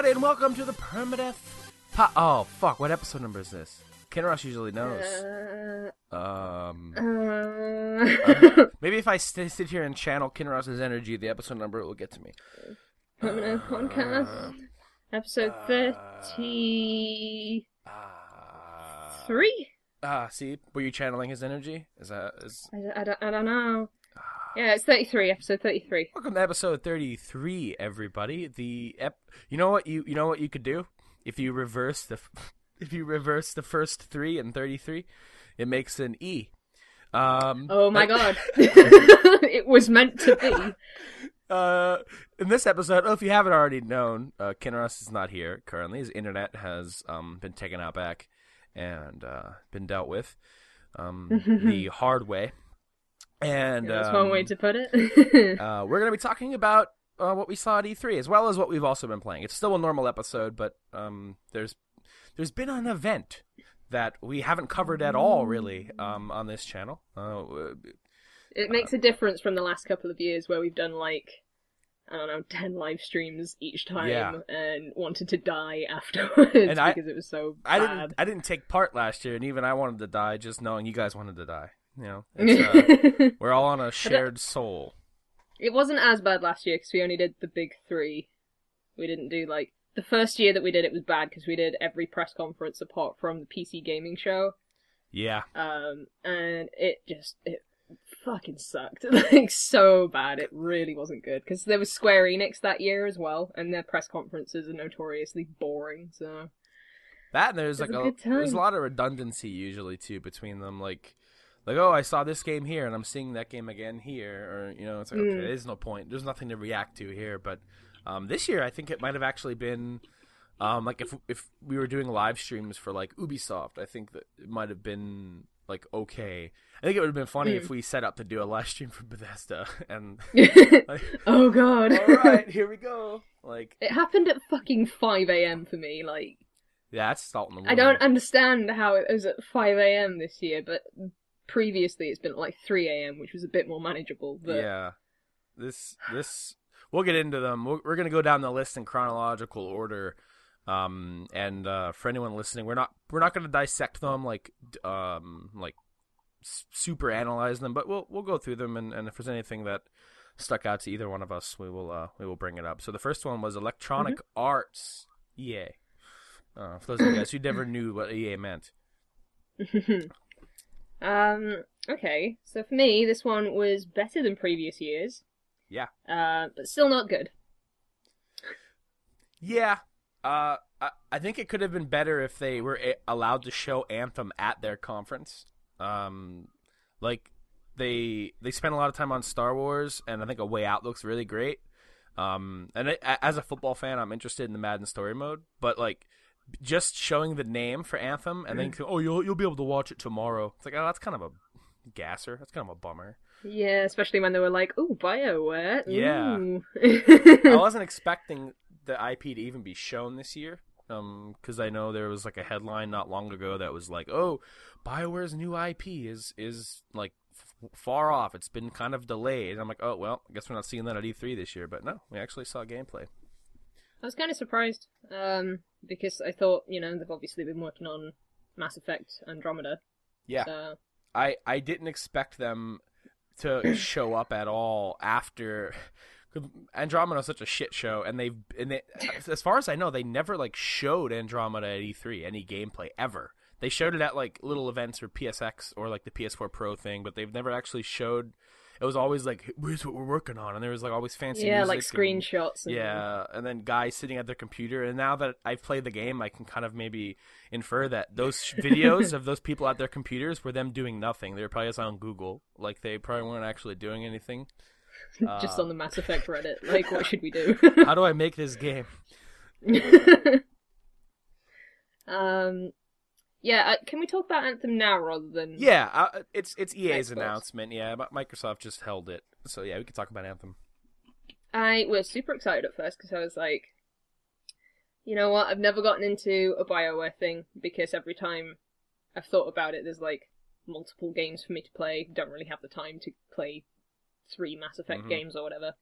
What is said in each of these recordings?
Everybody, and welcome to the Permadeath. Po- oh, fuck! What episode number is this? Kinross usually knows. Uh, Um, uh, maybe if I st- sit here and channel Kinross's energy, the episode number will get to me. Permanent podcast. Episode uh, 33. Ah, ah, see, were you channeling his energy? Is that is? I, I, don't, I don't know. Yeah, it's 33, episode 33. Welcome to episode thirty-three, everybody. The ep- you know what you you know what you could do if you reverse the f- if you reverse the first three and thirty-three, it makes an E. Um, Oh my god. it was meant to be. Uh, in this episode, oh, if you haven't already known, uh, Kinross is not here currently. His internet has um, been taken out back and uh, been dealt with um, the hard way. And That's um, one way to put it. uh, we're going to be talking about uh, what we saw at E3 as well as what we've also been playing. It's still a normal episode, but um, there's there's been an event that we haven't covered at all, really, um, on this channel. Uh, it makes a difference from the last couple of years where we've done like, I don't know, 10 live streams each time Yeah. and wanted to die afterwards And I- because it was so I didn't I didn't take part last year, and even I wanted to die just knowing you guys wanted to die. You know, it's, uh, we're all on a shared soul. It wasn't as bad last year because we only did the big three. We didn't do like the first year that we did it was bad because we did every press conference apart from the PC gaming show, Yeah, um, and it just it fucking sucked like so bad. It really wasn't good because there was Square Enix that year as well, and their press conferences are notoriously boring. So that and there's like a a, there's a lot of redundancy usually too between them. Like, like oh, I saw this game here, and I'm seeing that game again here, or you know, it's like Mm. okay, there's no point. There's nothing to react to here. But um, this year, I think it might have actually been. Um, like if if we were doing live streams for like Ubisoft, I think that it might have been like okay. I think it would have been funny Mm. if we set up to do a live stream for Bethesda and like, oh god, all right, here we go. Like, it happened at fucking five a.m. for me. Like yeah, that's salt in the. I don't understand how it was at 5 a.m. this year, but previously it's been like 3 a.m., which was a bit more manageable. But Yeah, this this we'll get into them. We're, we're gonna go down the list in chronological order. Um, and uh, for anyone listening, we're not we're not gonna dissect them like um like super analyze them, but we'll we'll go through them and, and if there's anything that stuck out to either one of us, we will uh we will bring it up. So the first one was Electronic Arts EA. Uh, for those of you guys who never knew what EA meant. um, okay. So for me, this one was better than previous years. Yeah. Uh, but still not good. Yeah. Uh, I, I think it could have been better if they were a- allowed to show Anthem at their conference. Um, like they they spent a lot of time on Star Wars, and I think A Way Out looks really great. Um, and as a football fan, I'm interested in the Madden story mode, but like just showing the name for Anthem and then oh you'll you'll be able to watch it tomorrow. It's like oh that's kind of a gasser. That's kind of a bummer. Yeah, especially when they were like, "Oh, Bioware." Yeah. I wasn't expecting the IP to even be shown this year. Um, because I know there was like a headline not long ago that was like, "Oh, Bioware's new IP is is like f- far off. It's been kind of delayed." And I'm like, "Oh well, I guess we're not seeing that at E3 this year." But no, we actually saw gameplay. I was kind of surprised, um, because I thought, you know, they've obviously been working on Mass Effect Andromeda. Yeah, So I I didn't expect them to show up at all after Andromeda is such a shit show, and they've and they, as far as I know, they never like showed Andromeda at E3 any gameplay ever. They showed it at like little events or PSX or like the PS4 Pro thing, but they've never actually showed. It was always like, "Here's what we're working on," and there was like always fancy yeah, like music and- screenshots. And, yeah, and then guys sitting at their computer. And now that I've played the game, I can kind of maybe infer that those videos of those people at their computers were them doing nothing. They were probably just on Google. Like they probably weren't actually doing anything. just Uh, on the Mass Effect Reddit. Like, what should we do? How do I make this game? um, yeah, uh, can we talk about Anthem now rather than? Yeah, uh, it's it's EA's Xbox. announcement. Yeah, but Microsoft just held it. So yeah, we can talk about Anthem. I was super excited at first because I was like, you know what? I've never gotten into a Bioware thing because every time I've thought about it, there's like multiple games for me to play. Don't really have the time to play three Mass Effect Mhm. games or whatever.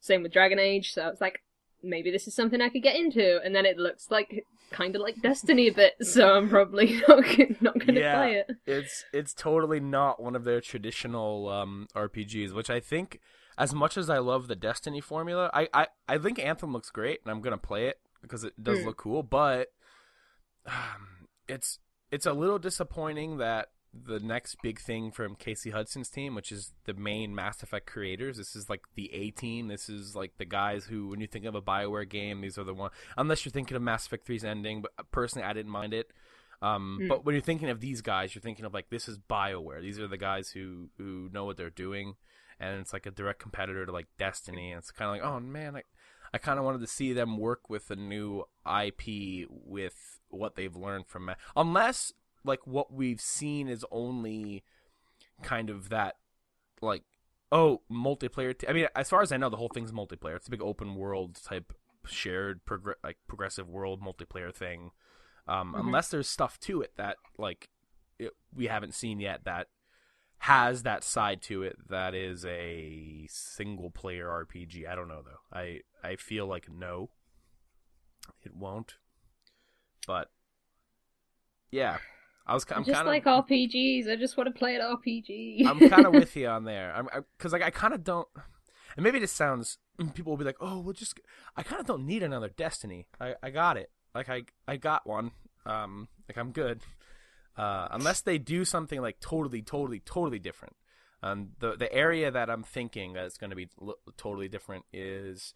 Same with Dragon Age. So I was like, maybe this is something I could get into, and then it looks like kind of like Destiny a bit, so I'm probably not not gonna Yeah. play it. it's it's totally not one of their traditional um, RPGs, which I think, as much as I love the Destiny formula, I, I, I think Anthem looks great, and I'm gonna play it because it does Hmm. look cool. But um, it's it's a little disappointing that the next big thing from Casey Hudson's team, which is the main Mass Effect creators, this is like the A team. This is like the guys who, when you think of a Bioware game, these are the one. Unless you're thinking of Mass Effect 3's ending, but personally, I didn't mind it. Um, Hmm. But when you're thinking of these guys, you're thinking of like this is Bioware. These are the guys who who know what they're doing, and it's like a direct competitor to like Destiny. And it's kind of like, oh man, I I kind of wanted to see them work with a new IP with what they've learned from Ma- unless like what we've seen is only kind of that like oh multiplayer t- i mean as far as i know the whole thing's multiplayer. It's a big open world type shared progr- like progressive world multiplayer thing. Um, Mhm. unless there's stuff to it that like it, we haven't seen yet that has that side to it that is a single player rpg i don't know though. I i feel like no it won't. But yeah i was i'm just kind like RPGs. I just want to play an RPG. I'm kind of with you on there. I'm because like I kind of don't, and maybe this sounds. People will be like, "Oh, well, just." I kind of don't need another Destiny. I I got it. Like I I got one. Um, like I'm good. Uh, unless they do something like totally, totally, totally different. Um, the the area that I'm thinking that's going to be l- totally different is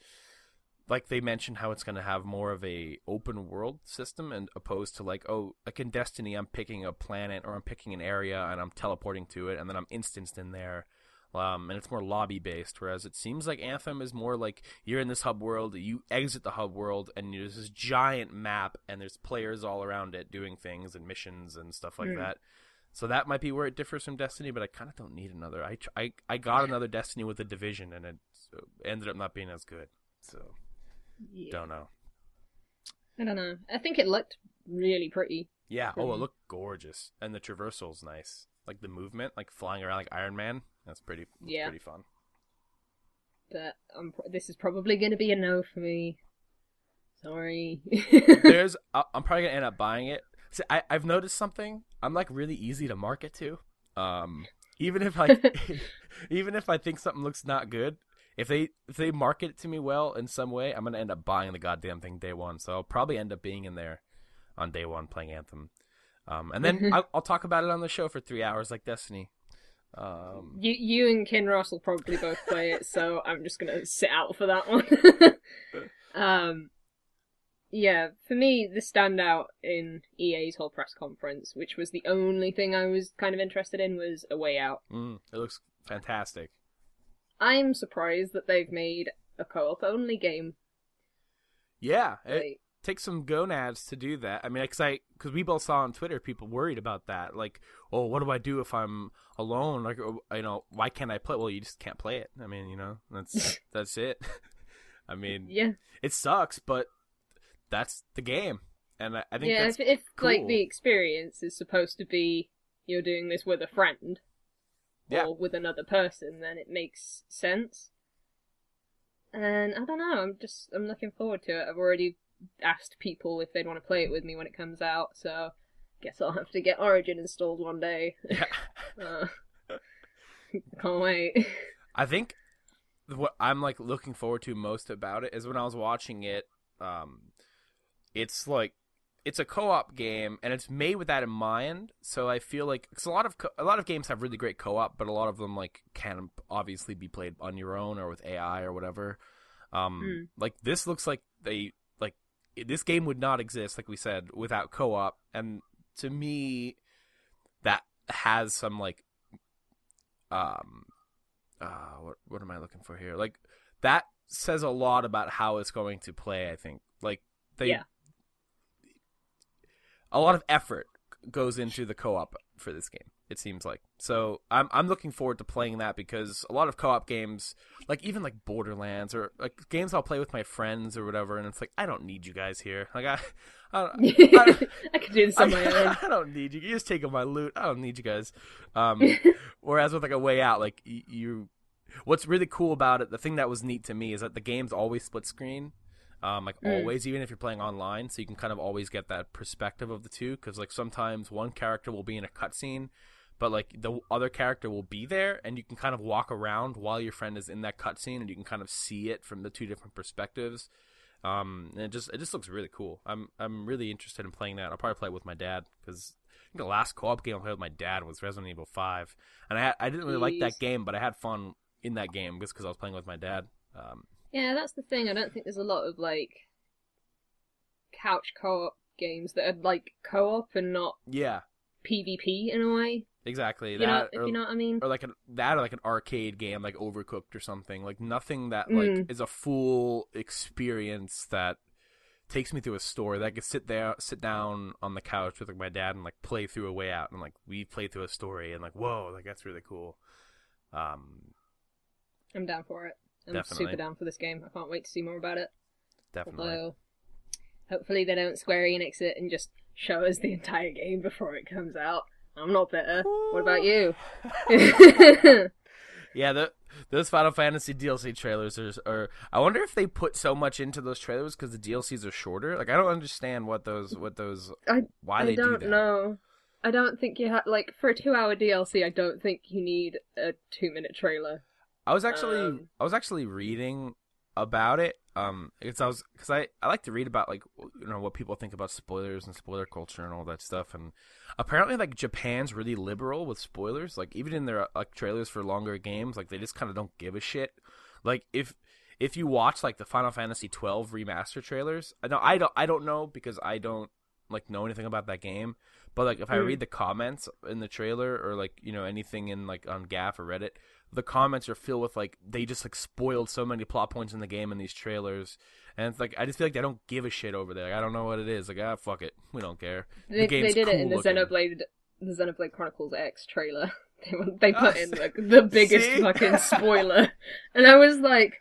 like they mentioned how it's going to have more of a open world system and opposed to like oh like in destiny i'm picking a planet or i'm picking an area and i'm teleporting to it and then i'm instanced in there. Um, and it's more lobby based whereas it seems like anthem is more like you're in this hub world you exit the hub world and there's this giant map and there's players all around it doing things and missions and stuff like Mm. that. So that might be where it differs from destiny but i kind of don't need another. I, I i got another destiny with a division and it uh, ended up not being as good so Yeah. don't know I don't know. I think it looked really pretty. Yeah. Oh, it looked gorgeous, and the traversal's nice. Like the movement, like flying around like Iron Man. That's pretty. that's Yeah. Pretty fun. But I'm, this is probably going to be a no for me. Sorry. There's. I'm probably gonna end up buying it. See, I, I've noticed something. I'm like really easy to market to. Um, even if I, even if I think something looks not good, if they if they market it to me well in some way, I'm gonna end up buying the goddamn thing day one. So I'll probably end up being in there on day one playing Anthem. Um, and then I'll, I'll talk about it on the show for three hours like Destiny. Um, you, you and Kinross will probably both play it, so I'm just gonna sit out for that one. um, yeah, for me, the standout in EA's whole press conference, which was the only thing I was kind of interested in, was A Way Out. Mm, it looks fantastic. I'm surprised that they've made a co-op only game. Yeah, it Like, takes some gonads to do that. I mean, because I because we both saw on Twitter people worried about that. Like, oh, what do I do if I'm alone? Like, oh, you know, why can't I play? Well, you just can't play it. I mean, you know, that's that's it. I mean, yeah, it sucks, but that's the game, and I, I think yeah. If, if like the experience is supposed to be you're doing this with a friend Yeah. or with another person, then it makes sense. And I don't know. I'm just I'm looking forward to it. I've already asked people if they'd want to play it with me when it comes out, so guess I'll have to get Origin installed one day. yeah. Uh, can't wait. I think what I'm like looking forward to most about it is when I was watching it. Um, it's like it's a co-op game and it's made with that in mind. So I feel like because a lot of co- a lot of games have really great co-op, but a lot of them like can obviously be played on your own or with AI or whatever. Um, Mm. like this looks like they like this game would not exist, like we said, without co-op. And to me, that has some like um uh what what am I looking for here? Like that says a lot about how it's going to play, I think. Like they Yeah. A lot of effort goes into the co-op for this game. It seems like. So I'm I'm looking forward to playing that because a lot of co-op games, like even like Borderlands or like games I'll play with my friends or whatever, and it's like I don't need you guys here. Like I, I, I, I could do this on my I, own. I don't need you. You just take my loot. I don't need you guys. Um, whereas with like a way out, like you, what's really cool about it, the thing that was neat to me is that the game's always split screen. Um, like Mm. always, even if you're playing online, so you can kind of always get that perspective of the two. Because like sometimes one character will be in a cutscene, but like the other character will be there, and you can kind of walk around while your friend is in that cutscene, and you can kind of see it from the two different perspectives. Um, and it just it just looks really cool. I'm I'm really interested in playing that. I'll probably play it with my dad because the last co-op game I played with my dad was Resident Evil Five, and I I didn't really like that game, but I had fun in that game just because I was playing with my dad. Um, Yeah, that's the thing. I don't think there's a lot of like couch co-op games that are like co-op and not yeah, PvP in a way. exactly. You that know, if or, you know what I mean. or like an that or like an arcade game like Overcooked or something. Like nothing that Mm. like is a full experience that takes me through a story that I could sit there sit down on the couch with like my dad and like play through a way out and like we play through a story and like whoa like that's really cool. Um, I'm down for it. I'm Definitely. super down for this game. I can't wait to see more about it. definitely. Although, hopefully they don't Square Enix it and just show us the entire game before it comes out. I'm not bitter. What about you? Yeah, the, those Final Fantasy DLC trailers are, are. I wonder if they put so much into those trailers because the DLCs are shorter. Like, I don't understand what those, what those, I- why I they don't do that. know. I don't think you have like for a two-hour DLC. I don't think you need a two-minute trailer. I was actually, Um, I was actually reading about it. Um, because I was, because I, I like to read about like, you know, what people think about spoilers and spoiler culture and all that stuff. And apparently, like Japan's really liberal with spoilers. Like even in their like trailers for longer games, like they just kind of don't give a shit. Like if if you watch like the Final Fantasy 12 remaster trailers, I know I don't I don't know because I don't like know anything about that game. But like if I Mm. read the comments in the trailer or like you know anything in like on GAF or Reddit, the comments are filled with like they just like spoiled so many plot points in the game in these trailers, and it's like I just feel like they don't give a shit over there. Like, I don't know what it is. Like ah fuck it, we don't care. They, the they did it in the looking. Xenoblade, the Xenoblade Chronicles X trailer. They they put in like the biggest see? fucking spoiler, and I was like,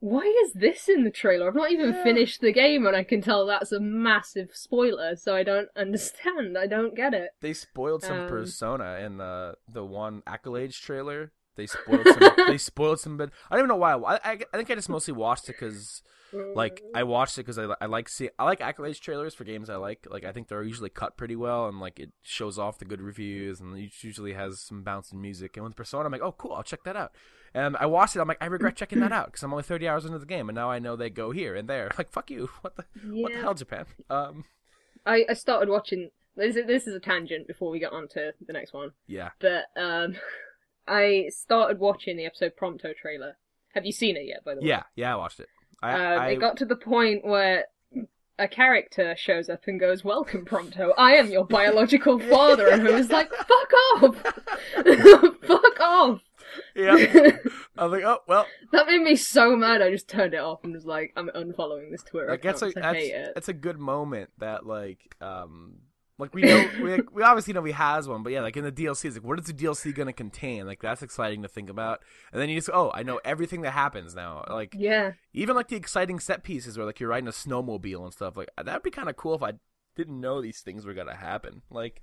"Why is this in the trailer? I've not even Yeah. finished the game, and I can tell that's a massive spoiler. So I don't understand. I don't get it." They spoiled some Um, persona in the the one accolades trailer. They spoiled some. they spoiled some bit. I don't even know why. I, I, I think I just mostly watched it because like I watched it because I, I like see I like accolades trailers for games I like. Like I think they're usually cut pretty well and like it shows off the good reviews and it usually has some bouncing music. And with Persona, I'm like, oh cool, I'll check that out. And I watched it. I'm like, I regret checking that out because I'm only 30 hours into the game and now I know they go here and there. Like fuck you. What the what the hell, Japan? Um, I, I started watching. This is, this is a tangent before we get on to the next one. yeah. But um, I started watching the episode Prompto trailer. Have you seen it yet? By the way, Yeah, yeah, I watched it. I, Um, I It got to the point where a character shows up and goes, "Welcome, Prompto. I am your biological father," and I was like, "Fuck off! Fuck off!" yeah. I was like, oh well, that made me so mad. I just turned it off and was like, "I'm unfollowing this Twitter like that's account. a 'cause I that's, hate it." that's a good moment that like um like we know we we obviously know he has one, but yeah, like in the DLC, it's like what is the DLC gonna contain? Like that's exciting to think about. And then you just oh, I know everything that happens now. Like Yeah, even like the exciting set pieces where like you're riding a snowmobile and stuff. Like that'd be kind of cool if I didn't know these things were gonna happen. Like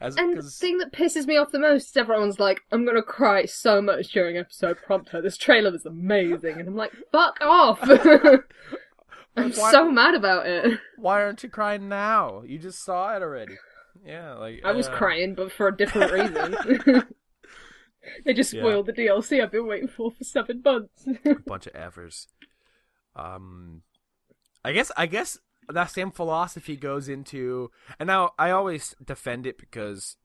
as and the thing that pisses me off the most is everyone's like, "I'm gonna cry so much during episode Prompto. This trailer was amazing," and I'm like, "Fuck off!" I'm Why- so mad about it. why aren't you crying now? You just saw it already. Yeah, like I was uh, crying, but for a different reason. they just Yeah. spoiled the DLC I've been waiting for for seven months. a bunch of effers. Um, I guess I guess that same philosophy goes into, and now I always defend it because,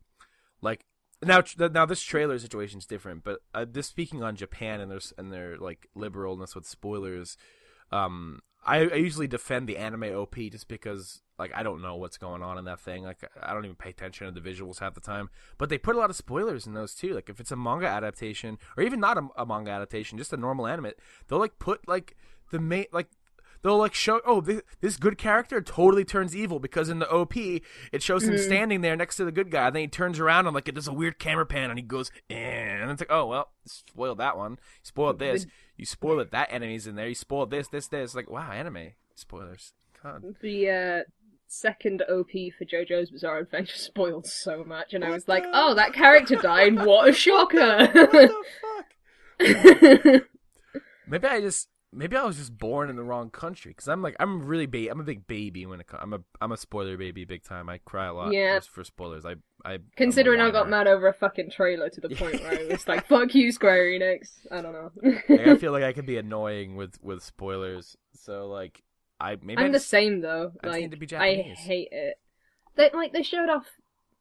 like, now now this trailer situation is different, but uh, this speaking on Japan and their and their like liberalness with spoilers. Um, I, I usually defend the anime OP just because like I don't know what's going on in that thing. Like I don't even pay attention to the visuals half the time. But they put a lot of spoilers in those too. Like if it's a manga adaptation or even not a, a manga adaptation, just a normal anime, they'll like put like the main like they'll like show oh this, this good character totally turns evil because in the op it shows him standing there next to the good guy and then he turns around and like it does a weird camera pan and he goes eh, and it's like oh well spoiled that one. Spoiled this. You spoiled that that enemy's in there. You spoiled this this this. Like wow anime. Spoilers. God. The uh, second OP for JoJo's Bizarre Adventure spoiled so much, and I What was like, "Oh, that character died! What a shocker!" what the fuck? Maybe i just maybe I was just born in the wrong country because I'm like I'm really ba- I'm a big baby when it comes. I'm a I'm a spoiler baby big time. I cry a lot Yeah. for, spoilers. I I Considering I'm I got mad over a fucking trailer to the point where I was like, "Fuck you, Square Enix." I don't know. Like, I feel like I can be annoying with with spoilers. So like I maybe I I'm the same though. I Like need to be I hate it. They like they showed off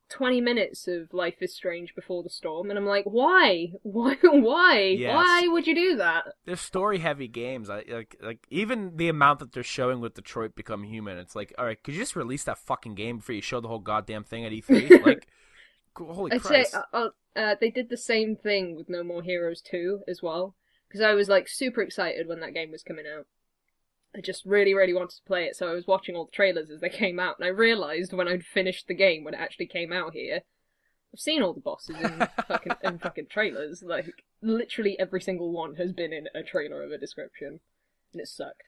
twenty minutes of Life is Strange before the storm, and I'm like, why? Why? Why? Yes. Why would you do that? they're story heavy games. I like like even the amount that they're showing with Detroit Become Human. It's like, all right, could you just release that fucking game before you show the whole goddamn thing at E3? like, holy I'd say Christ! uh, uh, uh, they did the same thing with No More Heroes 2 as well. Because I was like super excited when that game was coming out. I just really, really wanted to play it, so I was watching all the trailers as they came out, and I realised when I'd finished the game when it actually came out here, I've seen all the bosses in fucking in fucking trailers. Like literally every single one has been in a trailer of a description, and it sucked.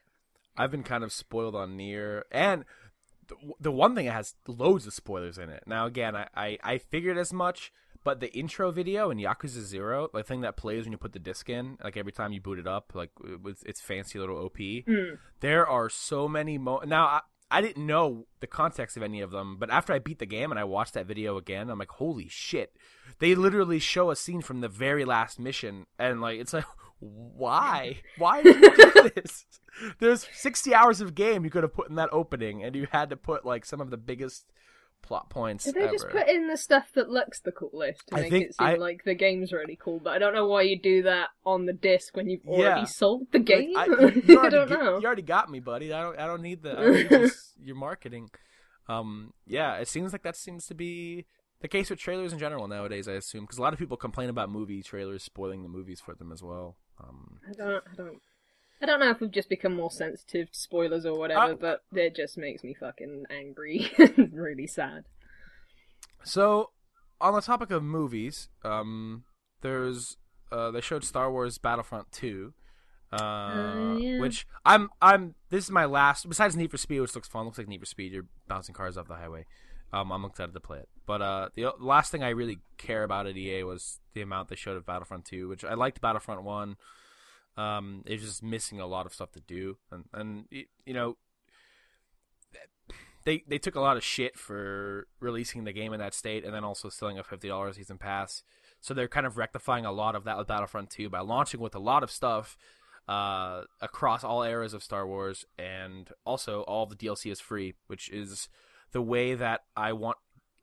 I've been kind of spoiled on Nier, and the, the one thing it has loads of spoilers in it. Now, again, I, I, I figured as much, but the intro video in Yakuza Zero, the thing that plays when you put the disc in, like every time you boot it up, like with its fancy little OP, Mm. there are so many mo. Now, I, I didn't know the context of any of them, but after I beat the game and I watched that video again, I'm like, holy shit! They literally show a scene from the very last mission, and like, it's like, why? Why did you do this? There's 60 hours of game you could have put in that opening, and you had to put like some of the biggest plot points Did they ever. just put in the stuff that looks the coolest to I make think it seem I- like the game's really cool? But I don't know why you do that on the disc when you've already Yeah. sold the game. I, I, you, you already, don't get- know. you already got me, buddy. I don't. I don't need the. I need your marketing. Um. Yeah. It seems like that seems to be the case with trailers in general nowadays. I assume because a lot of people complain about movie trailers spoiling the movies for them as well. Um. I don't. I don't. I don't know if we've just become more sensitive to spoilers or whatever, Uh, but it just makes me fucking angry, and really sad. So, on the topic of movies, um, there's uh, they showed Star Wars Battlefront Two, uh, Uh, yeah. which I'm I'm this is my last besides Need for Speed, which looks fun. Looks like Need for Speed. You're bouncing cars off the highway. Um, I'm excited to play it. But uh, the last thing I really care about at EA was the amount they showed of Battlefront Two, which I liked Battlefront One. Um, it's just missing a lot of stuff to do, and and you know they they took a lot of shit for releasing the game in that state and then also selling a fifty dollars season pass. So they're kind of rectifying a lot of that with Battlefront 2 by launching with a lot of stuff uh, across all eras of Star Wars, and also all the DLC is free, which is the way that I want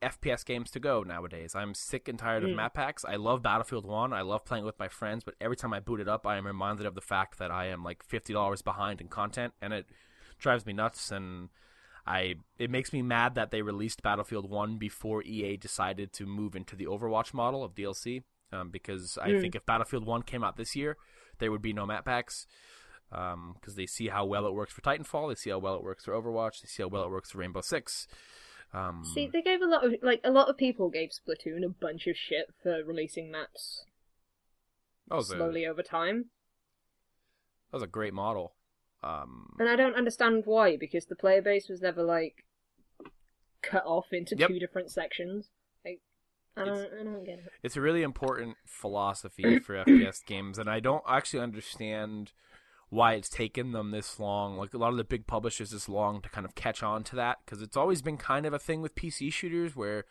FPS games to go nowadays. I'm sick and tired of Mm. map packs. I love Battlefield 1. I love playing with my friends, but every time I boot it up, I am reminded of the fact that I am like $50 behind in content, and it drives me nuts and I it makes me mad that they released Battlefield 1 before EA decided to move into the Overwatch model of DLC um, because I Mm. think if Battlefield 1 came out this year, there would be no map packs because they see how well it works for Titanfall, they see how well it works for Overwatch, they see how well it works for Rainbow Six. Um, See, they gave a lot of like a lot of people gave Splatoon a bunch of shit for releasing maps that was, a, slowly over time, That was a great model. Um, and I don't understand why because the player base was never like cut off into Yep. two different sections. Like, I don't, It's- I don't get it. it's a really important philosophy for FPS games, and I don't actually understand why it's taken them this long. Like a lot of the big publishers, this long to kind of catch on to that because it's always been kind of a thing with PC shooters where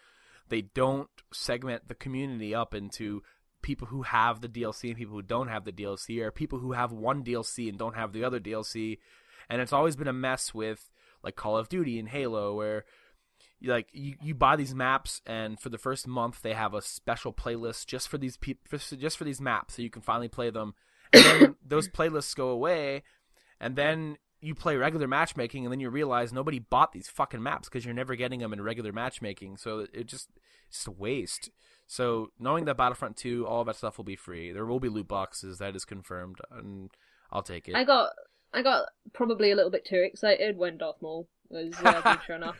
they don't segment the community up into people who have the DLC and people who don't have the DLC, or people who have one DLC and don't have the other DLC. And it's always been a mess with like Call of Duty and Halo, where like you, you buy these maps and for the first month they have a special playlist just for these people just for these maps so you can finally play them those playlists go away and then you play regular matchmaking and then you realize nobody bought these fucking maps because you're never getting them in regular matchmaking. So it just it's just a waste. So knowing that battlefront 2 all that stuff will be free. There will be loot boxes that is confirmed and i'll take it. I got, I got probably a little bit too excited when Darth Maul was uh, being shown off.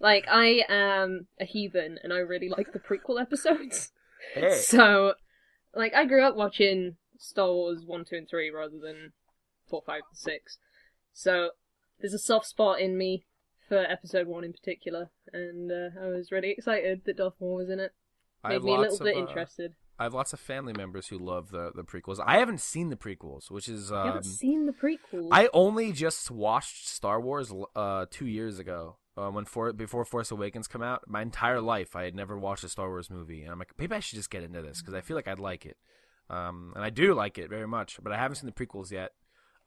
Like, I am a heathen, and I really like the prequel episodes. hey. So, like, I grew up watching Star Wars 1, 2, and 3 rather than 4, 5, and 6. So, there's a soft spot in me for episode 1 in particular, and uh, I was really excited that Darth Maul was in it. I Made have me a little bit of, uh, interested. I have lots of family members who love the the prequels. I haven't seen the prequels, which is You um, haven't seen the prequel. I only just watched Star Wars uh, two years ago. Uh, when for before Force Awakens come out, my entire life I had never watched a Star Wars movie, and I'm like, maybe I should just get into this because I feel like I'd like it, um, and I do like it very much. But I haven't seen the prequels yet.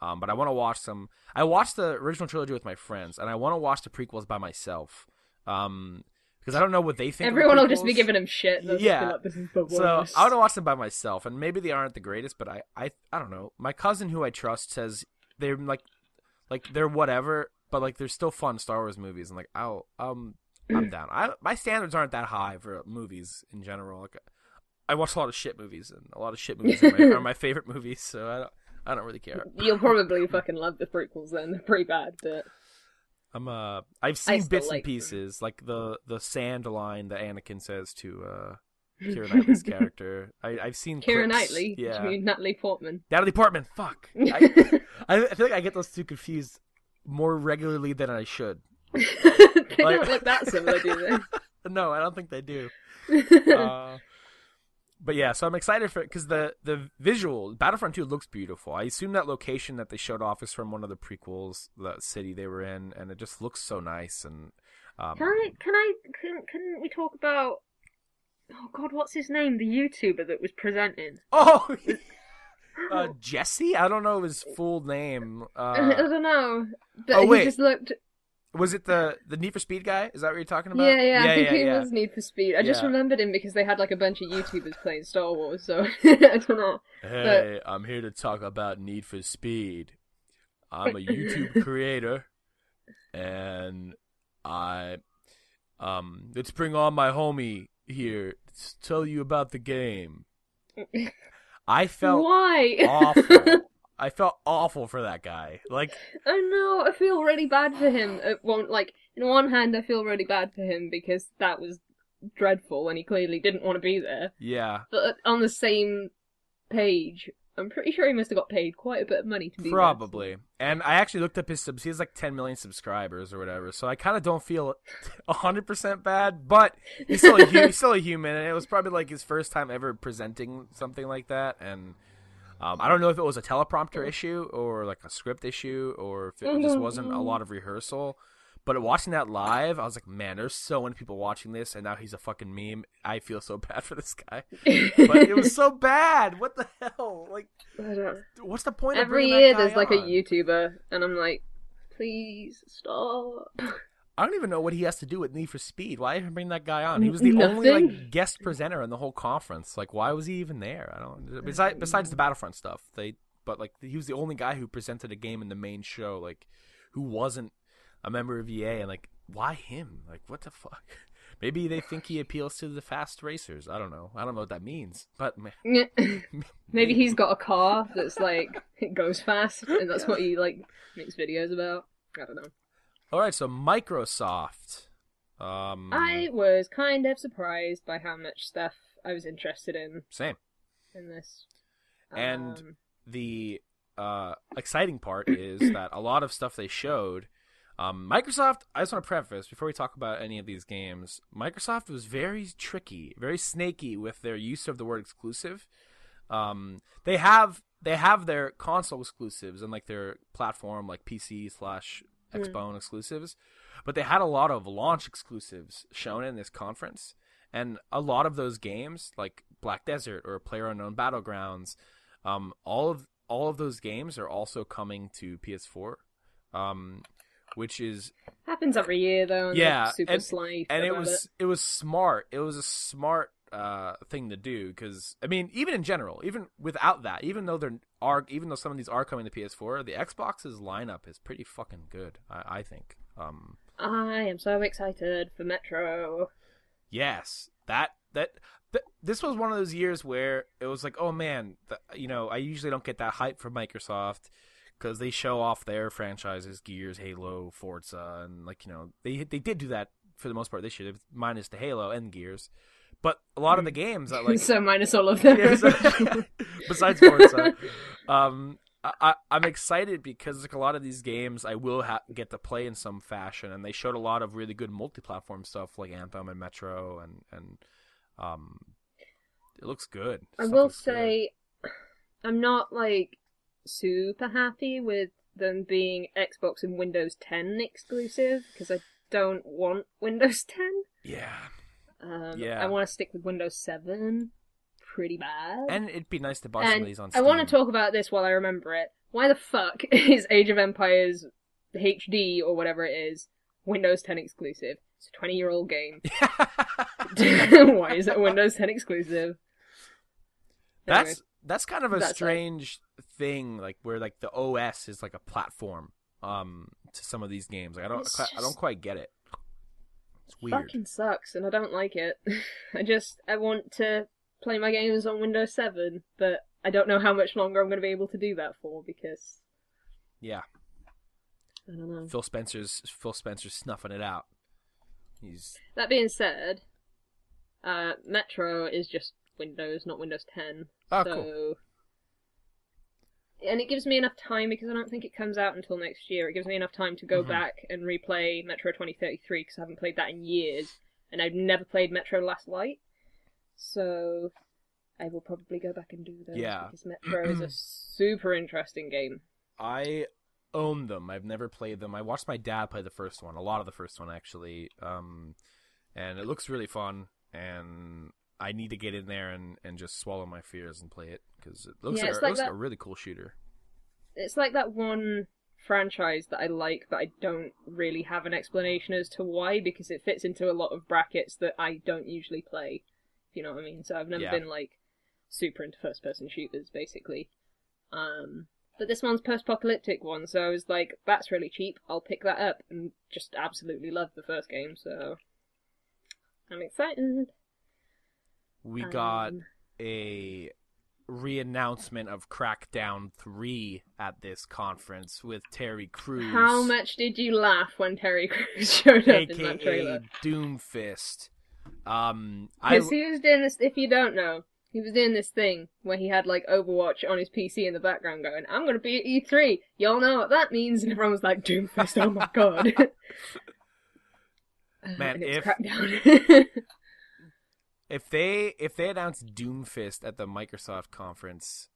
Um, but I want to watch some. I watched the original trilogy with my friends, and I want to watch the prequels by myself. Um, because I don't know what they think. of the Everyone will just be giving him shit. They'll just be Yeah. like, this is the So. I want to watch them by myself, and maybe they aren't the greatest, but I, I, I don't know. My cousin, who I trust, says they're like, like they're whatever, but like they're still fun Star Wars movies, and like I'll, um, I'm down. I my standards aren't that high for movies in general. Like, I watch a lot of shit movies, and a lot of shit movies are my, are my favorite movies, so I don't, I don't really care. You'll probably fucking love the prequels then. They're pretty bad, but I'm uh, I've seen bits like and them. pieces, like the the sand line that Anakin says to uh. Keira Knightley's character. I, I've seen Keira clips. Knightley, Yeah, you mean Natalie Portman? Natalie Portman. Fuck. I, I feel like I get those two confused more regularly than I should. they Like- don't look that similar, do No, I don't think they do. Uh, but yeah, so I'm excited for it because the the visual Battlefront 2 looks beautiful. I assume that location that they showed off is from one of the prequels, the city they were in, and it just looks so nice. And um, Can I? Can I? Can, can we talk about? Oh God, what's his name? The YouTuber that was presenting. oh, uh, Jesse. I don't know his full name. I Uh, don't know, but oh, he wait. just looked. Was it the the Need for Speed guy? Is that what you're talking about? Yeah, yeah, I think yeah, he yeah. was Need for Speed. I just remembered him because they had like a bunch of YouTubers playing Star Wars, so I don't know. Hey, I'm here to talk about Need for Speed. I'm a YouTube creator, and I, um, let's bring on my homie here to tell you about the game. I felt Why? awful. I felt awful for that guy. Like, I know. I feel really bad for him. Uh, it won't like. In one hand, I feel really bad for him because that was dreadful, and he clearly didn't want to be there. yeah, But on the same page, I'm pretty sure he must have got paid quite a bit of money to be there. probably. And I actually looked up his subs. He has like 10 million subscribers or whatever. So I kind of don't feel 100% bad, but he's still a, he's still a human. And it was probably like his first time ever presenting something like that. And um, I don't know if it was a teleprompter mm-hmm. issue or like a script issue or if it just mm-hmm. wasn't a mm-hmm. lot of rehearsal. But watching that live, I was like, man, there's so many people watching this, and now he's a fucking meme. I feel so bad for this guy. But it was so bad. What the hell? Like, what's the point? of Every year there's like a? YouTuber, and I'm like, please stop. I don't even know what he has to do with Need for Speed. Why even bring that guy on? He was the only like guest presenter in the whole conference. Like, why was he even there? I don't. Besides, mm. besides the Battlefront stuff, they. But like, he was the only guy who presented a game in the main show. Like, who wasn't a member of EA? And like, why him? Like, what the fuck? Maybe they think he appeals to the fast racers. I don't know. I don't know what that means. But man, Maybe he's got a car that's like it goes fast, and that's what he like makes videos about. I don't know. All right. So Microsoft. Um, I was kind of surprised by how much stuff I was interested in same. in this. And- Um, the uh, exciting part is that a lot of stuff they showed. Um, Microsoft, I just want to preface before we talk about any of these games. Microsoft was very tricky, very snaky with their use of the word exclusive. Um, they have they have their console exclusives and like their platform, like PC slash Xbone exclusives, but they had a lot of launch exclusives shown in this conference, and a lot of those games, like Black Desert or Player Unknown Battlegrounds, um, all of all of those games are also coming to PS4, um, which is happens every year though. And Yeah, super and- sly and it was it. was smart. It was a smart uh, thing to do because I mean, even in general, even without that, even though there are, even though some of these are coming to PS4, the Xbox's lineup is pretty fucking good. I, I think. Um, I am so excited for Metro. Yes, that that th- this was one of those years where it was like, oh man, th- you know, I usually don't get that hype from Microsoft because they show off their franchises, Gears, Halo, Forza, and like you know, they they did do that for the most part this year, minus the Halo and Gears. But a lot of the games I like so minus all of them. yeah, so- besides Forza, um, I, I'm excited because like a lot of these games I will ha- get to play in some fashion, and they showed a lot of really good multi-platform stuff like Anthem and Metro and and um, it looks good. I Stuff will looks good. say, I'm not like super happy with them being Xbox and Windows 10 exclusive because I don't want Windows 10. yeah, Um, Yeah. I want to stick with Windows 7 pretty bad. and it'd be nice to buy some of these on. Steam. I want to talk about this while I remember it. Why the fuck is Age of Empires HD or whatever it is Windows 10 exclusive? It's a 20 year old game. Why is it Windows 10 exclusive? Anyway. that's that's kind of a strange thing, like where like the OS is like a platform um to some of these games. Like I don't It's I don't quite get it. It's weird. fucking sucks, and I don't like it. I just I want to play my games on Windows 7, but I don't know how much longer I'm going to be able to do that for because Yeah, I don't know. Phil Spencer's Phil Spencer's snuffing it out. He's That being said, uh, Metro is just Windows, not Windows 10. oh so, cool. And it gives me enough time because I don't think it comes out until next year. It gives me enough time to go Mhm. back and replay Metro 2033 because I haven't played that in years, and I've never played Metro Last Light. So I will probably go back and do those Yeah. because Metro is a super interesting game. I own them. I've never played them. I watched my dad play the first one, a lot of the first one actually, um, and it looks really fun. And I need to get in there and, and just swallow my fears and play it because it looks Yeah, like, it's it like looks like a really cool shooter. It's like that one franchise that I like, but I don't really have an explanation as to why because it fits into a lot of brackets that I don't usually play. If you know what I mean? So I've never Yeah. been like super into first person shooters basically. Um but this one's post apocalyptic one, so I was like, that's really cheap, I'll pick that up and just absolutely love the first game, so I'm excited. We got Um, a re-announcement of Crackdown 3 at this conference with Terry Crews. How much did you laugh when Terry Crews showed up in that aka trailer? Doomfist. Um, I Because he was doing this, if you don't know, he was doing this thing where he had like Overwatch on his PC in the background going, I'm gonna be at E3, y'all know what that means, and everyone was like, Doomfist, oh my god. Man, it was if-. If they if they announced Doomfist at the Microsoft conference,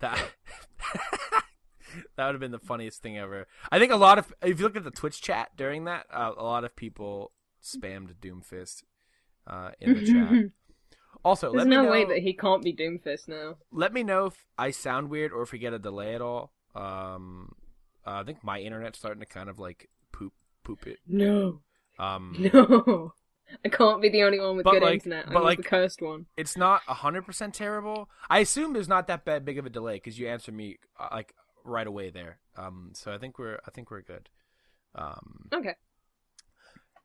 that that would have been the funniest thing ever. I think a lot of if you look at the Twitch chat during that, uh, a lot of people spammed Doomfist uh, in the chat. Also, There's let me no know, way that he can't be Doomfist now. let me know if I sound weird or if we get a delay at all. Um, uh, I think my internet's starting to kind of like poop poop it. No. Um, No. I can't be the only one with But, good like- internet. but, I'm like- the cursed one. it's not hundred percent terrible. I assume there's not that bad big of a delay because you answered me uh, like right away there. Um, so I think we're I think we're good. Um, Okay.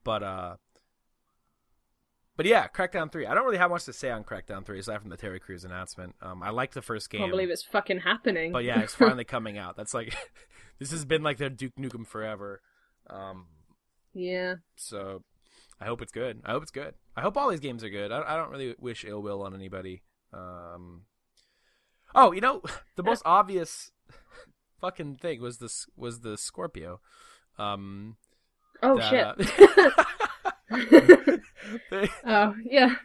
but uh, but yeah, Crackdown three. I don't really have much to say on Crackdown three aside from the Terry Crews announcement. Um, I like the first game, Can't believe it's fucking happening. but yeah, it's finally coming out. That's like this has been like their Duke Nukem forever. Um, yeah. so I hope it's good. I hope it's good. I hope all these games are good. I, I don't really wish ill will on anybody. Um, oh, you know, the most obvious fucking thing was this was the Scorpio. Um, Oh that, shit. they, oh yeah.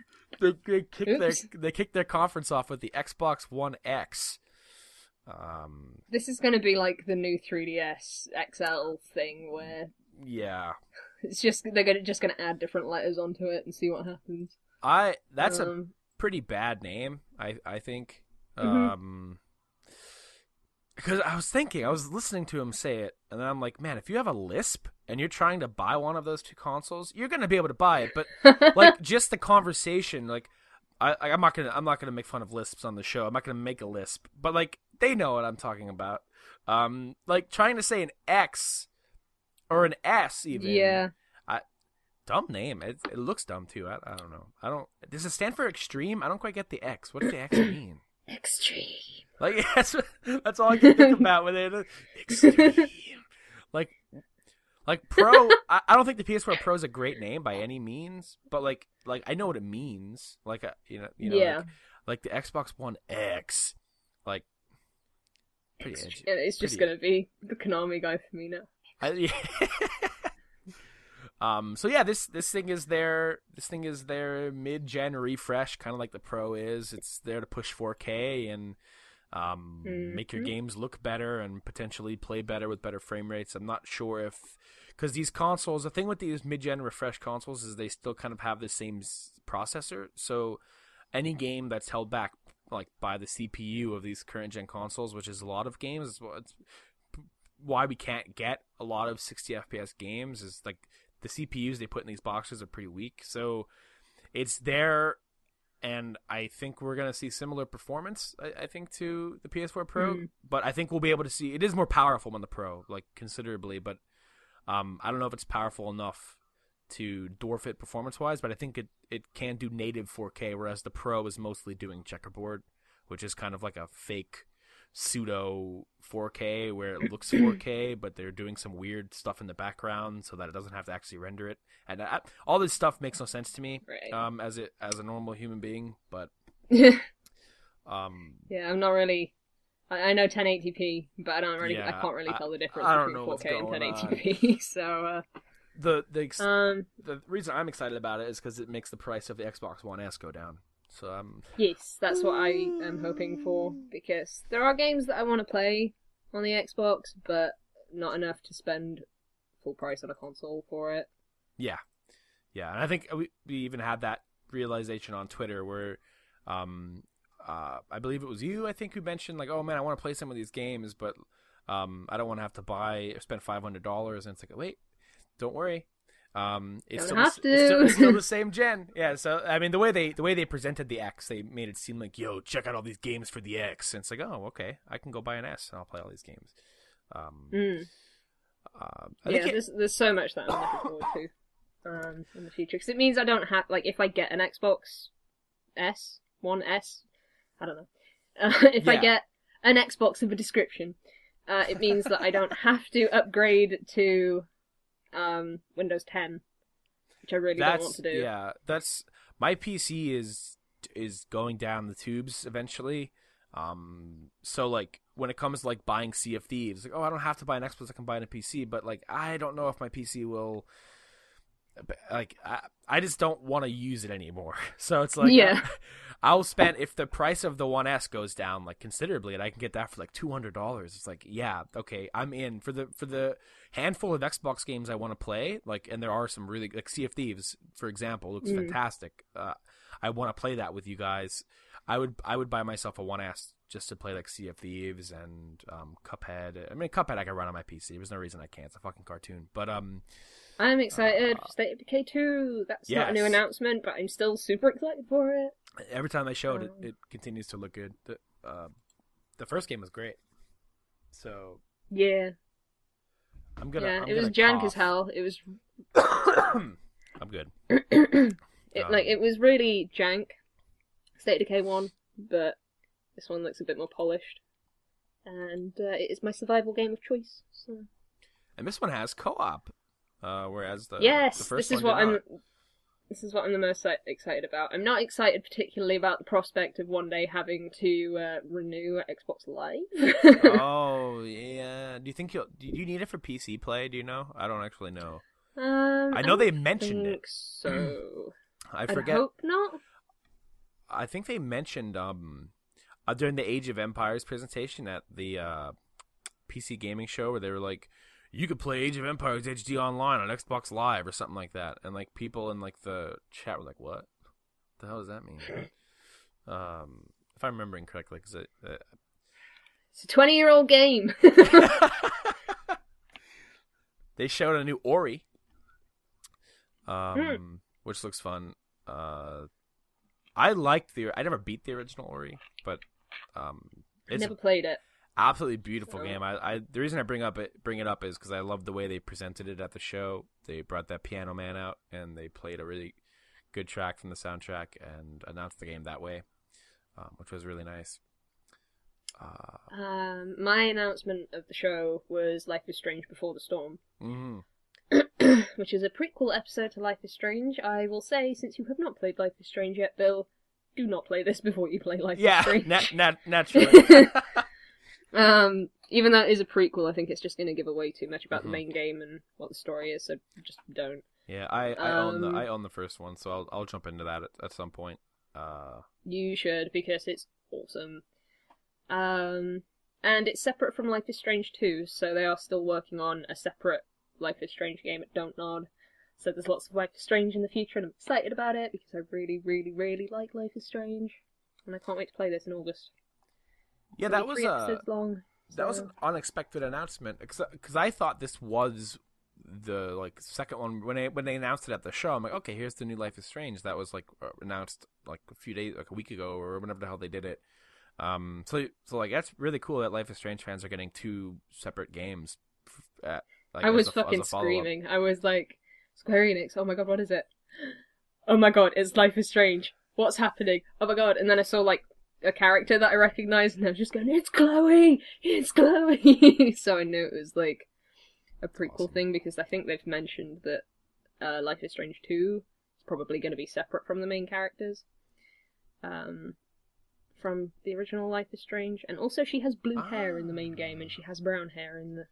they, they kicked their they kicked their conference off with the Xbox One X. Um, This is going to be like the new 3DS XL thing where yeah, it's just they're gonna, just going to add different letters onto it and see what happens. I that's a Um, pretty bad name. I I think. Mhm. Um, because I was thinking, I was listening to him say it, and then I'm like, man, if you have a lisp and you're trying to buy one of those two consoles, you're gonna be able to buy it. But like, just the conversation, like, I I'm not gonna I'm not gonna make fun of lisps on the show. I'm not gonna make a lisp, but like, they know what I'm talking about. Um, like trying to say an X or an S even. yeah. I, Dumb name. It, it looks dumb too. I, I don't know. I don't. Does it stand for extreme? I don't quite get the X. What does the X mean? Extreme. Like that's that's all I can think about with it. Extreme. like like pro. I, I don't think the PS4 Pro is a great name by any means, but like like I know what it means. Like a, you know you know yeah. like, like the Xbox One X. Like pretty edgy. And it's just pretty- to be the Konami guy for me now. I, Um, so yeah, this this thing is their this thing is their mid gen refresh, kind of like the Pro is. It's there to push 4K and um, make your Mhm. games look better and potentially play better with better frame rates. I'm not sure if because these consoles, the thing with these mid gen refresh consoles is they still kind of have the same s- processor. So any game that's held back like by the CPU of these current gen consoles, which is a lot of games, why we can't get a lot of 60 FPS games is like the CPUs they put in these boxes are pretty weak. So it's there, and I think we're gonna see similar performance. I, I think to the PS4 Pro, Mm. but I think we'll be able to see it is more powerful than the Pro, like considerably. But um, I don't know if it's powerful enough to dwarf it performance wise, but I think it, it can do native 4K, whereas the Pro is mostly doing checkerboard, which is kind of like a fake pseudo 4K where it looks 4K, but they're doing some weird stuff in the background so that it doesn't have to actually render it. And I, all this stuff makes no sense to me Right. um, as it as a normal human being, but um, yeah, I'm not really. I, I know 1080p, but I don't really. I can't really tell the difference I between know 4K and 1080p. so, the the ex- uh, um, the reason I'm excited about it is because it makes the price of the Xbox One S go down. So um, yes, that's what I am hoping for because there are games that I want to play on the Xbox, but not enough to spend full price on a console for it. Yeah, yeah, and I think we we even had that realization on Twitter where, um, uh, I believe it was you, I think, who mentioned like, oh man, I want to play some of these games, but um, I don't want to have to buy or spend five hundred dollars, and it's like, wait, don't worry. Um, it's Don't still, the, still, it's still the same gen. Yeah, so I mean, the way they the way they presented the X, they made it seem like, yo, check out all these games for the X, and it's like, oh, okay, I can go buy an S and I'll play all these games. Um, Mm. uh, Yeah, it- there's there's so much that I'm looking forward to um, in the future because it means I don't have like if I get an Xbox S, One S, I don't know, uh, if I get an Xbox of a description, uh, it means that I don't have to upgrade to um, Windows 10, which I really don't want to do. Yeah, that's my PC is is going down the tubes eventually. Um, so like when it comes to like buying Sea of Thieves, like oh I don't have to buy an Xbox, I can buy on a PC, but like I don't know if my PC will. Like I, I just don't want to use it anymore. So it's like Yeah. I'll spend if the price of the One S goes down like considerably, and I can get that for like two hundred dollars. It's like, yeah, okay, I'm in for the for the handful of Xbox games I want to play. Like, and there are some really like Sea of Thieves, for example, looks Mm. fantastic. Uh, I want to play that with you guys. I would I would buy myself a One S just to play like Sea of Thieves and um, Cuphead. I mean, Cuphead I can run on my PC. There's no reason I can't. It's a fucking cartoon. But um, I'm excited for State of Decay 2. That's not a new Yes. announcement, but I'm still super excited for it. every time they showed it, Um, it continues to look good. The uh, the first game was great. So Yeah, I'm gonna. yeah. I'm it was gonna jank as cough. hell. It was I'm good. it, Um, like it was really jank. State of Decay one, but this one looks a bit more polished, and uh, it is my survival game of choice. So And this one has co-op, uh, whereas the yes, the first this is what I'm. not. This is what I'm the most excited about. I'm not excited particularly about the prospect of one day having to uh, renew Xbox Live. oh yeah. Do you think you'll? Do you need it for PC play? Do you know? I don't actually know. um, I know they mentioned think it. So I forget. I'd hope not. I think they mentioned um uh, during the Age of Empires presentation at the uh, PC gaming show where they were like, you could play Age of Empires HD online on Xbox Live or something like that, and like people in like the chat were like, what? The hell does that mean? um, if I'm remembering correctly, because it. Uh, It's a 20 year old game. they showed a new Ori, um, which looks fun. Uh, I liked the. I never beat the original Ori, but um, it's Never played it. Absolutely beautiful game. I, I the reason I bring up it bring it up is because I love the way they presented it at the show. They brought that Piano Man out and they played a really good track from the soundtrack and announced the game that way, um, which was really nice. Uh, Um, my announcement of the show was Life is Strange Before the Storm, mhm. which is a prequel episode to Life is Strange. I will say, since you have not played Life is Strange yet, Bill, do not play this before you play Life Yeah, is Strange. nat- nat- naturally. um, even though it is a prequel, I think it's just going to give away too much about Mhm. the main game and what the story is, so just don't. Yeah, I, I own the Um, I own the first one, so I'll I'll jump into that at, at some point. Uh, You should because it's awesome. Um, and it's separate from Life is Strange 2, so they are still working on a separate Life is Strange game at Don't Nod. So there's lots of Life is Strange in the future, and I'm excited about it because I really, really, really like Life is Strange, and I can't wait to play this in August. Yeah, that was a long. that was an unexpected announcement because I thought this was the like second one when they when they announced it at the show. I'm like, okay, here's the new Life is Strange that was like uh, announced like a few days, like a week ago or whenever the hell they did it. Um, so so like that's really cool that Life is Strange fans are getting two separate games. At, like, I was a- fucking screaming. I was like, Square Enix, oh my god, what is it? Oh my god, it's Life is Strange. What's happening? Oh my god. And then I saw like a character that I recognized and I was just going, it's Chloe! It's Chloe! so I knew it was like a prequel Awesome. thing because I think they've mentioned that uh, Life is Strange 2 is probably going to be separate from the main characters. Um, from the original Life is Strange. And also she has blue hair in the main game and she has brown hair in the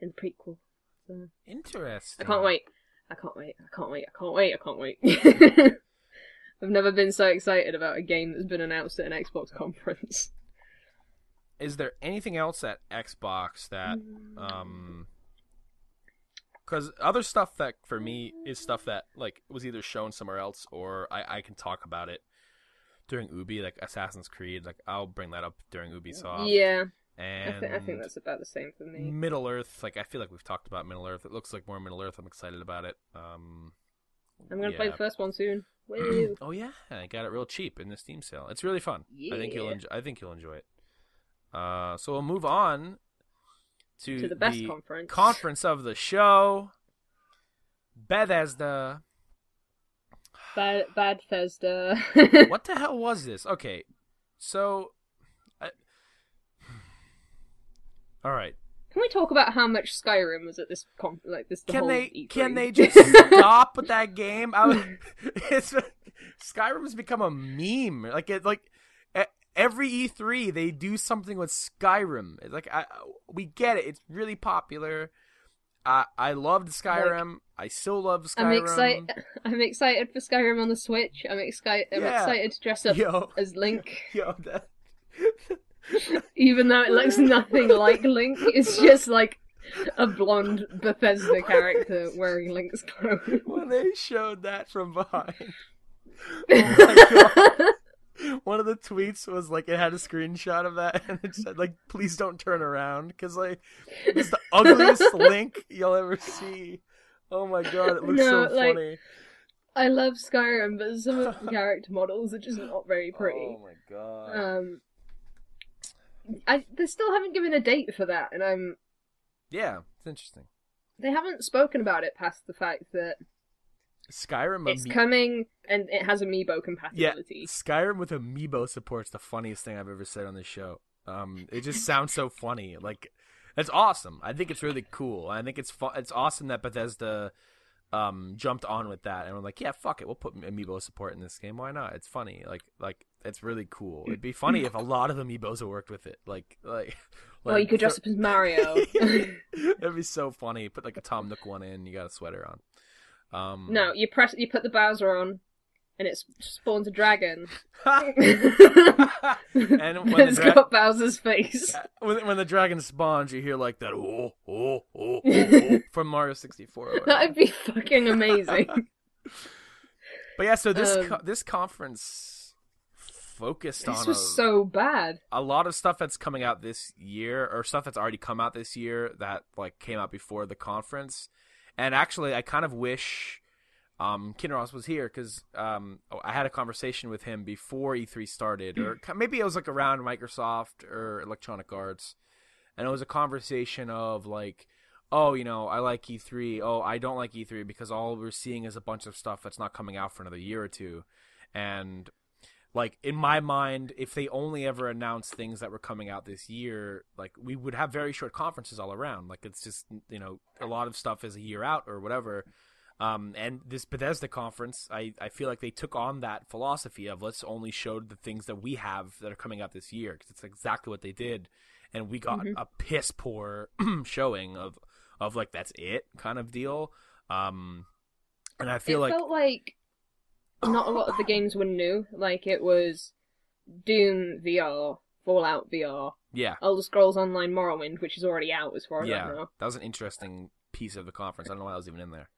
in the prequel. So Interesting. I can't wait. I can't wait. I can't wait. I can't wait. I can't wait. I've never been so excited about a game that's been announced at an Xbox conference. Is there anything else at Xbox that um because other stuff that for me is stuff that like was either shown somewhere else or I, I can talk about it during Ubi like Assassin's Creed like I'll bring that up during Ubisoft yeah, I, and th- I think that's about the same for me. Middle Earth like I feel like we've talked about Middle Earth it looks like more Middle Earth I'm excited about it um I'm gonna play the first one soon. Woo! oh yeah I got it real cheap in the Steam sale it's really fun I think you'll enjoy I think you'll enjoy it uh so we'll move on to, to the best conference. conference of the show. Bethesda. Bad, bad Bethesda. What the hell was this? Okay, so, I... all right. Can we talk about how much Skyrim was at this con- like this? The Can whole they E3? can they just stop with that game? I was, it's Skyrim's become a meme. Like it like every E3 they do something with Skyrim. It's like I we get it. It's really popular. I I loved Skyrim. I still love Skyrim. I'm excited. I'm excited for Skyrim on the Switch. I'm excited. I'm Yeah. excited to dress up Yo, as Link. yo, that. Even though it looks nothing like Link, it's just like a blonde Bethesda character wearing Link's clothes. when they showed that from behind. Oh my god. One of the tweets was like it had a screenshot of that and it said like please don't turn around because like it's the ugliest link you'll ever see. Oh my god, it looks No, so like, funny. I love Skyrim, but some of the character models are just not very pretty. Oh my god. Um, I they still haven't given a date for that, and I'm yeah, it's interesting. they haven't spoken about it past the fact that Skyrim it's coming and it has amiibo compatibility. yeah. Skyrim with amiibo support's the funniest thing I've ever said on this show. Um, it just sounds so funny. Like, it's awesome. I think it's really cool. I think it's fu- It's awesome that Bethesda um jumped on with that and we're like, yeah, fuck it, we'll put amiibo support in this game. Why not? It's funny. Like, like it's really cool. It'd be funny if a lot of amiibos worked with it. Like, like. Well, you could dress up as Mario. It'd be so funny. Put like a Tom Nook one in. You got a sweater on. Um, no, you press, you put the Bowser on, and it spawns a dragon. and when the, it's dra- got Bowser's face. when, when the dragon spawns, you hear like that oh oh oh, oh, oh from Mario sixty four. That'd be fucking amazing. But yeah, so this Um, co- this conference focused this on This was a, so bad. a lot of stuff that's coming out this year, or stuff that's already come out this year that like came out before the conference. And actually, I kind of wish um, Kinross was here because um, I had a conversation with him before E3 started, or maybe it was like around Microsoft or Electronic Arts, and it was a conversation of like, oh, you know, I like E3. Oh, I don't like E3 because all we're seeing is a bunch of stuff that's not coming out for another year or two, and like in my mind if they only ever announced things that were coming out this year like we would have very short conferences all around like it's just you know a lot of stuff is a year out or whatever um, and this Bethesda conference, I, I feel like they took on that philosophy of let's only show the things that we have that are coming out this year because it's exactly what they did, and we got Mhm. a piss poor showing of of like that's it kind of deal. Um, and I feel it like felt like not a lot of the games were new. Like it was Doom VR, Fallout VR, yeah, Elder Scrolls Online Morrowind, which is already out as far as I yeah, know. that was an interesting piece of the conference. I don't know why I was even in there.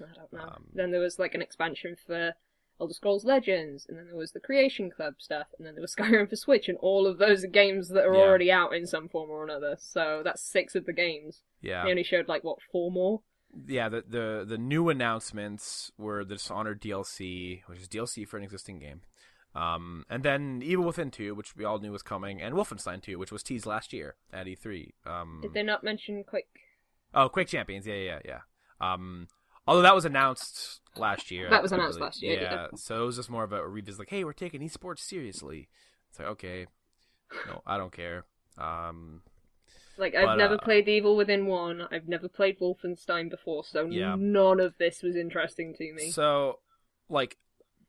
I don't know. Um, then there was like an expansion for Elder Scrolls Legends, and then there was the Creation Club stuff, and then there was Skyrim for Switch, and all of those are games that are Yeah. already out in some form or another. So that's six of the games. Yeah, They only showed like what four more. Yeah. The the the new announcements were the Dishonored DLC, which is DLC for an existing game. Um, and then Evil Within 2, which we all knew was coming, and Wolfenstein 2, which was teased last year at E3. Um, Did they not mention Quake? Oh, Quake Champions, yeah, yeah, yeah. Um, although that was announced last year. That was announced last year, Yeah, yeah. so it was just more of a revisit, like, hey, we're taking esports seriously. It's like, okay, no, I don't care. Um, Like I've But, never uh, played Evil Within one. I've never played Wolfenstein before, so Yeah. none of this was interesting to me. so, like,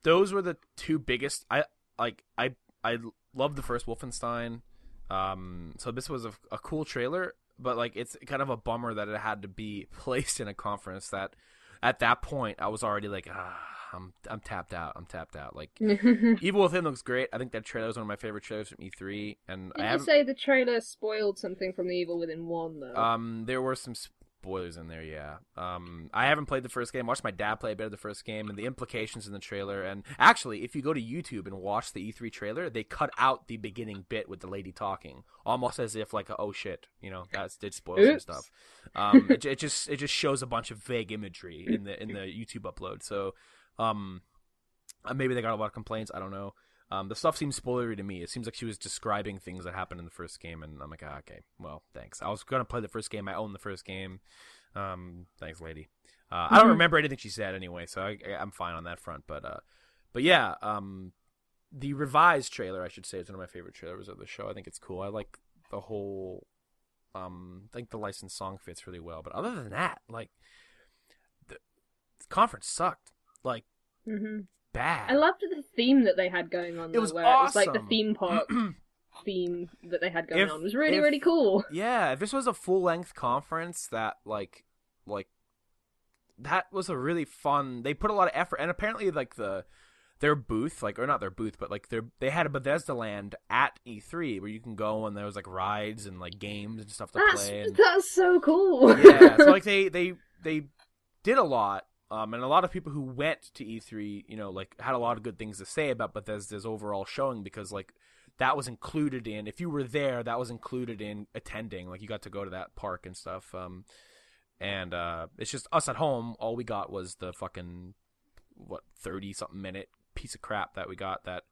those were the two biggest. I like, I I love the first Wolfenstein. Um, so this was a, a cool trailer, but like, it's kind of a bummer that it had to be placed in a conference that, at that point, I was already like, ah, I'm I'm tapped out. I'm tapped out. Like. Evil Within looks great. I think that trailer is one of my favorite trailers from E3, and I you say the trailer spoiled something from the Evil Within one though? Um, there were some spoilers in there. Yeah. Um, I haven't played the first game. Watched my dad play a bit of the first game, and the implications in the trailer. And actually, if you go to YouTube and watch the E3 trailer, they cut out the beginning bit with the lady talking, almost as if like, oh shit, you know, that did spoil some stuff. Um, it, it just it just shows a bunch of vague imagery in the in the YouTube upload. So, um, uh, maybe they got a lot of complaints. I don't know. Um, the stuff seems spoilery to me. It seems like she was describing things that happened in the first game, and I'm like, ah, okay, well, thanks. I was gonna play the first game. I own the first game. Um, thanks, lady. Uh, I don't Mhm. remember anything she said anyway, so I, I'm fine on that front. But, uh, but yeah, um, the revised trailer, I should say, is one of my favorite trailers of the show. I think it's cool. I like the whole. Um, I think the licensed song fits really well. But other than that, like, the, the conference sucked. Like, hmm bad. I loved the theme that they had going on. It Though, was where it was like the theme park theme that they had going If- on. It was really if- really cool. Yeah, if this was a full length conference that like like that was a really fun they put a lot of effort and apparently like the their booth, like or not their booth, but like their they had a Bethesda land at E3 where you can go and there was like rides and like games and stuff to That's play and that's so cool. yeah, so like they they they did a lot, um, and a lot of people who went to E3, you know, like had a lot of good things to say about Bethesda's overall showing because like that was included in if you were there, that was included in attending. Like you got to go to that park and stuff. Um, and uh, it's just us at home. All we got was the fucking what thirty something minute piece of crap that we got that.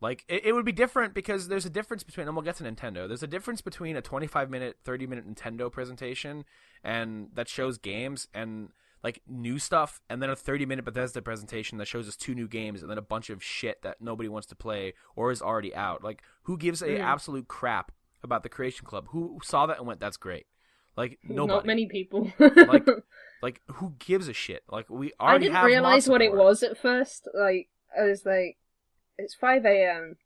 Like it, it would be different because there's a difference between, and we'll get to Nintendo. There's a difference between a 25 minute, 30 minute Nintendo presentation and that shows games and like new stuff, and then a 30 minute Bethesda presentation that shows us two new games and then a bunch of shit that nobody wants to play or is already out. Like, who gives a Mm. absolute crap about the Creation Club? Who saw that and went, "That's great"? Like nobody. Not many people. Like, Like, who gives a shit? Like, we I didn't realize what it was at first. Like I was like, it's five a.m.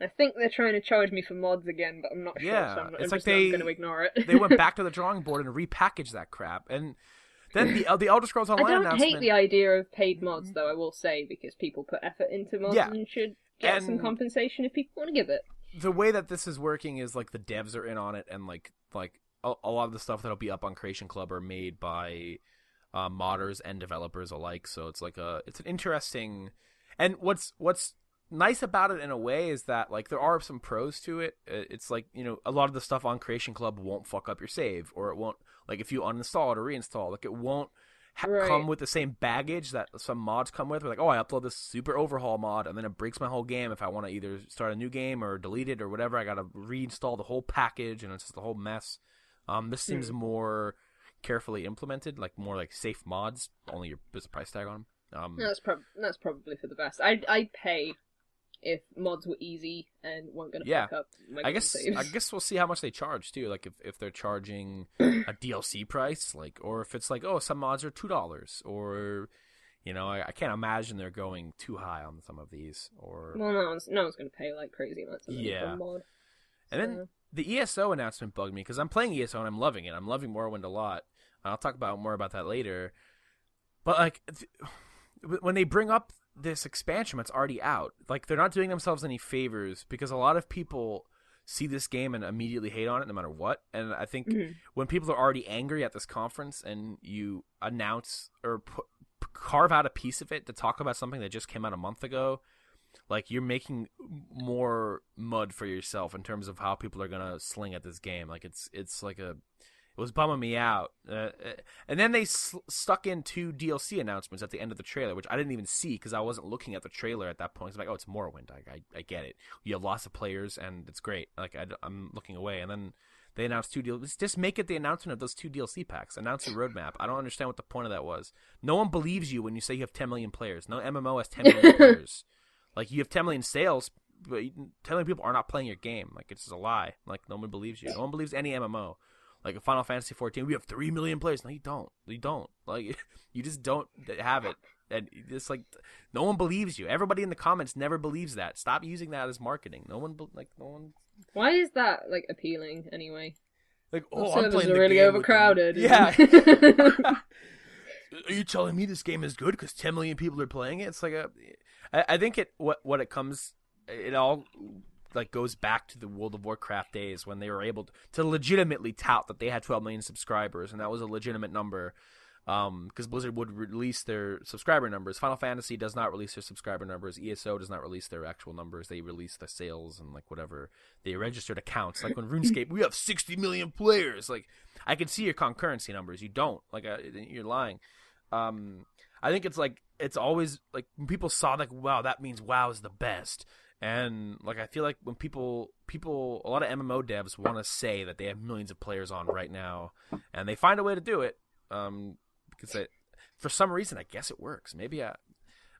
I think they're trying to charge me for mods again, but I'm not sure. Yeah, so I'm, it's I'm like just they- going to ignore it. they went back to the drawing board and repackaged that crap. And then the uh, the Elder Scrolls Online. I don't hate the idea of paid mods, though. I will say because people put effort into mods Yeah. and should get some compensation if people want to give it. the way that this is working is like the devs are in on it, and like like a, a lot of the stuff that'll be up on Creation Club are made by uh, modders and developers alike. So it's like a it's an interesting, and what's what's nice about it in a way is that like there are some pros to it. It's like you know a lot of the stuff on Creation Club won't fuck up your save, or it won't like if you uninstall it or reinstall, like it won't. Ha- Right. come with the same baggage that some mods come with. We're like, oh, I upload this super overhaul mod, and then it breaks my whole game. If I want to either start a new game or delete it or whatever, I got to reinstall the whole package, and it's just a whole mess. Um, this seems Hmm. more carefully implemented, like more like safe mods. Only your there's a price tag on them. Um, That's prob- that's probably for the best. I'd I'd pay if mods were easy and weren't going to Yeah. fuck up I guess saves. I guess we'll see how much they charge too. Like if, if they're charging a DLC price, like or if it's like oh some mods are two dollars, or you know I, I can't imagine they're going too high on some of these. Or Well, no one's no one's going to pay like crazy amounts of for Yeah. a mod. and then the ESO announcement bugged me because I'm playing ESO and I'm loving it. I'm loving Morrowind a lot. I'll talk about more about that later. But like, th- when they bring up this expansion that's already out, like they're not doing themselves any favors because a lot of people see this game and immediately hate on it no matter what. And I think Mhm. when people are already angry at this conference and you announce or put, carve out a piece of it to talk about something that just came out a month ago, like you're making more mud for yourself in terms of how people are gonna sling at this game. Like it's it's like a it was bumming me out. Uh, uh, and then they s- stuck in two DLC announcements at the end of the trailer, which I didn't even see because I wasn't looking at the trailer at that point. It's like, oh, it's Morrowind. I, I, I get it. You have lots of players, and it's great. Like I, am looking away, and then they announced two DLCs. Just make it the announcement of those two DLC packs. Announce a roadmap. I don't understand what the point of that was. No one believes you when you say you have 10 million players. No MMO has 10 million players. Like you have 10 million sales, but you- 10 million people are not playing your game. Like it's just a lie. Like no one believes you. No one believes any MMO. Like in Final Fantasy 14, we have 3 million players. No, you don't. You don't. Like you just don't have it. And it's like no one believes you. Everybody in the comments never believes that. Stop using that as marketing. No one like no one Why is that like appealing anyway? like oh, I'm playing the really game overcrowded. Yeah. are you telling me this game is good because 10 million people are playing it it's like a I, I think it what what it comes it all like goes back to the world of warcraft days when they were able to legitimately tout that they had 12 million subscribers and that was a legitimate number um because blizzard would release their subscriber numbers. Final fantasy does not release their subscriber numbers. Eso does not release their actual numbers. They release the sales and like whatever. They registered accounts. Like when runescape we have 60 million players. Like i can see your concurrency numbers. You don't. Like you're lying. Um i think it's like it's always like when people saw like wow that means wow is the best and like i feel like when people people a lot of mmo devs want to say that they have millions of players on right now and they find a way to do it um because it, for some reason i guess it works. Maybe I,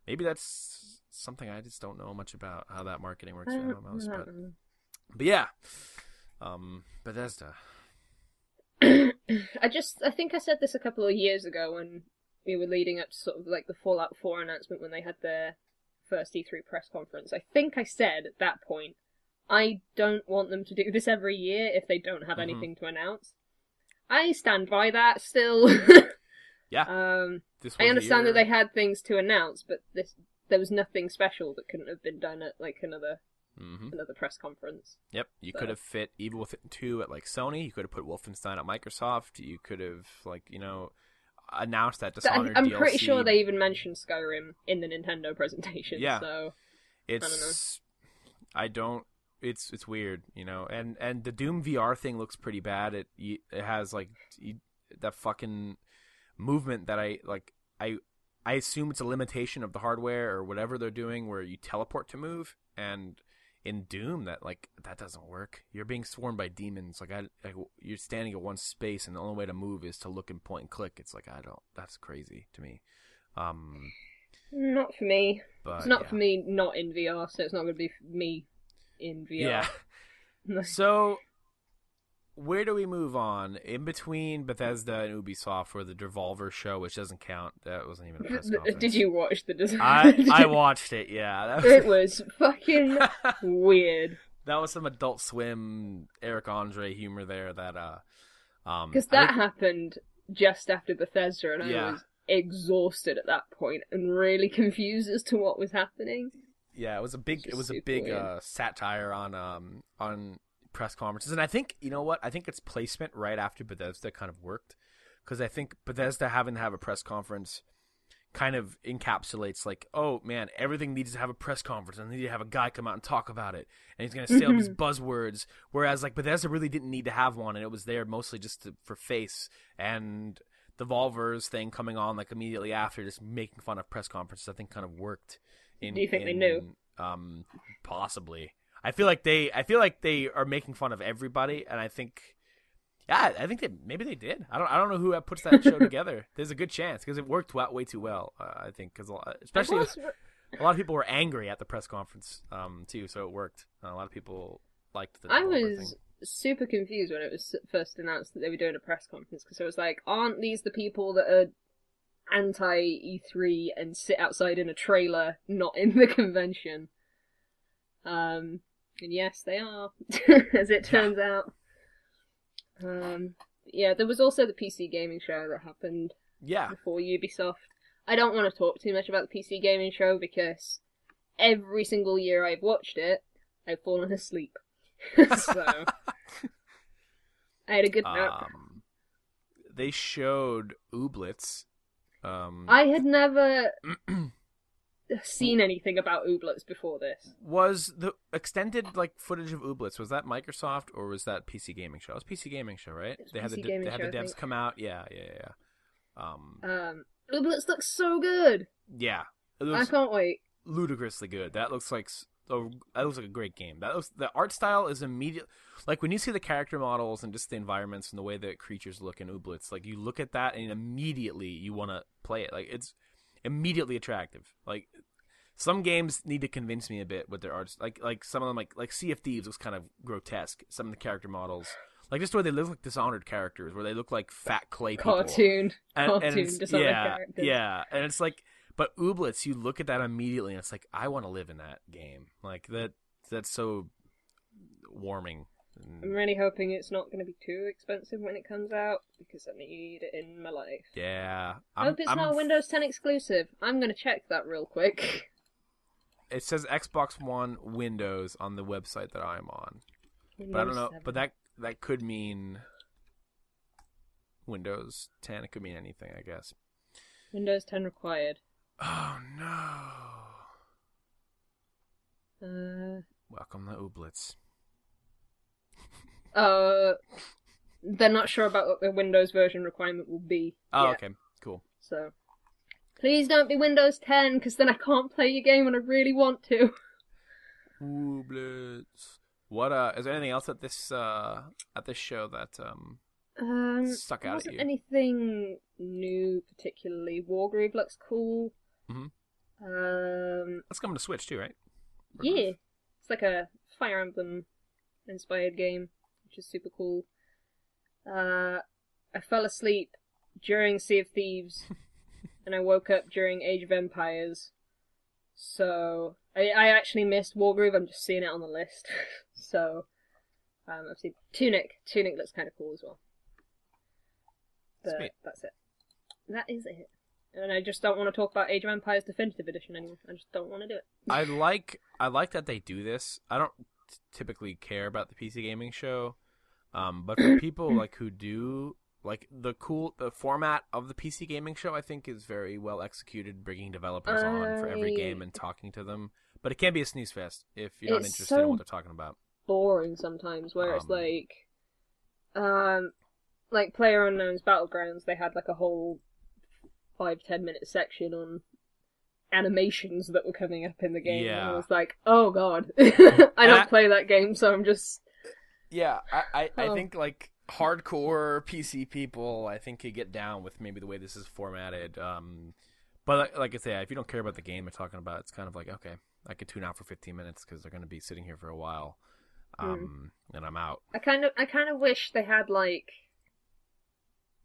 maybe that's something i just don't know much about how that marketing works for mmos but but yeah. Um bethesda. I just I think I said this a couple of years ago when we were leading up to sort of like the Fallout 4 announcement when they had their first E3 press conference. I think I said at that point, I don't want them to do this every year if they don't have Mhm. anything to announce. I stand by that still. Yeah. um, this I understand that they had things to announce, but this there was nothing special that couldn't have been done at like another Mhm. another press conference. Yep, you So- could have fit Evil Within two at like Sony. You could have put Wolfenstein at Microsoft. You could have like you know announced that Dishonored I'm, I'm pretty sure they even mentioned Skyrim in the Nintendo presentation. Yeah. So It's I don't. It's it's weird, you know. And and the Doom VR thing looks pretty bad. It it has like that fucking movement that I like. I I assume it's a limitation of the hardware or whatever they're doing, where you teleport to move. And in Doom, that like that doesn't work. You're being swarmed by demons. Like I, like you're standing at one space, and the only way to move is to look and point and click. It's like I don't. That's crazy to me. Um, not for me. but It's not yeah. for me. Not in VR, so it's not going to be me in VR. Yeah. So, where do we move on? In between Bethesda and Ubisoft for the Devolver show, which doesn't count. That wasn't even a press conference. Did you watch the design? I I watched it. Yeah, that it was, was fucking weird that was some Adult Swim Eric Andre humor there. That uh, um, because that think- happened just after Bethesda, and I Yeah. was exhausted at that point and really confused as to what was happening. yeah, it was a big it was a big uh, satire on um on press conferences, and I think you know what I think its placement right after Bethesda kind of worked because I think Bethesda having to have a press conference kind of encapsulates like, oh man, everything needs to have a press conference and they need to have a guy come out and talk about it, and he's gonna say all these buzzwords. Whereas like Bethesda really didn't need to have one, and it was there mostly just to, for face and Devolver's thing coming on like immediately after, just making fun of press conferences. I think kind of worked. In, Do you think they knew? Um, possibly. I feel like they. I feel like they are making fun of everybody, and I think. Yeah, I think they maybe they did. I don't. I don't know who puts that show together. There's a good chance because it worked wa- way too well. Uh, I think because especially was- a lot of people were angry at the press conference um, too, so it worked. Uh, a lot of people liked the. I was thing. super confused when it was first announced that they were doing a press conference because I was like, aren't these the people that are anti E3 and sit outside in a trailer, not in the convention? Um, and yes, they are, as it turns out. Um, yeah, there was also the PC gaming show that happened Yeah, before Ubisoft. I don't want to talk too much about the PC gaming show because every single year I've watched it, I've fallen asleep. so I had a good nap. Um, they showed Ooblets. Um, I had never seen anything about Ooblets before this. was the extended like footage of Ooblets was that Microsoft or was that PC Gaming Show? It was PC Gaming Show, right? They had the de- they had Show, the devs come out. Yeah, yeah, yeah. Um, Um, Ooblets looks so good. yeah, I can't wait. ludicrously good. That looks like s- a, that looks like a great game. That looks the art style is immediate. Like when you see the character models and just the environments and the way that creatures look in Ooblets, like you look at that and immediately you want to play it. Like it's immediately attractive. Like some games need to convince me a bit with their arts. Like like some of them like like Sea of Thieves looks kind of grotesque. Some of the character models. Like just the way they look like dishonored characters, where they look like fat clay people Cartoon. and, cartoon and Dishonored yeah, characters. yeah, and it's like, but Ooblets, you look at that immediately, and it's like, I want to live in that game. Like that, that's so warming. I'm really hoping it's not going to be too expensive when it comes out because I need it in my life. Yeah, I I'm, hope it's I'm- not a Windows 10 exclusive. I'm going to check that real quick. It says Xbox One Windows on the website that I'm on, but I don't know. Windows But that that could mean Windows 10. It could mean anything, I guess. Windows 10 required. Oh no! Uh, Welcome to Ooblets. uh, they're not sure about what the Windows version requirement will be. Oh, yet, okay, cool. So, please don't be Windows 10 because then I can't play your game when I really want to. Ooblets. What uh? Is there anything else at this uh at this show that um Um, Stuck out at you. anything new particularly. Wargroove looks cool. Mhm. Um, that's coming to Switch too, right? yeah, it's like a Fire Emblem inspired game, which is super cool. Uh, I fell asleep during Sea of Thieves, and I woke up during Age of Empires. So I, I actually missed Wargroove. I'm just seeing it on the list. so um, I've seen Tunic. Tunic looks kind of cool as well. But Sweet. that's it. That is it. And I just don't want to talk about Age of Empires Definitive Edition anymore. I just don't want to do it. I like I like that they do this. I don't typically care about the PC gaming show, um, but for people like who do like the cool the format of the PC gaming show, I think is very well executed, bringing developers on for every game and talking to them. But it can be a snooze fest if you're not It's interested in what they're talking about. boring sometimes where it's Um, like um like player unknown's battlegrounds they had like a whole five ten minute section on animations that were coming up in the game and i was like oh god i don't I- play that game so i'm just Yeah, I, I, I Oh. think like hardcore PC people, I think could get down with maybe the way this is formatted. Um, but like, I say, if you don't care about the game they're talking about, it's kind of like okay, I could tune out for 15 minutes because they're going to be sitting here for a while, um, and I'm out. i kind of i kind of wish they had like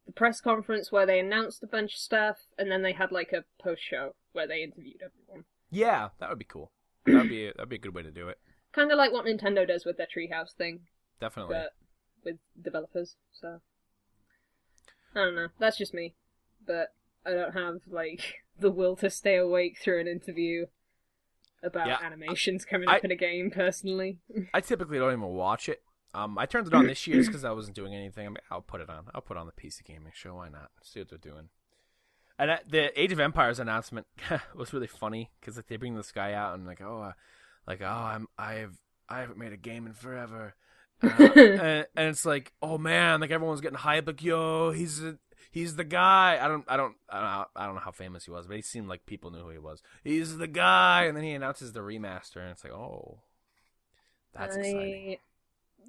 the press conference where they announced a bunch of stuff and then they had like a post show where they interviewed everyone Yeah, that would be cool. That'd be that'd be a good way to do it. kind of like what nintendo does with their treehouse thing Definitely. but with developers. So I don't know. That's just me, but I don't have like the will to stay awake through an interview about Yeah. animations coming I- up in a game. Personally, I typically don't even watch it. Um, I turned it on this year just because I wasn't doing anything. I'm like, I'll put it on. I'll put on the PC gaming show. Why not? See what they're doing. And the Age of Empires announcement was really funny because like, they bring this guy out and like, oh, uh, like oh, I'm I've I haven't made a game in forever, uh, and, and it's like, oh man, like everyone's getting hype, like yo, he's a, he's the guy. I don't I don't I don't know, I don't know how famous he was, but he seemed like people knew who he was. He's the guy, and then he announces the remaster, and it's like, oh, that's I exciting.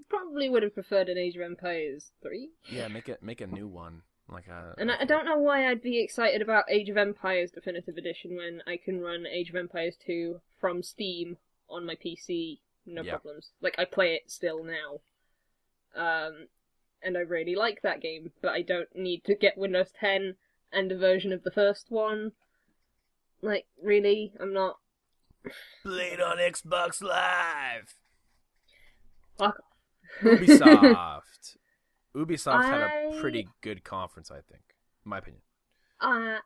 probably would have preferred an Age of Empires three, Yeah, make it make a new one. Like a, and I I don't know why I'd be excited about Age of Empires Definitive Edition when I can run Age of Empires two from Steam on my PC, no Yeah. problems. Like I play it still now. Um, and I really like that game, but I don't need to get Windows 10 and a version of the first one. Like, really? I'm not. Played on Xbox Live. Fuck off. Ubisoft. Ubisoft had a pretty good conference, I think, in my opinion. Uh,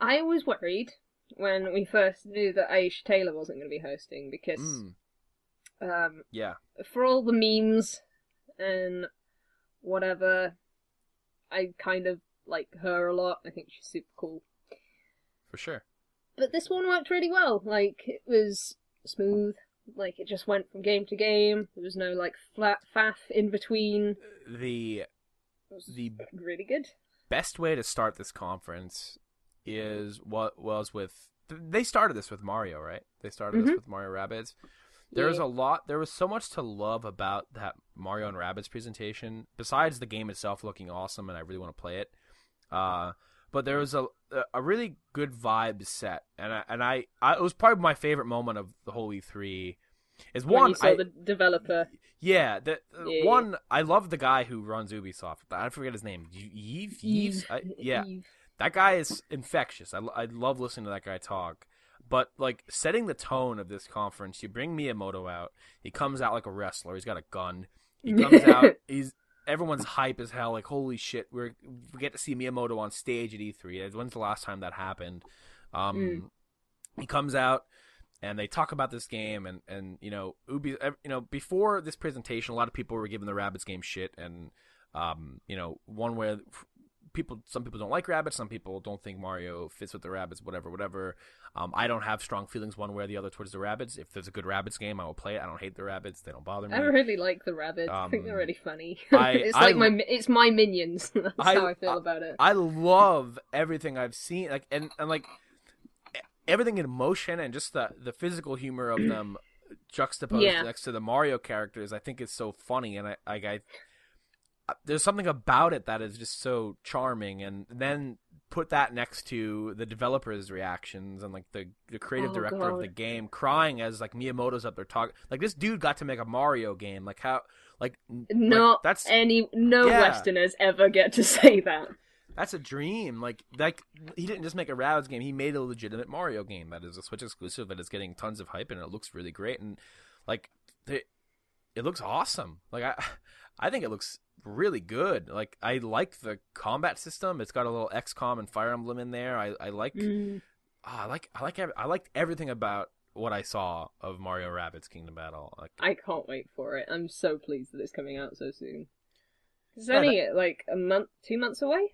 I was worried when we first knew that Aisha Tyler wasn't going to be hosting because Mm, um, yeah. for all the memes and whatever, I kind of like her a lot. I think she's super cool. For sure. But this one worked really well. Like it was smooth. Like it just went from game to game. There was no like flat faff in between. The the really good. best way to start this conference is what was with they started this with Mario, right? They started this Mhm. with Mario Rabbids. There was Yeah. a lot there was so much to love about that Mario and Rabbids presentation besides the game itself looking awesome and I really want to play it. Uh but there was a a really good vibe set and I, and I, I it was probably my favorite moment of the whole E3 is when one you saw I, the developer. yeah, the Yeah, one I love the guy who runs Ubisoft. I forget his name. Yves. Yves. I, yeah, Yves. that guy is infectious. I, I love listening to that guy talk. But like setting the tone of this conference, you bring Miyamoto out. He comes out like a wrestler. He's got a gun. He comes out. He's everyone's hype as hell. Like holy shit, we're we get to see Miyamoto on stage at E3. When's the last time that happened? Um, Mm. he comes out and they talk about this game and and you know Ubi you know before this presentation a lot of people were giving the Rabbids game shit and um you know one where people some people don't like Rabbids some people don't think mario fits with the Rabbids whatever whatever um i don't have strong feelings one way or the other towards the Rabbids if there's a good Rabbids game i will play it i don't hate the Rabbids they don't bother me I really like the Rabbids. I think they're Um, really funny. I- it's I- like my it's my minions. That's I- how I feel about it. I love everything I've seen, like and, and like everything in motion and just the the physical humor of them juxtaposed Yeah. next to the Mario characters. I think is so funny, and I I, I there's something about it that is just so charming, and then put that next to the developers' reactions and like the the creative Oh, director of the game crying as like Miyamoto's up there talking. Like this dude got to make a Mario game. Like how like n- like, Not that's any no Yeah. Westerners ever get to say that. That's a dream. Like like he didn't just make a Rabbids game; he made a legitimate Mario game that is a Switch exclusive that is getting tons of hype and it looks really great and like it, it looks awesome. Like I I think it looks really good. Like I like the combat system. It's got a little XCOM and Fire Emblem in there. I I like Mm. ah, I like I like I liked everything about what I saw of Mario Rabbids Kingdom Battle. Like I can't wait for it. I'm so pleased that it's coming out so soon. It's only like a month, two months away.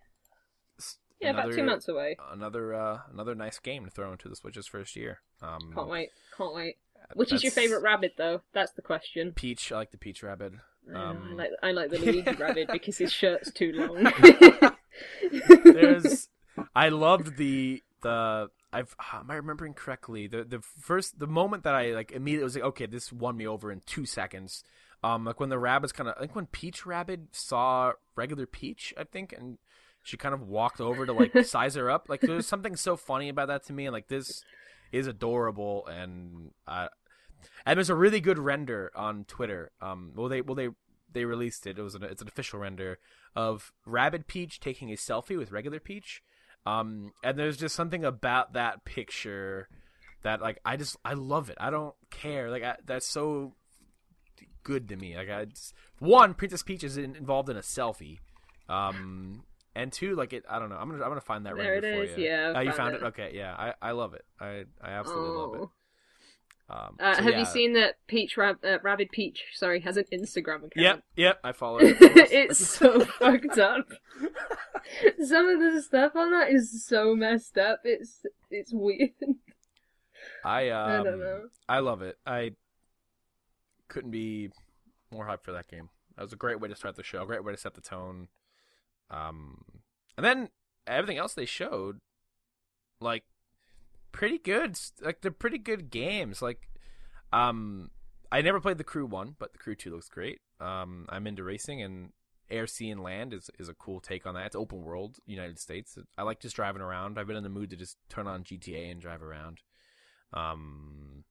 Yeah, about two months away. Another uh, another nice game to throw into the Switch's first year. Um, Can't wait. Can't wait. Which is your favorite Rabbid, though? That's the question. Peach. I like the Peach Rabbid. Um, I like I like the Luigi Rabbid because his shirt's too long. There's, I loved the the. I've am I remembering correctly? The the first the moment that I like immediately was like, okay, this won me over in two seconds. Um, like when the Rabbids kind of, like when Peach Rabbid saw regular Peach, I think, and she kind of walked over to like size her up. Like there's something so funny about that to me, and like this is adorable, and uh, and there's a really good render on Twitter. Um, well they well they they released it. It was an it's an official render of Rabbid Peach taking a selfie with regular Peach. Um, and there's just something about that picture that like I just I love it. I don't care. Like I, that's so good to me. Like I just, one Princess Peach is in, involved in a selfie. Um, and two, like it, I don't know. I'm gonna I'm gonna find that There render it for is, you. yeah, Oh, you found it. it. Okay, yeah. I I love it. I I absolutely love it. Um, Uh, so have yeah. you seen that Peach Rab- uh, Rabbid Peach? Sorry, has an Instagram account. Yep, yep. I follow it. it's so fucked up. Some of the stuff on that is so messed up. It's it's weird. I um, I don't know. I love it. I couldn't be more hyped for that game. That was a great way to start the show. A Great way to set the tone. Um, and then everything else they showed, like, pretty good. Like they're pretty good games. Like, um, I never played the Crew one, but the Crew two looks great. Um, I'm into racing and air, sea, and land is is a cool take on that. It's open world, United States. I like just driving around. I've been in the mood to just turn on GTA and drive around. Um,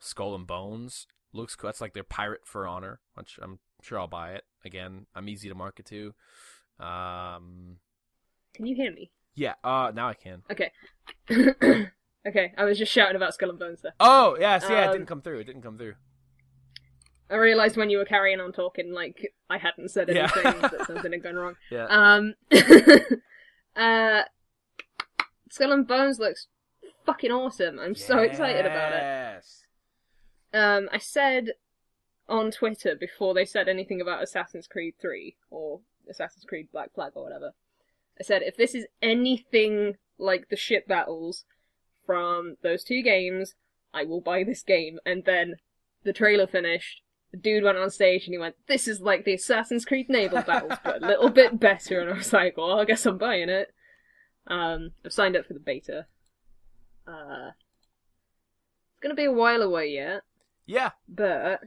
Skull and Bones looks cool. That's like their pirate for honor, which I'm sure I'll buy it. Again, I'm easy to market to. Um, Can you hear me? yeah. Uh, now I can. Okay. okay, I was just shouting about Skull and Bones there. Oh, yes, yeah. It Um, didn't come through. It didn't come through. I realised when you were carrying on talking, like, I hadn't said Yeah. anything, that something had gone wrong. Yeah. Um, uh, Skull and Bones looks fucking awesome. I'm so excited about it. Yes. Um, I said on Twitter before they said anything about Assassin's Creed 3 or Assassin's Creed Black Flag or whatever. I said if this is anything like the ship battles from those two games, I will buy this game. And then the trailer finished. The dude went on stage and he went, "This is like the Assassin's Creed naval battles, but a little bit better." And I was like, "Well, I guess I'm buying it." Um, I've signed up for the beta. Uh, it's gonna be a while away yet, Yeah. but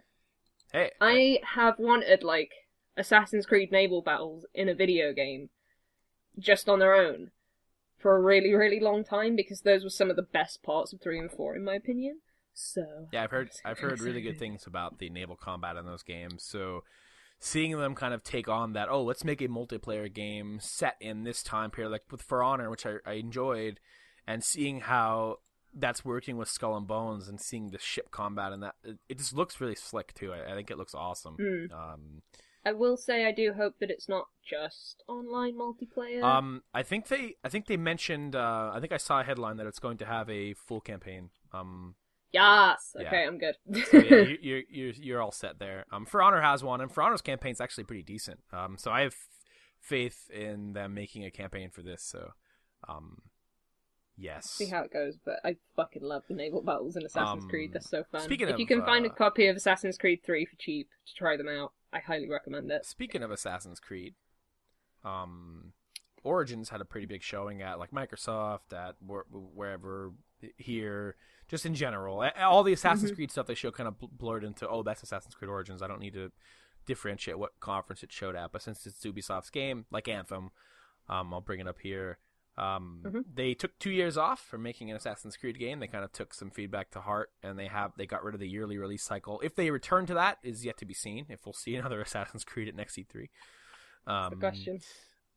Hey. I have wanted like Assassin's Creed naval battles in a video game just on their own for a really, really long time because those were some of the best parts of three and four in my opinion. So Yeah, I've heard I've heard really good things about the naval combat in those games. So seeing them kind of take on that, oh, let's make a multiplayer game set in this time period, like with For Honor, which I, I enjoyed, and seeing how that's working with Skull and Bones and seeing the ship combat and that it, it just looks really slick too. I, I think it looks awesome. Mm. Um, I will say I do hope that it's not just online multiplayer. um, I think they I think they mentioned uh, I think I saw a headline that it's going to have a full campaign. Um, yes. yeah. Okay, I'm good. So yeah, you, you're you're you're all set there. Um, For Honor has one, and For Honor's campaign's actually pretty decent. Um, so I have faith in them making a campaign for this. So, um, yes. See how it goes, but I fucking love the naval battles in Assassin's Um, Creed. They're so fun. speaking if you of, can find a uh, copy of Assassin's Creed 3 for cheap to try them out, I highly recommend it. Speaking of Assassin's Creed, um, Origins had a pretty big showing at like Microsoft, at wherever here, just in general. All the Assassin's Mhm. Creed stuff they show kind of blurred into, oh, that's Assassin's Creed Origins. I don't need to differentiate what conference it showed at, but since it's Ubisoft's game, like Anthem, um, I'll bring it up here. Um, Mhm. They took two years off from making an Assassin's Creed game. They kind of took some feedback to heart, and they have they got rid of the yearly release cycle. If they return to that, is yet to be seen. If we'll see another Assassin's Creed at next E3. Um, question.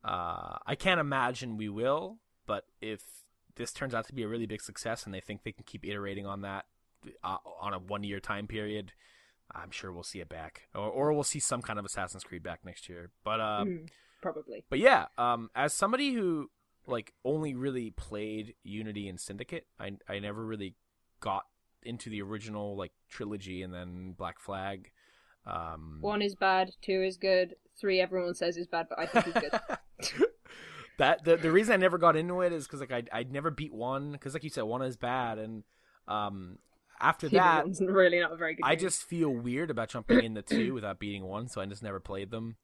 uh, I can't imagine we will, but if this turns out to be a really big success and they think they can keep iterating on that uh, on a one year time period, I'm sure we'll see it back, or, or we'll see some kind of Assassin's Creed back next year. But uh, Mm, probably. but yeah, um, as somebody who like only really played Unity and Syndicate, I I never really got into the original like trilogy and then Black Flag. Um, One is bad, two is good, three everyone says is bad, but I think is good. that the the reason I never got into it is because like I I'd never beat one because like you said one is bad and um after Even that one's really not a very good I game. just feel weird about jumping in the two without beating one so I just never played them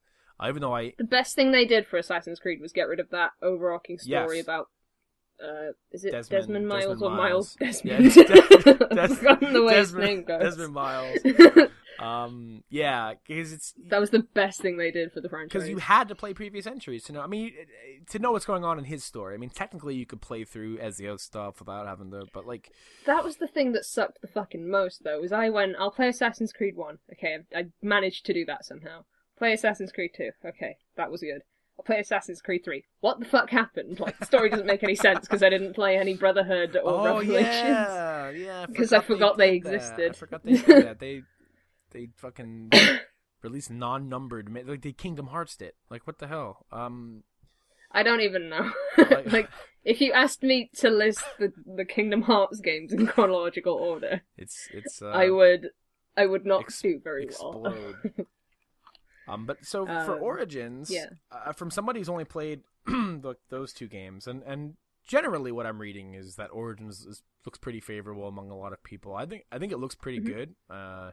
even though I The best thing they did for Assassin's Creed was get rid of that overarching story Yes. about. Uh, is it Desmond- Desmond, Miles Desmond or Miles Miles. Desmond? Yeah, Des- Des- forgotten the way his name goes. Desmond Miles um yeah because it's that was the best thing they did for the franchise. because you had to play previous entries to know. I mean, to know what's going on in his story. I mean, technically you could play through Ezio's stuff without having to, but like, That was the thing that sucked the fucking most, though. Was I went, I'll play Assassin's Creed One. Okay, I, I managed to do that somehow. Play Assassin's Creed Two. Okay, that was good. I'll play Assassin's Creed Three. What the fuck happened? Like the story doesn't make any sense because I didn't play any Brotherhood or oh Revelations. yeah, Because I forgot they did that. I forgot they did that. They they fucking released non-numbered, like they Kingdom Hearts did. Like what the hell? Um, I don't even know. Like- if you asked me to list the the Kingdom Hearts games in chronological order, it's it's uh, I would, I would not ex- do very well. Um, but so for Um, Origins, yeah. uh, from somebody who's only played the, those two games, and and generally what I'm reading is that Origins is, looks pretty favorable among a lot of people. I think I think it looks pretty Mhm. good. Uh,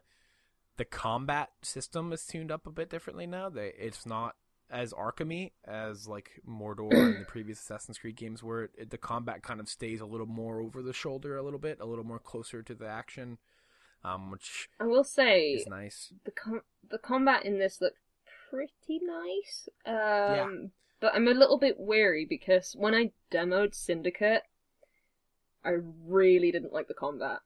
the combat system is tuned up a bit differently now. They it's not as Arkhamy as like Mordor and the previous Assassin's Creed games, where it, it- the combat kind of stays a little more over the shoulder, a little bit, a little more closer to the action, um, which I will say is nice. the com- the combat in this looked pretty nice. Um, but I'm a little bit wary because when I demoed Syndicate, I really didn't like the combat.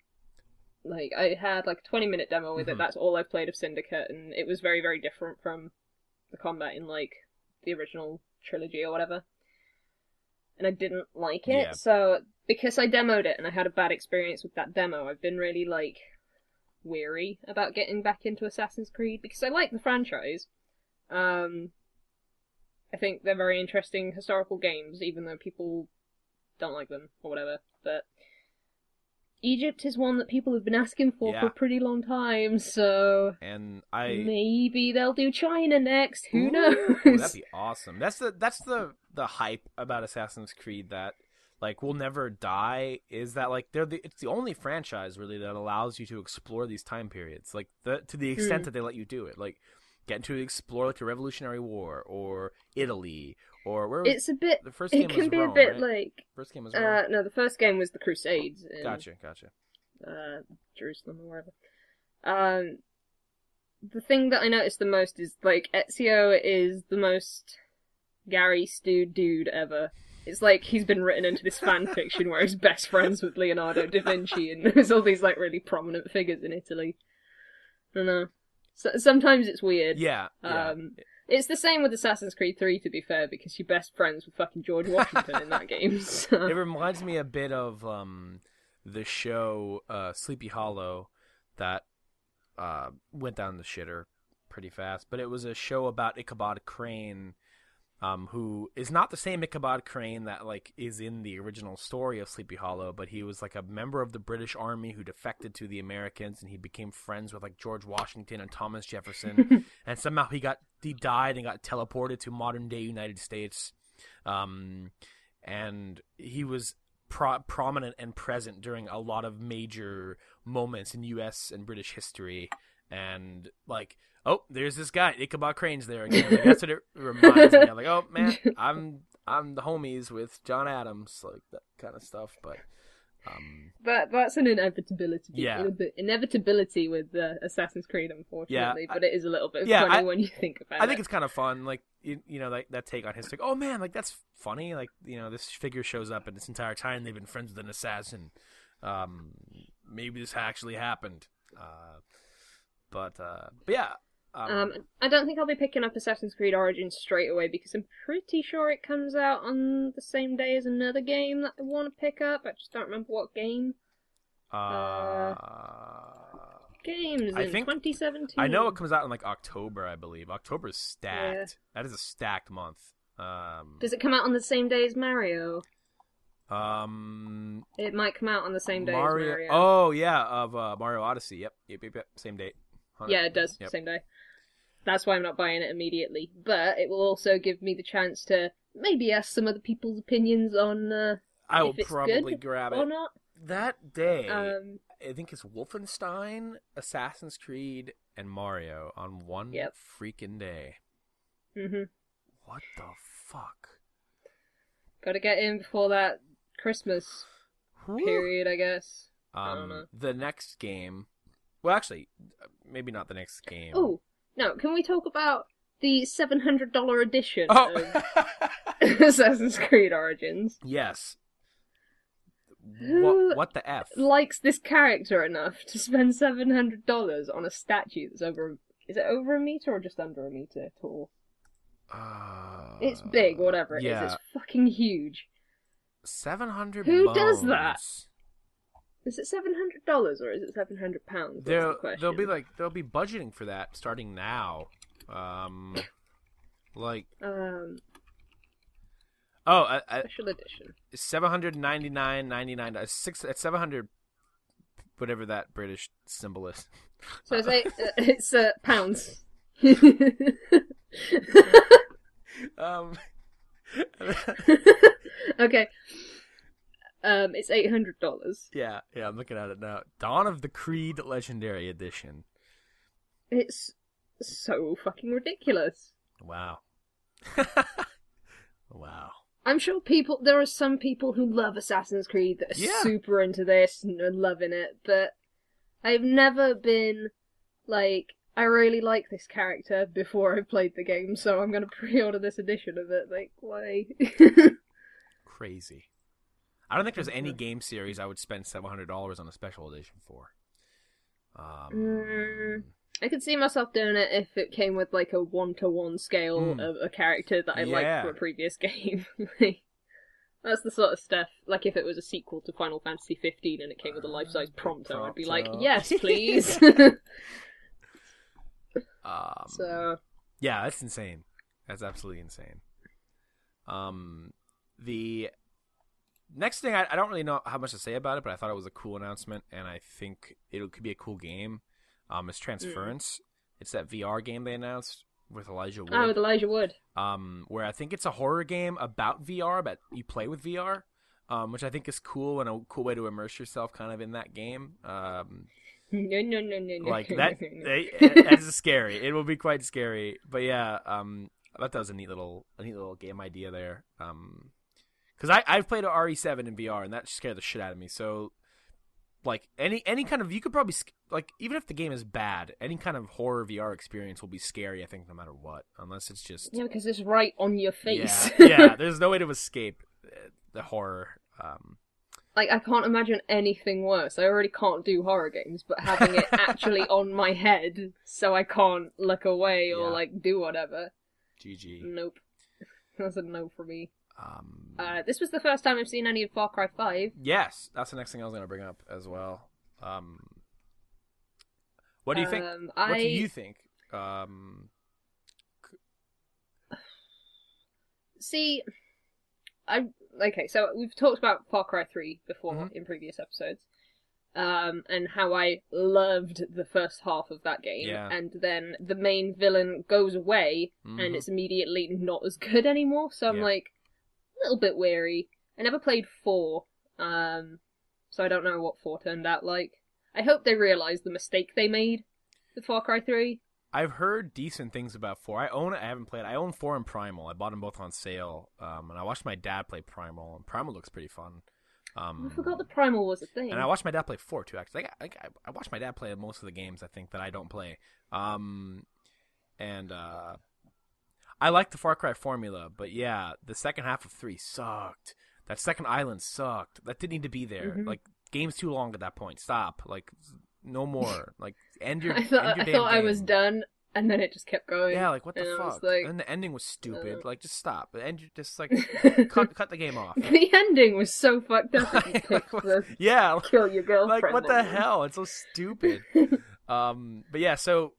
Like I had like a 20 minute demo with Mhm. it. That's all I've played of Syndicate, and it was very very different from the combat in like the original trilogy or whatever. And I didn't like it. Yeah. So because I demoed it and I had a bad experience with that demo, I've been really like weary about getting back into Assassin's Creed because I like the franchise. Um, I think they're very interesting historical games, even though people don't like them or whatever. But Egypt is one that people have been asking for for a pretty long time, so And I maybe they'll do China next. Who Ooh, knows? That'd be awesome. That's the that's the the hype about Assassin's Creed that like will never die is that like they're the it's the only franchise really that allows you to explore these time periods like the to the extent Mm. that they let you do it like getting to explore like the Revolutionary War or Italy or where It's a bit. the first game It can was be Rome, a bit right? like. first game was Rome. Uh, no, the first game was the Crusades. In, gotcha, gotcha. uh, Jerusalem or wherever. Um, the thing that I noticed the most is like Ezio is the most Gary Stu dude ever. It's like he's been written into this fan fiction where he's best friends with Leonardo da Vinci, and there's all these like really prominent figures in Italy. I don't know. So, sometimes it's weird. Yeah, yeah. Um, It's the same with Assassin's Creed 3, to be fair, because you're best friends with fucking George Washington in that game. So. it reminds me a bit of um, the show uh, Sleepy Hollow that uh, went down the shitter pretty fast. But it was a show about Ichabod Crane, um, who is not the same Ichabod Crane that like is in the original story of Sleepy Hollow, but he was like a member of the British Army who defected to the Americans, and he became friends with like George Washington and Thomas Jefferson, and somehow he got he died and got teleported to modern day United States. Um, and he was pro- prominent and present during a lot of major moments in U.S. and British history. And like, oh, there's this guy Ichabod Crane's there again. Like, that's what it reminds me. of. like, oh man, I'm I'm the homies with John Adams, like that kind of stuff. But um, That that's an inevitability. Yeah. Inevitability with uh, Assassin's Creed, unfortunately, I- but it is a little bit Yeah, funny I- when you think about it. I think it's kind of fun. Like you, you know, like that take on history. Like, oh man, like that's funny. Like you know, this figure shows up, and this entire time they've been friends with an assassin. Um, maybe this actually happened. Uh, but uh, but yeah. Um, Um, I don't think I'll be picking up Assassin's Creed Origins straight away because I'm pretty sure it comes out on the same day as another game that I want to pick up. I just don't remember what game. uh, Games I in think- 2017. I know it comes out in like October, I believe. October is stacked. That is a stacked month. Um, Does it come out on the same day as Mario? um, It might come out on the same day Mario. as Mario. Oh yeah, of uh, Mario Odyssey. Yep, yep, yep, yep. Same date. Yeah, it does. Yep. Same day. That's why I'm not buying it immediately. But it will also give me the chance to maybe ask some other people's opinions on uh, I will probably grab or it not. that day. Um, I think it's Wolfenstein, Assassin's Creed, and Mario on one Yep. freaking day. hmm What the fuck? Got to get in before that Christmas period, I guess. Um, know. the next game. Well, actually, maybe not the next game. Oh no! Can we talk about the seven hundred dollar edition Oh. of Assassin's Creed Origins? yes. Who What, what the f? Likes this character enough to spend seven hundred dollars on a statue that's over? Is it over a meter or just under a meter tall? Uh, It's big, whatever it is. yeah. It's fucking huge. Seven hundred. Who does that? Is it seven hundred dollars or is it seven hundred pounds? They'll they'll be like they'll be budgeting for that starting now. Um, like um oh, uh, uh, special edition. seven hundred ninety nine ninety nine. Six at seven hundred, whatever that British symbol is. So it's eight, uh, it's uh, pounds. Um, okay. Um, it's eight hundred dollars. yeah, yeah. I'm looking at it now. Dawn of the Creed Legendary Edition. It's so fucking ridiculous. Wow. wow. I'm sure people there are some people who love Assassin's Creed that are Yeah. super into this and are loving it, but I've never been like I really like this character before I played the game, so I'm gonna pre-order this edition of it. Like, why? Crazy. I don't think there's any game series I would spend seven hundred dollars on a special edition for. Um, Mm, I could see myself doing it if it came with like a one-to-one scale Mm. of a character that I liked from a previous game. That's the sort of stuff. Like if it was a sequel to Final Fantasy 15 and it came with a life-size Prompto, I'd be like, yes, please. um, so Yeah, that's insane. That's absolutely insane. Um, the next thing, I, I don't really know how much to say about it, but I thought it was a cool announcement, and I think it could be a cool game. Um, is Transference. It's that VR game they announced with Elijah Wood. Oh, with Elijah Wood. um, where I think it's a horror game about VR, but you play with VR, um, which I think is cool and a cool way to immerse yourself kind of in that game. Um, No, no, no, no, no. like that, no, no. it- scary. It will be quite scary. But yeah, um, I thought that was a neat little, a neat little game idea there. Um, because I I've played a RE7 in VR and that scared the shit out of me. So, like any any kind of you could probably like even if the game is bad, any kind of horror VR experience will be scary. I think no matter what, unless it's just Yeah, because it's right on your face. yeah, yeah. There's no way to escape uh, the horror. Um, like I can't imagine anything worse. I already can't do horror games, but having it actually on my head so I can't look away or Yeah. like do whatever. GG. Nope. That's a no for me. Um, Uh, this was the first time I've seen any of Far Cry 5. yes, that's the next thing I was going to bring up as well. Um, what do you think? Um, What I... do you think? Um, See, I okay. So we've talked about Far Cry Three before Mhm. in previous episodes, um, and how I loved the first half of that game, Yeah. and then the main villain goes away, and mhm. it's immediately not as good anymore. So I'm Yeah. like little bit wary. I never played four, um, so I don't know what four turned out like. I hope they realize the mistake they made with Far Cry Three. I've heard decent things about four. I own it. I haven't played. I own four and Primal. I bought them both on sale. Um, and I watched my dad play Primal, and Primal looks pretty fun. Um, I forgot the Primal was a thing. And I watched my dad play four too. Actually, I, I, I watched my dad play most of the games. I think that I don't play. Um, and uh, I like the Far Cry formula, but yeah, the second half of three sucked. That second island sucked. That didn't need to be there. Mhm. Like game's too long at that point. Stop. Like no more. like end your. I thought your I thought I was done, and then it just kept going. Yeah, like what the and fuck? like- and the ending was stupid. uh, like just stop. The end. Just like cut, cut the game off. the ending was so fucked up. You yeah, kill your girlfriend. like what the hell? It's so stupid. um, but yeah, so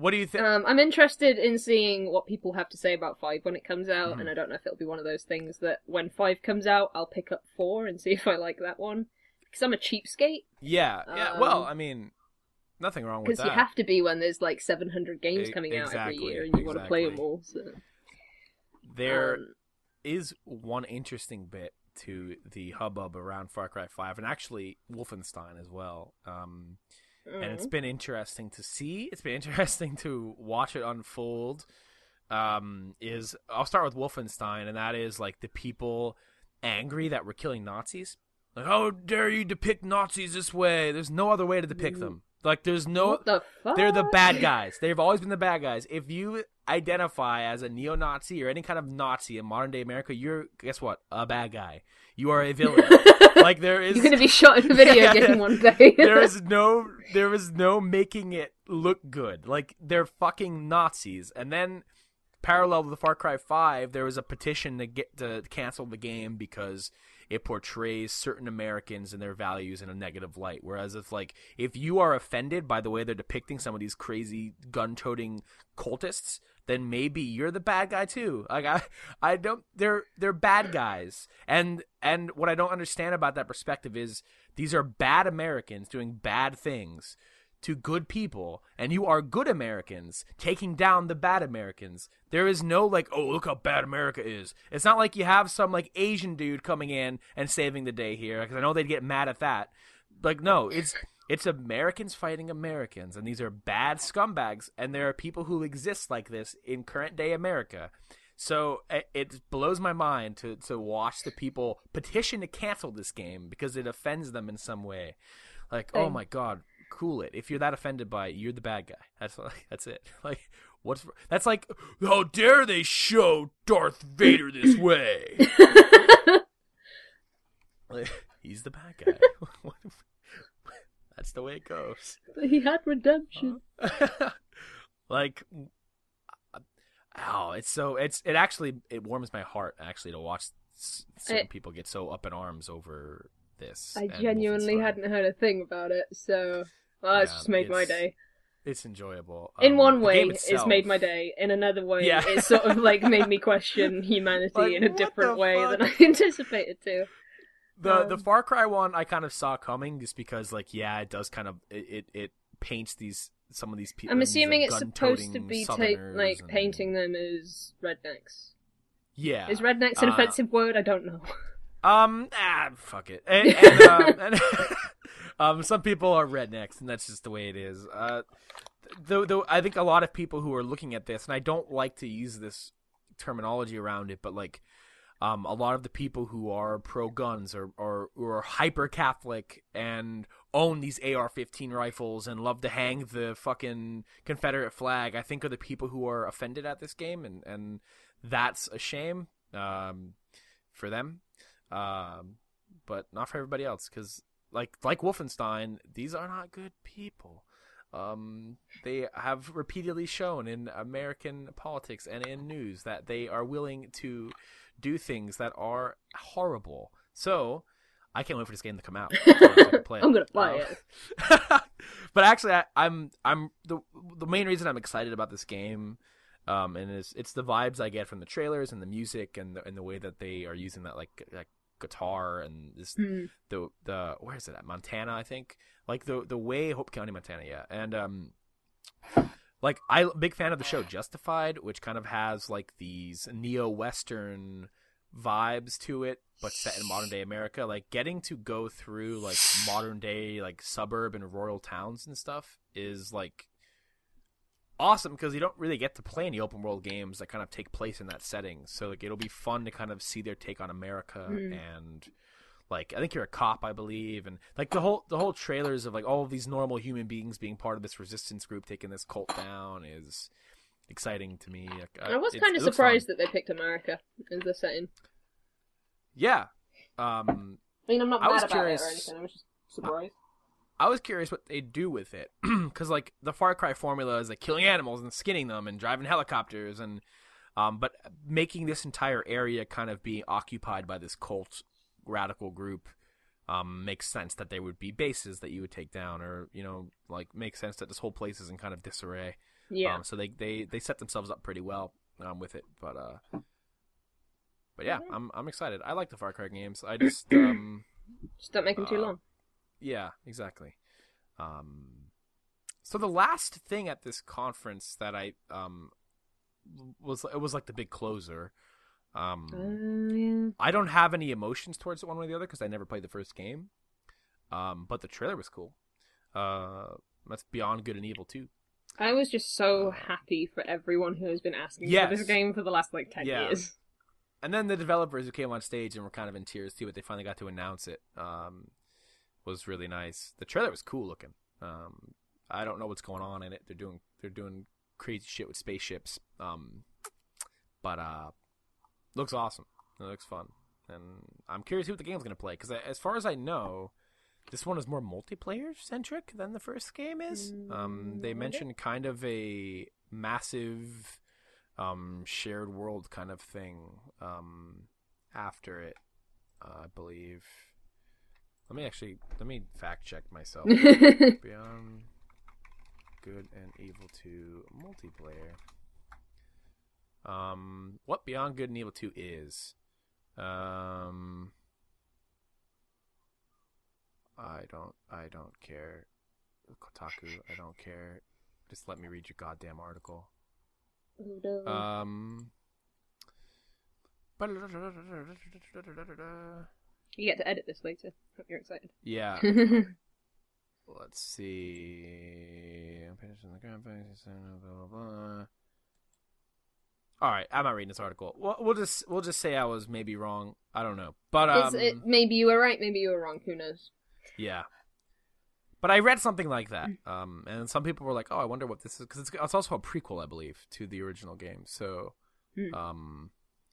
what do you think? Um, I'm interested in seeing what people have to say about five when it comes out, Mhm. and I don't know if it'll be one of those things that when five comes out, I'll pick up four and see if I like that one. Because I'm a cheapskate. yeah, yeah. well, um, I mean, nothing wrong with that. Because you have to be when there's like 700 games E- coming out every year, and you want to play them all. So. There Um, is one interesting bit to the hubbub around Far Cry Five, and actually Wolfenstein as well. Um, and it's been interesting to see. It's been interesting to watch it unfold. Um, is I'll start with Wolfenstein, and that is like the people angry that we're killing Nazis. Like, how dare you depict Nazis this way? There's no other way to depict them. Like, there's no. the? They're the bad guys. They've always been the bad guys. If you identify as a neo-Nazi or any kind of Nazi in modern day America, you're guess what? A bad guy. You are a villain. like there is You're gonna be shot in a video Yeah. game one day. there is no there is no making it look good. Like they're fucking Nazis. And then parallel to the Far Cry 5, there was a petition to get to cancel the game because it portrays certain Americans and their values in a negative light. Whereas if like if you are offended by the way they're depicting some of these crazy gun-toting cultists, then maybe you're the bad guy too. Like I I don't they're they're bad guys. And and what I don't understand about that perspective is these are bad Americans doing bad things to good people, and you are good Americans taking down the bad Americans. There is no like, oh, look how bad America is. It's not like you have some like Asian dude coming in and saving the day here, because I know they'd get mad at that. Like, no, it's it's Americans fighting Americans, and these are bad scumbags, and there are people who exist like this in current day America. So it, it blows my mind to to watch the people petition to cancel this game because it offends them in some way. Like, oh my god, cool it. If you're that offended by it, you're the bad guy. That's like, that's it. Like what's that's like how dare they show Darth Vader this way? Like, he's the bad guy. that's the way it goes. he had redemption. like oh, it's so it's it actually it warms my heart actually to watch certain people get so up in arms over this. I genuinely hadn't heard a thing about it, so it's Yeah, just made my day. it's enjoyable. In Um, one way, game it's made my day. In another way, Yeah. it's sort of like made me question humanity Like, in a different way fuck? than I anticipated to. The the Um, Far Cry one I kind of saw coming just because like yeah it does kind of it it, it paints these some of these people. I'm assuming it's supposed to be like painting them as rednecks. Yeah. Is rednecks an Uh, offensive word? I don't know. Um ah fuck it. And, and, um, and um some people are rednecks and that's just the way it is. Uh though though I think a lot of people who are looking at this and I don't like to use this terminology around it but like um, a lot of the people who are pro guns or, or, or hyper Catholic and own these AR 15 rifles and love to hang the fucking Confederate flag, I think are the people who are offended at this game, and, and that's a shame um, for them. Um, but not for everybody else, because like like Wolfenstein, these are not good people. Um, they have repeatedly shown in American politics and in news that they are willing to do things that are horrible. So, I can't wait for this game to come out. so I can play it. I'm gonna buy Um, it. but actually, I, I'm I'm the the main reason I'm excited about this game, um, and it's it's the vibes I get from the trailers and the music and the and the way that they are using that like like guitar and this Hmm. the the where is it at? Montana I think? Like the the way Hope County Montana yeah. And um like I big fan of the show Justified which kind of has like these neo western vibes to it but set in modern day America. Like getting to go through like modern day like suburb and rural towns and stuff is like awesome because you don't really get to play any open world games that kind of take place in that setting so like it'll be fun to kind of see their take on America Mm. and like I think you're a cop, I believe, and like the whole the whole trailers of like all of these normal human beings being part of this resistance group taking this cult down is exciting to me. Like, uh, I was kind of surprised that they picked America as the setting. Yeah, um, I mean, I'm not I mad was about curious- it or anything. I was just surprised. I was curious what they'd do with it because like the Far Cry formula is like killing animals and skinning them and driving helicopters and um, but making this entire area kind of be occupied by this cult radical group um, makes sense that there would be bases that you would take down or you know like makes sense that this whole place is in kind of disarray. Yeah. Um, so they, they they set themselves up pretty well um, with it, but uh, but yeah, I'm I'm excited. I like the Far Cry games. I just um. just don't make them too uh, long. Yeah, exactly. Um, so the last thing at this conference that I um was it was like the big closer. Um, Oh, yeah. I don't have any emotions towards it one way or the other because I never played the first game. Um, but the trailer was cool. Uh, that's Beyond Good and Evil too. I was just so happy for everyone who has been asking for this game for the last like ten Yeah. years. And then the developers who came on stage and were kind of in tears too, but they finally got to announce it. Um, was really nice. The trailer was cool looking. Um, I don't know what's going on in it. They're doing they're doing crazy shit with spaceships. Um, but uh, looks awesome. It looks fun, and I'm curious who the game's gonna play because as far as I know, this one is more multiplayer centric than the first game is. Um, they Mm, mentioned kind of a massive um, shared world kind of thing um, after it, uh, I believe. Let me actually let me fact check myself. Beyond Good and Evil 2 multiplayer. Um, what Beyond Good and Evil 2 is? Um, I don't I don't care. Kotaku, I don't care. Just let me read your goddamn article. Um. you get to edit this later. Hope you're excited. Yeah. Let's see. Blah, blah, blah. All right, I'm not reading this article. We'll, we'll just we'll just say I was maybe wrong. I don't know, but um, it, maybe you were right, maybe you were wrong. Who knows? yeah. But I read something like that, um, and some people were like, "Oh, I wonder what this is," because it's, it's also a prequel, I believe, to the original game. So, Hmm. um,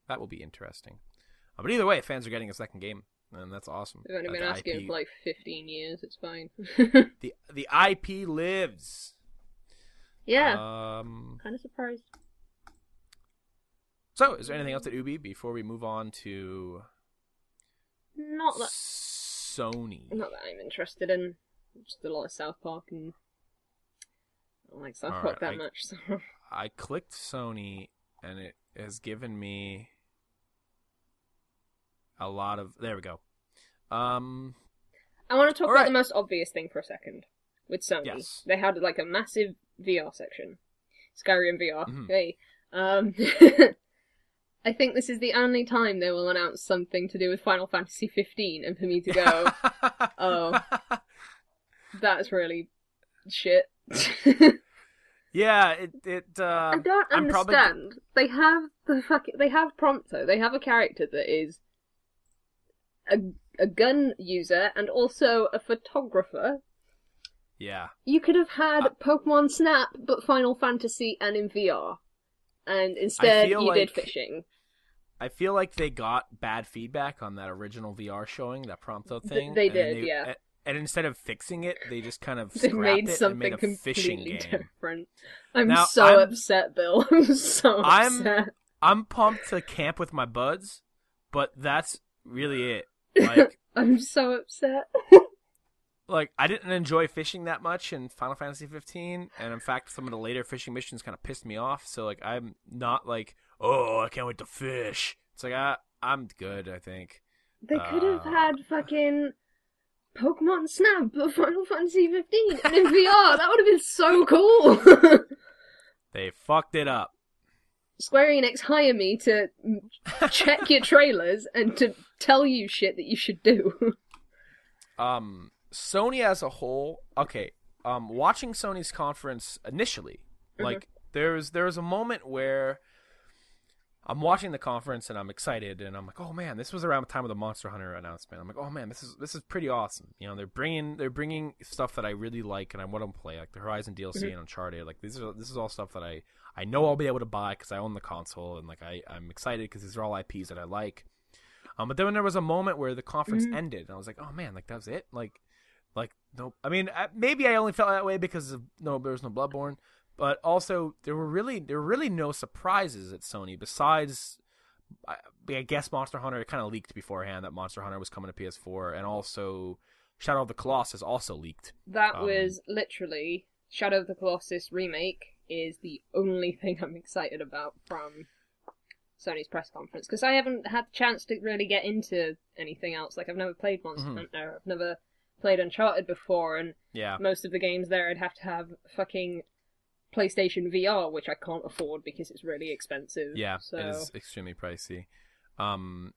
that will be interesting. Uh, but either way, fans are getting a second game, and that's awesome. They've only been the asking IP for like 15 years. It's fine. the the IP lives. yeah, Um. kind of surprised. So, is there anything else at Ubi before we move on to Not that, Sony? not that I'm interested in. Just a lot of South Park and I don't like South All Park right, that I- much. So. I clicked Sony and it has given me a lot of. There we go. Um, I want to talk about right. the most obvious thing for a second with Sony. Yes. They had like a massive VR section, Skyrim VR. Mhm. Hey, um, I think this is the only time they will announce something to do with Final Fantasy 15, and for me to go, oh. that's really shit. yeah, it it. Uh, I don't I'm probably- understand. They have the fucking. They have Prompto. They have a character that is a a gun user and also a photographer. yeah, You could have had Uh, Pokemon Snap, but Final Fantasy and in VR, and instead you did fishing. I feel like they got bad feedback on that original VR showing, that Prompto Th- thing. they did, yeah. a- And instead of fixing it, they just kind of They made it something and made a fishing completely game. different. I'm Now, so I'm- upset, Bill. I'm so I'm- upset. I'm pumped to camp with my buds, but that's really it. Like, I'm so upset. like I didn't enjoy fishing that much in Final Fantasy 15, and in fact, some of the later fishing missions kind of pissed me off. So like, I'm not like, oh, I can't wait to fish. It's like I, I'm good. I think. They could have Uh. had fucking Pokemon Snap but Final Fantasy 15 and in VR. That would have been so cool. They fucked it up. Square Enix hire me to check your trailers and to tell you shit that you should do. um Sony as a whole, okay, um watching Sony's conference initially, Mhm. like there's there's a moment where I'm watching the conference and I'm excited and I'm like, "Oh man, this was around the time of the Monster Hunter announcement." I'm like, "Oh man, this is this is pretty awesome." You know, they're bringing they're bringing stuff that I really like and I want to play, like the Horizon DLC Mhm. and Uncharted. Like these are this is all stuff that I I know I'll be able to buy cuz I own the console and like I I'm excited cuz these are all IPs that I like. Um, but then when there was a moment where the conference Mhm. ended, and I was like, "Oh man, like that was it." Like, like no, I mean, maybe I only felt that way because of no, there was no Bloodborne, but also there were really there were really no surprises at Sony besides, I, I guess Monster Hunter kind of leaked beforehand that Monster Hunter was coming to PS4, and also Shadow of the Colossus also leaked. That Um, was literally Shadow of the Colossus remake is the only thing I'm excited about from Sony's press conference because I haven't had the chance to really get into anything else. Like I've never played Monster Mhm. Hunter, I've never played Uncharted before, and Yeah, most of the games there I'd have to have fucking PlayStation VR, which I can't afford because it's really expensive. Yeah, so it is extremely pricey. Um,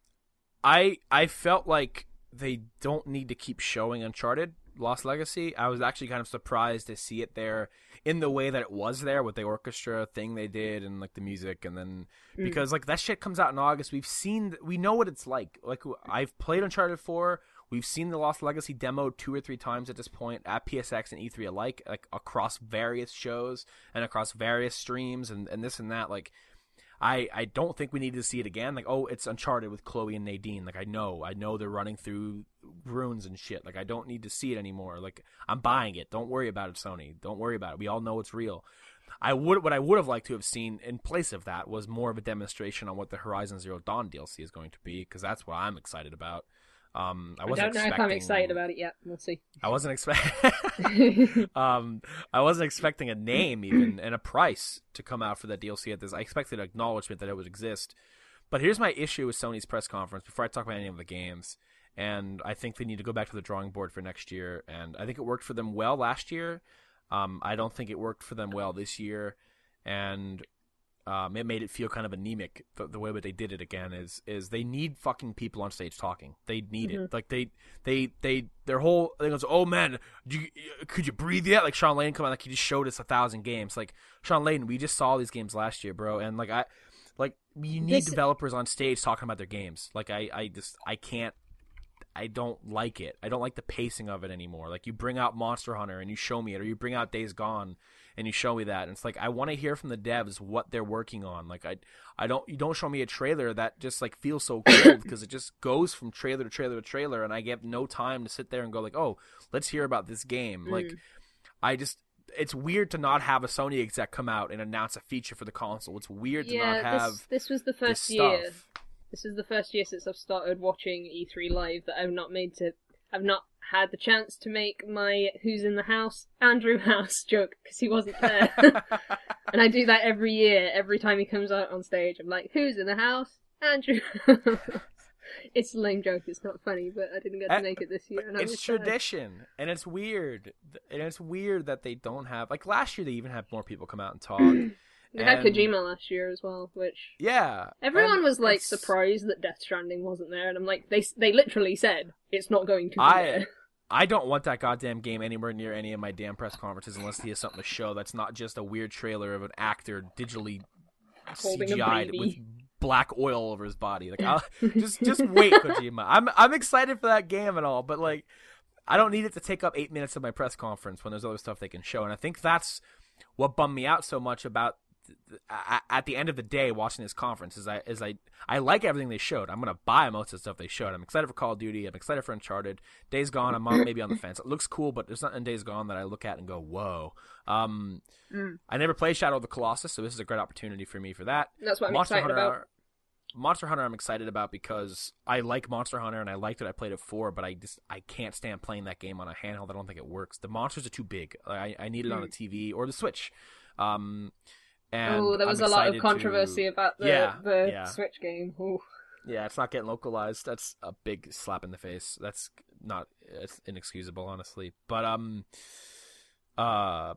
I I felt like they don't need to keep showing Uncharted Lost Legacy. I was actually kind of surprised to see it there in the way that it was there with the orchestra thing they did and like the music and then Mm. because like that shit comes out in August. We've seen we know what it's like. Like I've played Uncharted 4. We've seen the Lost Legacy demo two or three times at this point at PSX and E3 alike, like across various shows and across various streams and, and this and that. Like I, I don't think we need to see it again. Like, oh, it's Uncharted with Chloe and Nadine. Like, I know, I know they're running through ruins and shit. Like, I don't need to see it anymore. Like, I'm buying it. Don't worry about it, Sony. Don't worry about it. We all know it's real. I would, what I would have liked to have seen in place of that was more of a demonstration on what the Horizon Zero Dawn DLC is going to be, because that's what I'm excited about. Um, I I wasn't don't know if I'm expecting- excited about it yet. We'll see. I wasn't expecting. um, I wasn't expecting a name even and a price to come out for that DLC at this. I expected acknowledgement that it would exist. But here's my issue with Sony's press conference before I talk about any of the games. And I think they need to go back to the drawing board for next year. And I think it worked for them well last year. Um, I don't think it worked for them well this year. And um, it made it feel kind of anemic. The, the way that they did it again is is they need fucking people on stage talking. They need it. Like they they they their whole thing was, oh man, you, could you breathe yet? Like Shawn Layden come out like he just showed us a thousand games. Like Shawn Layden, we just saw these games last year, bro, and like I like you need This- developers on stage talking about their games. Like I I just I can't. I don't like it. I don't like the pacing of it anymore. Like you bring out Monster Hunter and you show me it, or you bring out Days Gone and you show me that. And it's like I want to hear from the devs what they're working on. Like I, I don't. You don't show me a trailer that just like feels so cold because it just goes from trailer to trailer to trailer, and I get no time to sit there and go like, oh, let's hear about this game. Like Mm. I just. It's weird to not have a Sony exec come out and announce a feature for the console. It's weird to yeah, not have this, this was the this first stuff. year. This is the first year since I've started watching E3 live that I've not made to. I've not had the chance to make my "Who's in the House" Andrew House joke because he wasn't there, and I do that every year. Every time he comes out on stage, I'm like, "Who's in the house?" Andrew. it's a lame joke. It's not funny, but I didn't get to Uh, make it this year. And it's sad. tradition, and it's weird, and it's weird that they don't have like last year. They even had more people come out and talk. Had and- Kojima last year as well, which Yeah, everyone was like it's- surprised that Death Stranding wasn't there, and I'm like, they they literally said it's not going to be I- there. I don't want that goddamn game anywhere near any of my damn press conferences unless he has something to show that's not just a weird trailer of an actor digitally CGI'd with black oil all over his body. Like, I'll, just just wait, Kojima. I'm I'm excited for that game and all, but like, I don't need it to take up eight minutes of my press conference when there's other stuff they can show. And I think that's what bummed me out so much about th- th- a- at the end of the day watching this conference is I is I I like everything they showed. I'm gonna buy most of the stuff they showed. I'm excited for Call of Duty. I'm excited for Uncharted. Days Gone. I'm on, maybe on the fence. It looks cool, but there's nothing in Days Gone that I look at and go, whoa. Um, Mm. I never played Shadow of the Colossus, so this is a great opportunity for me for that. That's what I'm Monster excited Hunter, about. Monster Hunter, I'm excited about because I like Monster Hunter and I liked it. I played it four, but I just I can't stand playing that game on a handheld. I don't think it works. The monsters are too big. I I need it on a TV or the Switch. Um, and oh, there was I'm a lot of controversy to- about the Yeah, the yeah. Switch game. Ooh. Yeah, it's not getting localized. That's a big slap in the face. That's not it's inexcusable, honestly. But um, uh,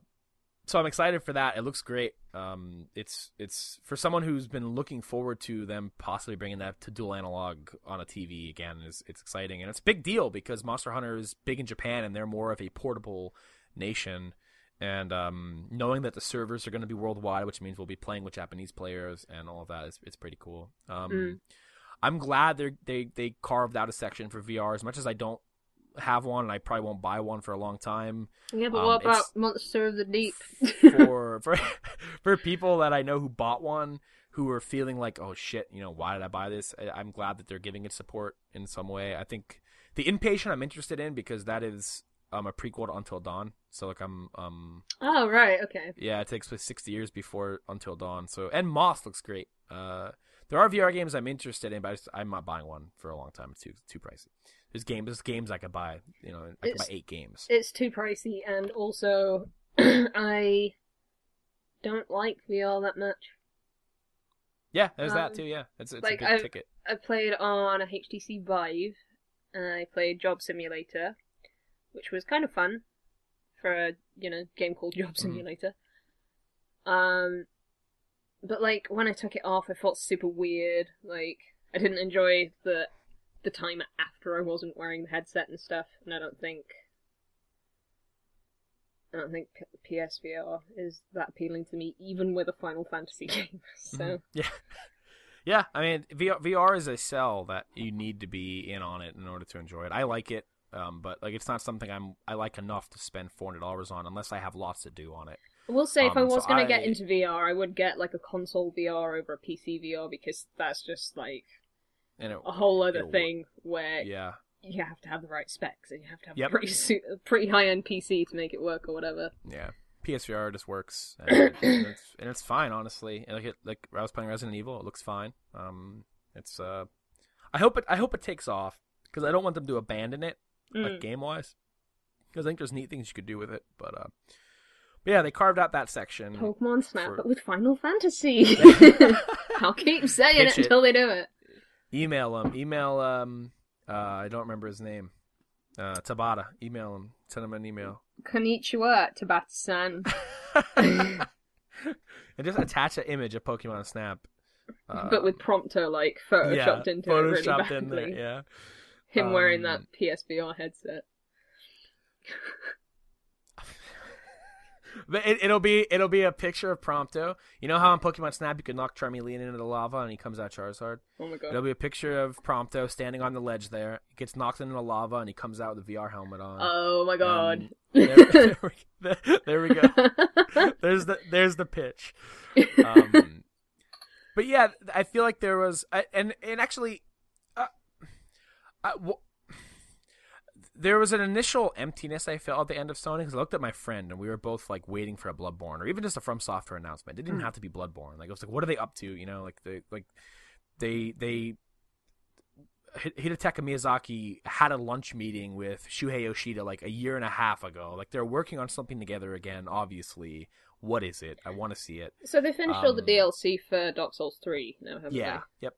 so I'm excited for that. It looks great. Um, it's it's for someone who's been looking forward to them possibly bringing that to dual analog on a TV again. is It's exciting and it's a big deal because Monster Hunter is big in Japan and they're more of a portable nation. And um, knowing that the servers are going to be worldwide, which means we'll be playing with Japanese players and all of that, is it's pretty cool. Um, Mm. I'm glad they they they carved out a section for VR. As much as I don't have one, and I probably won't buy one for a long time. Yeah, but Um, what about Monster of the Deep? For for for people that I know who bought one, who are feeling like, oh shit, you know, why did I buy this? I, I'm glad that they're giving it support in some way. I think the inpatient I'm interested in because that is um a prequel to Until Dawn. So like I'm um oh right, okay. yeah, it takes place 60 years before Until Dawn. So and Moss looks great. Uh, there are VR games I'm interested in, but I just, I'm not buying one for a long time. It's too too pricey. There's games, there's games I could buy. You know, I could buy eight games. It's too pricey, and also I don't like VR that much. Yeah, there's that um, too. Yeah, it's it's like, a big I've- ticket. I played on a HTC Vive, and I played Job Simulator, which was kind of fun for a you know game called Job Simulator. Um, but like when I took it off, I felt super weird. Like I didn't enjoy the the time after I wasn't wearing the headset and stuff, and I don't think I don't think PSVR is that appealing to me, even with a Final Fantasy game. so. Mhm. Yeah. Yeah, I mean, VR, VR is a sell that you need to be in on it in order to enjoy it. I like it, um, but like it's not something I'm I like enough to spend four hundred dollars on unless I have lots to do on it. I will say, if I Um, so was going to get into VR, I would get like a console VR over a PC VR because that's just like And it, a whole other thing where yeah, you have to have the right specs and you have to have Yep. a pretty su- a pretty high end PC to make it work or whatever. Yeah, PSVR just works, and, it- and it's and it's fine, honestly. And like it, like I was playing Resident Evil, it looks fine. Um, it's uh, I hope it I hope it takes off because I don't want them to abandon it like Mm. game wise. Because I think there's neat things you could do with it, but uh, but yeah, they carved out that section. Pokemon Snap, for- but with Final Fantasy. I'll keep saying Pitch it it. until they do it. Email him. Email um, uh, I don't remember his name. Uh, Tabata. Email him. Send him an email. Konnichiwa, Tabata-san. and just attach an image of Pokemon Snap. Uh, but with Prompto like photoshopped into it really photoshopped badly. in there. Yeah. Him wearing that Um, PSVR headset. But it, it'll be it'll be a picture of Prompto. You know how on Pokemon Snap you can knock Charmeleon into the lava and he comes out Charizard. Oh my god. It'll be a picture of Prompto standing on the ledge there. He gets knocked into the lava and he comes out with a VR helmet on. Oh my god. Um, there, there we, there we go. There's the there's the pitch. Um, but yeah, I feel like there was, I- and and actually, I, w- there was an initial emptiness I felt at the end of Sony because I looked at my friend and we were both like waiting for a Bloodborne or even just a From Software announcement. It didn't Hmm. have to be Bloodborne. Like I was like, what are they up to? You know, like they like they they. Hidetaka Miyazaki had a lunch meeting with Shuhei Yoshida like a year and a half ago. Like they're working on something together again. Obviously, what is it? I want to see it. So they finished all the Um, DLC for Dark Souls three now, haven't Yeah. Yep.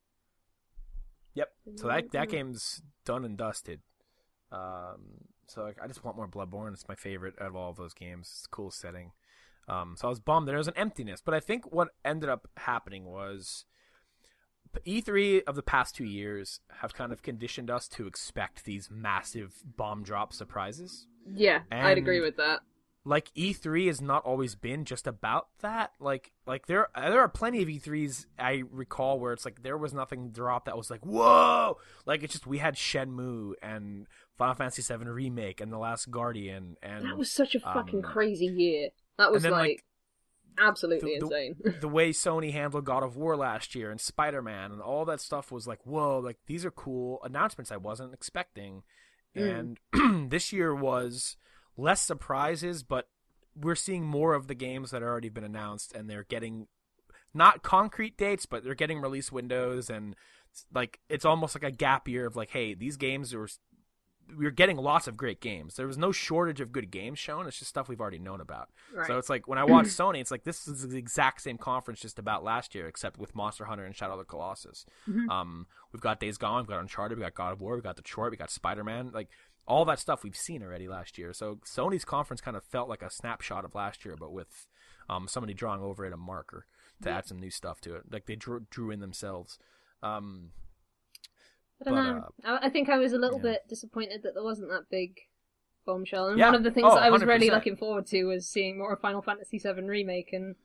Yep. So that that Mhm. game's done and dusted. Um, so like, I just want more Bloodborne. It's my favorite out of all of those games. It's a cool setting. Um, so I was bummed there was an emptiness, but I think what ended up happening was E3 of the past two years have kind of conditioned us to expect these massive bomb drop surprises. Yeah, I'd agree with that. Like E3 has not always been just about that. Like like there there are plenty of E3s I recall where it's like there was nothing dropped that was like whoa. Like it's just we had Shenmue and Final Fantasy VII remake and The Last Guardian and That was such a fucking um, crazy year. That was then, like, like, absolutely the- the- insane. the way Sony handled God of War last year and Spider Man and all that stuff was like, whoa, like these are cool announcements I wasn't expecting. Mm. And this year was less surprises, but we're seeing more of the games that have already been announced and they're getting not concrete dates, but they're getting release windows and like it's almost like a gap year of like, hey, these games are we're getting lots of great games. There was no shortage of good games shown. It's just stuff we've already known about. right. So it's like when I watch Sony, it's like this is the exact same conference just about last year, except with Monster Hunter and Shadow of the Colossus. Mhm. Um, we've got Days Gone, we've got Uncharted, we got God of War, we got Detroit, we got Spider Man, like all that stuff we've seen already last year. So Sony's conference kind of felt like a snapshot of last year, but with um, somebody drawing over it a marker to Yeah. add some new stuff to it, like they drew, drew in themselves. Um, I don't but, know. I, I think I was a little yeah. bit disappointed that there wasn't that big bombshell. And Yeah. one of the things Oh, that I was really 100%. looking forward to was seeing more of Final Fantasy VII remake. And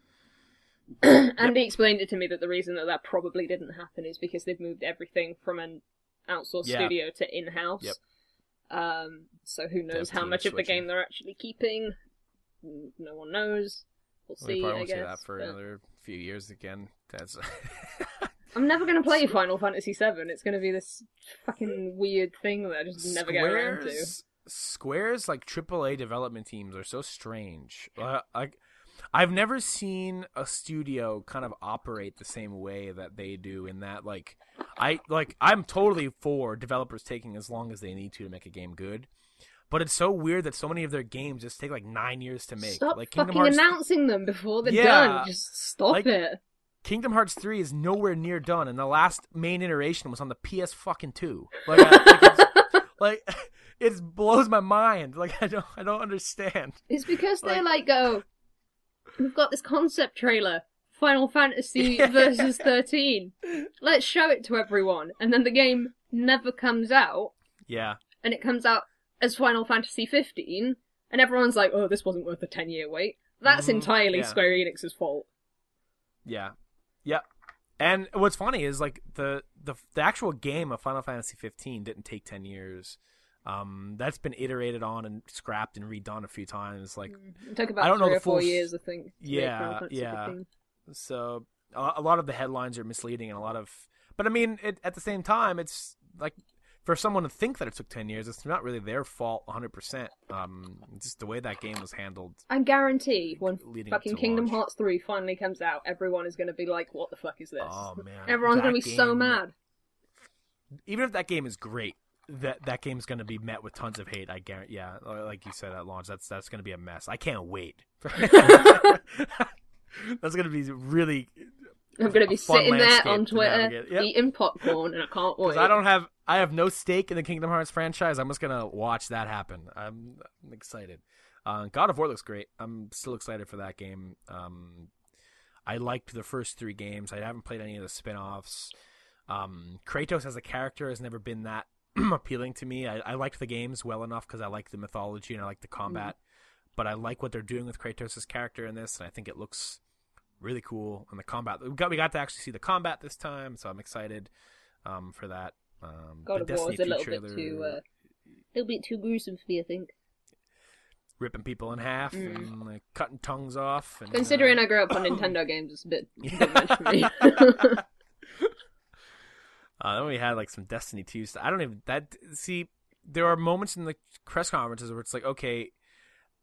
Andy explained it to me that the reason that that probably didn't happen is because they've moved everything from an outsourced Yeah. studio to in-house. Yep. Um, so who knows how much of the game they're actually keeping? No one knows. We'll we see. probably I guess. see that for but- another few years again. That's I'm never going to play Final Fantasy VII. It's going to be this fucking weird thing that I just never get around to. Square's- Square's like AAA development teams are so strange. Uh, like, I've never seen a studio kind of operate the same way that they do. In that, like, I like I'm totally for developers taking as long as they need to to make a game good. But it's so weird that so many of their games just take like nine years to make. Stop like Kingdom fucking Hearts, announcing them before they're Yeah. done. Just stop Like- it. Kingdom Hearts three is nowhere near done, and the last main iteration was on the PS fucking two. Like, I, like, it's, like it blows my mind. Like I don't, I don't understand. It's because they Like- like go. We've got this concept trailer, Final Fantasy versus thirteen. Let's show it to everyone, and then the game never comes out, Yeah, and it comes out as Final Fantasy fifteen, and everyone's like, "Oh, this wasn't worth a ten-year wait." That's Mhm, entirely yeah. Square Enix's fault. yeah, yeah. And what's funny is like the the the actual game of Final Fantasy 15 didn't take ten years. Um, that's been iterated on and scrapped and redone a few times. Like It took about I don't know the or four full s- years, I think. Yeah, yeah. so, a, a lot of the headlines are misleading and a lot of. But I mean, it, at the same time, it's like for someone to think that it took ten years, it's not really their fault, 100. percent Um, just the way that game was handled. I guarantee when fucking Kingdom launch. Hearts 3 finally comes out, everyone is going to be like, what the fuck is this? Oh man, Everyone's going to be so mad. Even if that game is great, that that game's going to be met with tons of hate. I guarantee. Yeah, like you said at launch, that's that's going to be a mess. I can't wait. that's going to be really. I'm going to be sitting there on Twitter. Yep. eating popcorn, and I can't wait. Because I don't have, I have no stake in the Kingdom Hearts franchise. I'm just gonna watch that happen. I'm, I'm excited. Uh, God of War looks great. I'm still excited for that game. Um, I liked the first three games. I haven't played any of the spin-offs. Um, Kratos as a character has never been that appealing to me. I, I liked the games well enough because I like the mythology and I like the combat. But I like what they're doing with Kratos' character in this, and I think it looks really cool. And the combat we got we got to actually see the combat this time, so I'm excited um, for that. Um, God the of War is a 2 little trailer, bit too, uh, little bit too gruesome for me, I think. ripping people in half Mm. and like cutting tongues off. And, Considering uh, I grew up on Nintendo games, it's a bit, a bit much for me. Uh, then we had like some Destiny 2 stuff. I don't even that see. There are moments in the press conferences where it's like, okay,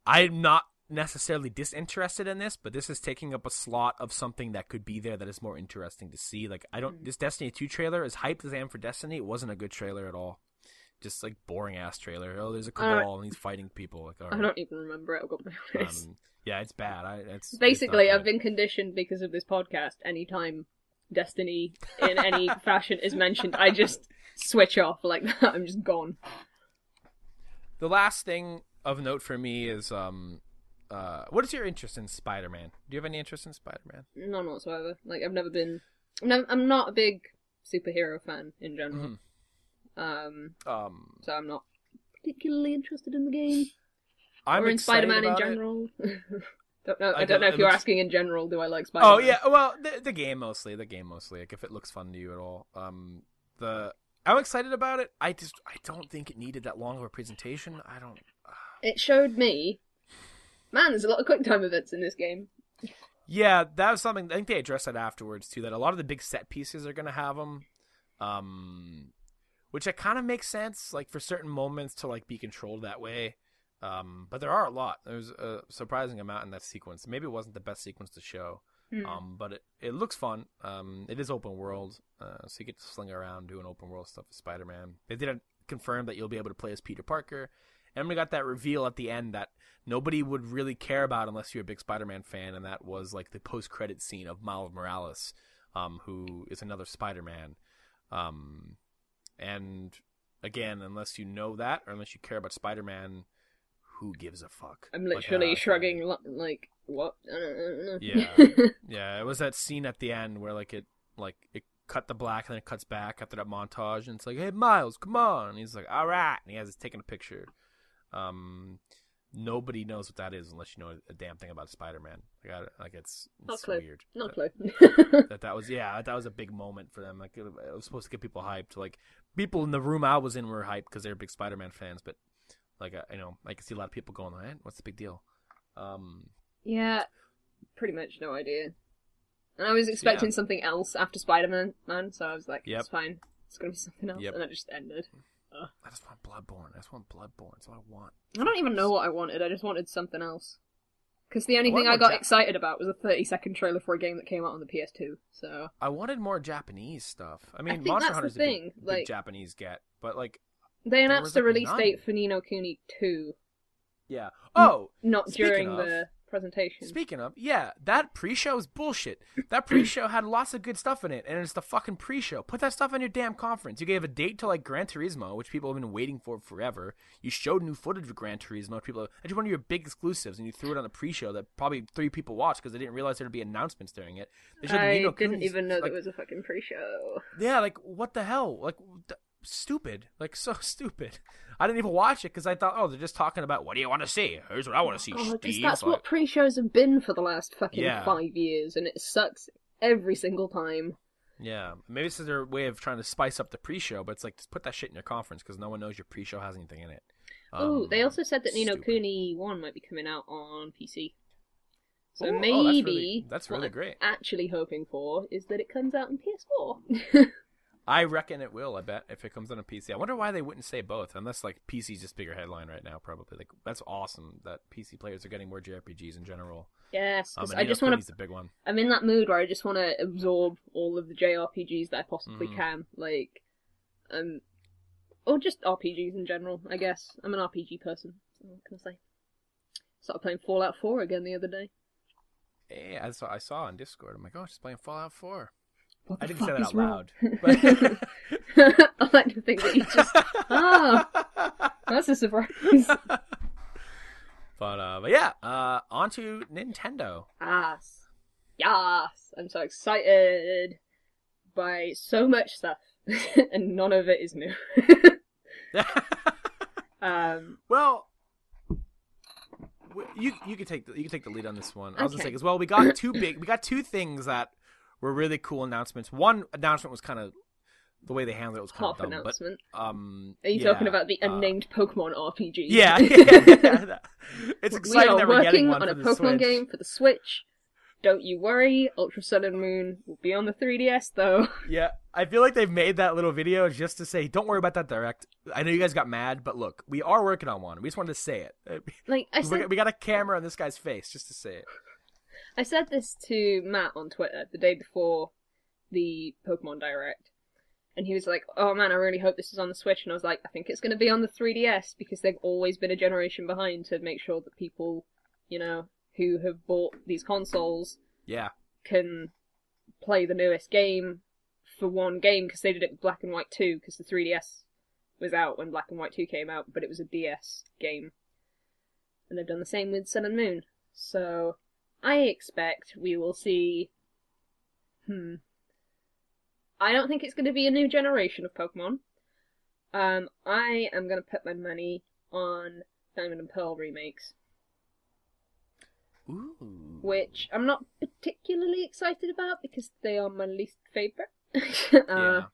I'm not necessarily disinterested in this, but this is taking up a slot of something that could be there that is more interesting to see. Like I don't Mm. this Destiny 2 trailer as hyped as I am for Destiny, it wasn't a good trailer at all. Just like boring ass trailer. Oh, there's a Uh, cabal and he's fighting people. Like, all I don't even remember it. I've got to be honest. um, yeah, it's bad. I it's it's Basically, not I've been conditioned because of this podcast. Anytime Destiny in any fashion is mentioned, I just switch off like that. I'm just gone. The last thing of note for me is um, uh, what is your interest in Spider-Man? Do you have any interest in Spider-Man? None whatsoever. Like I've never been. I'm, nev- I'm not a big superhero fan in general. Mhm. Um, Um, so I'm not particularly interested in the game I'm or in Spider-Man in general. don't know. I, I don't don't- know if you're looks- asking in general. Do I like Spider-Man? Oh yeah, well the the game mostly, the game mostly. Like if it looks fun to you at all. Um, the I'm excited about it. I just I don't think it needed that long of a presentation. I don't. It showed me. Man, there's a lot of quick time events in this game. Yeah, that was something. I think they addressed that afterwards too. That a lot of the big set pieces are gonna have them, um, which it kind of makes sense. Like for certain moments to like be controlled that way. Um, but there are a lot. There's a surprising amount in that sequence. Maybe it wasn't the best sequence to show. Hmm. Um, but it, it looks fun. Um, it is open world, uh, so you get to sling around doing open world stuff with Spider Man. They didn't confirm that you'll be able to play as Peter Parker, and we got that reveal at the end that nobody would really care about unless you're a big Spider Man fan, and that was like the post credit scene of Miles Morales, um, who is another Spider Man. Um, and again, unless you know that, or unless you care about Spider Man, who gives a fuck? I'm Like, literally uh, shrugging, like, what? I don't, I don't know. Yeah. Yeah, it was that scene at the end where like it like it cut the black and then it cuts back after that montage and it's like, Hey Miles, come on and he's like, All right and he has taking a picture. Um nobody knows what that is unless you know a damn thing about Spider Man. Like, I, like it's, it's clue. weird. Not that, clue. that that was yeah, that was a big moment for them. Like it, was supposed to get people hyped. Like people in the room I was in were hyped because they're big Spider Man fans, but like I, you know, I can see a lot of people going, eh, what's the big deal? Um yeah, pretty much no idea. And I was expecting Yeah. something else after Spider-Man, man, so I was like, Yep. it's fine. It's gonna be something else, Yep. and it just ended. I just want Bloodborne. I just want Bloodborne. That's all I want. I don't even know what I wanted, I just wanted something else. Because the only I thing I got Ja- excited about was a 30 second trailer for a game that came out on the PS2, so. I wanted more Japanese stuff. I mean, think Monster Hunter's a thing, big, big like- Japanese get, but like, They announced the release none. date for Ni no Kuni 2, yeah. Oh, not during of- the presentation. speaking of, yeah, that pre-show is bullshit. That pre-show had lots of good stuff in it, and it's the fucking pre-show. Put that stuff on your damn conference. You gave a date to like Gran Turismo, which people have been waiting for forever. You showed new footage of Gran Turismo. which People, that's one of your big exclusives, and you threw it on the pre-show that probably three people watched because they didn't realize there'd be announcements during it. They I Ni no didn't Kuni's, even know like, there was a fucking pre-show. Yeah, like what the hell? Like th- stupid. Like so stupid. I didn't even watch it because I thought, oh, they're just talking about what do you want to see? Here's what I want to see. Steve. that's Like, what pre-shows have been for the last fucking Yeah. five years, and it sucks every single time. yeah, maybe this is their way of trying to spice up the pre-show, but it's like just put that shit in your conference because no one knows your pre-show has anything in it. oh, Um, they also said that Ni no. Kuni 1 might be coming out on PC. So Ooh, oh, maybe that's really- that's what really I'm great. actually hoping for is that it comes out on PS4. I reckon it will. I bet if it comes on a PC. I wonder why they wouldn't say both, unless like PC's just bigger headline right now. Probably like that's awesome that PC players are getting more JRPGs in general. yes, Um, I just want to. a big one. I'm in that mood where I just want to absorb all of the JRPGs that I possibly Mhm. can, like, um, or just RPGs in general. I guess I'm an RPG person. So what can I say? Started playing Fallout 4 again the other day. Yeah, I saw. I saw on Discord. I'm like, oh, she's playing Fallout 4. I didn't say that out wrong? loud. But... I like to think that you just. Ah, that's a surprise. but uh, but yeah, uh, on to Nintendo. Yes. Yes. I'm so excited by so much stuff, and none of it is new. um, well, you you can take the, you can take the lead on this one. I was gonna say because well, we got two big, we got two things that were really cool announcements. One announcement was kind of the way they handled it was kind half of dumb, announcement. but um, Are you yeah, talking about the uh, unnamed Pokemon RPG? yeah, yeah, yeah, that- it's we exciting are that we're getting working one on a Pokemon game for the Switch. Don't you worry, Ultra Sun and Moon will be on the 3DS though. Yeah, I feel like they've made that little video just to say, "Don't worry about that direct." I know you guys got mad, but look, we are working on one. We just wanted to say it. Like I said, we got a camera on this guy's face just to say it. I said this to Matt on Twitter the day before the Pokemon Direct, and he was like, "Oh man, I really hope this is on the Switch." And I was like, "I think it's going to be on the 3DS because they've always been a generation behind to make sure that people, you know, who have bought these consoles Yeah, can play the newest game for one game because they did it with Black and White 2 because the 3DS was out when Black and White 2 came out, but it was a DS game. And they've done the same with Sun and Moon. So I expect we will see. Hmm. I don't think it's going to be a new generation of Pokemon. Um, I am going to put my money on Diamond and Pearl remakes ooh, which I'm not particularly excited about because they are my least favorite. yeah. uh,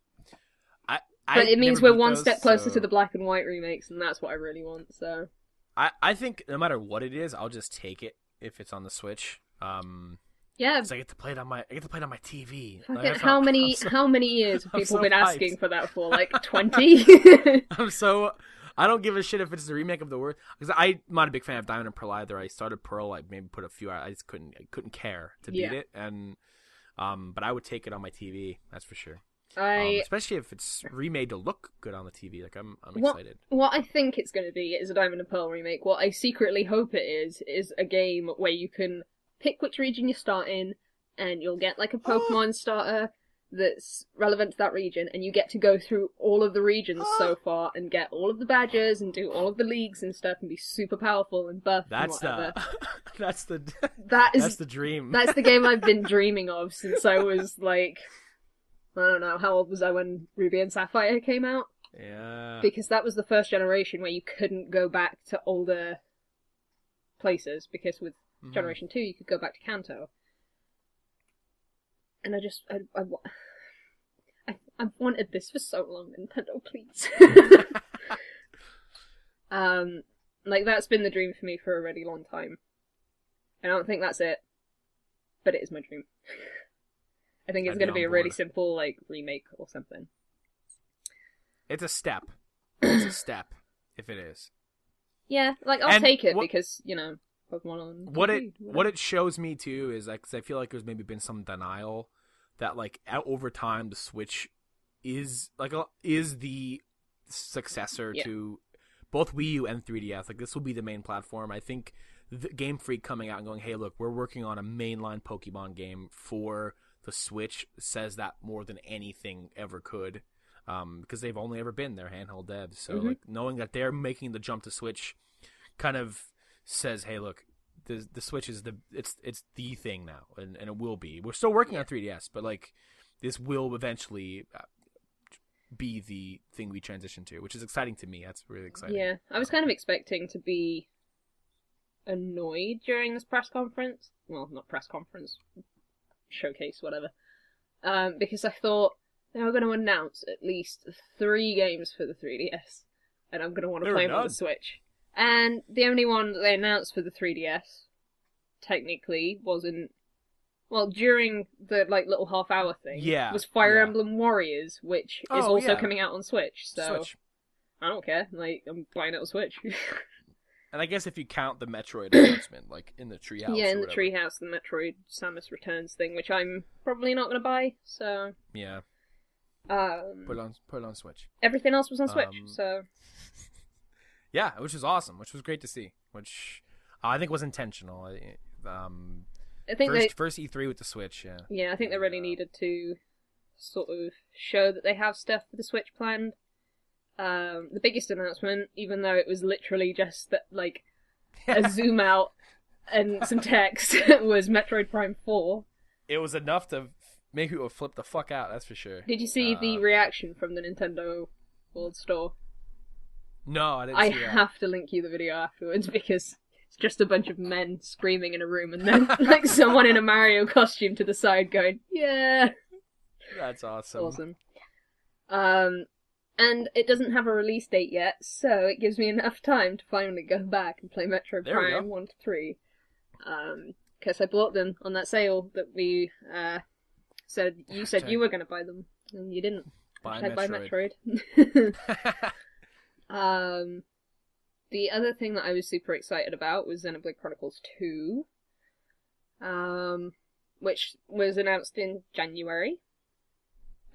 I, I but it means we're one those, step closer so- to the black and white remakes, and that's what I really want. So I, I think no matter what it is, I'll just take it if it's on the Switch. Um, yeah, I get to play it on my I get to play it on my TV. Like, how not- many so, how many years have people so been hyped. asking for that for? Like twenty. I'm so I don't give a shit if it's the remake of the word because I'm not a big fan of Diamond and Pearl either. I started Pearl, I maybe put a few. I just couldn't I couldn't care to beat Yeah. it, and um, but I would take it on my TV. That's for sure. Um, especially if it's remade to look good on the TV. Like I'm I'm What- excited. what I think it's going to be is a Diamond and Pearl remake. What I secretly hope it is is a game where you can pick which region you start in, and you'll get like a Pokemon starter that's relevant to that region, and you get to go through all of the regions so far and get all of the badges and do all of the leagues and stuff and be super powerful and buff That's and whatever. the that's the That is that's the dream. that's the game I've been dreaming of since I was like I don't know how old was I when Ruby and Sapphire came out? Yeah. because that was the first generation where you couldn't go back to older places because with Mhm. generation 2 you could go back to Kanto. And I just I, I, I, I've wanted this for so long Nintendo please. Um like that's been the dream for me for a really long time. And I don't think that's it but it is my dream I think it's I'd going to be a on really simple like remake or something It's a step. It's a step. If it is. Yeah, like I'll And take it what- because you know Pokemon on. what it what it shows me too is like 'cause I feel like there's maybe been some denial that like out over time the Switch is like a, is the successor Yeah. to both Wii U and 3DS. Like this will be the main platform. I think the Game Freak coming out and going, "Hey, look, we're working on a mainline Pokemon game for the Switch," says that more than anything ever could. Um, because they've only ever been their handheld devs. So Mhm. like knowing that they're making the jump to Switch, kind of says, "Hey, look, the the Switch is the it's it's the thing now, and, and it will be. We're still working on 3DS, but like this will eventually uh, be the thing we transition to, which is exciting to me. That's really exciting. Yeah, I was kind of expecting to be annoyed during this press conference. Well, not press conference, showcase, whatever. Um, because I thought they were going to announce at least three games for the 3DS, and I'm going to want to play them on the Switch. And the only one that they announced for the 3DS, technically, wasn't. Well, during the like little half hour thing, Yeah, was Fire yeah. Emblem Warriors, which is Oh, also yeah. coming out on Switch. So Switch. I don't care. Like I'm buying it on Switch. And I guess if you count the Metroid announcement, like in the treehouse, yeah, in the. Treehouse, the Metroid Samus Returns thing, which I'm probably not going to buy. So Yeah, um, put it on put it on Switch. everything else was on Switch. Um, so Yeah, which was awesome, which was great to see. Which uh, I think was intentional. I- Um, I think first they, first E3 with the Switch. Yeah. yeah, I think they really uh, needed to sort of show that they have stuff for the Switch planned. Um, the biggest announcement, even though it was literally just that, like a zoom out and some text, was Metroid Prime Four. it was enough to make people flip the fuck out. That's for sure. Did you see the Uh, reaction from the Nintendo World Store? No, I didn't I have to link you the video afterwards because it's just a bunch of men screaming in a room and then like someone in a Mario costume to the side going, "Yeah, That's awesome. awesome." Um, and it doesn't have a release date yet, so it gives me enough time to finally go back and play Metro There Prime one to three. Um, because I bought them on that sale that we uh, said you said you were going to buy them and you didn't. Buy Hashtag buy Metroid. Metroid. um, the other thing that I was super excited about was Xenoblade Chronicles 2, um, which was announced in January,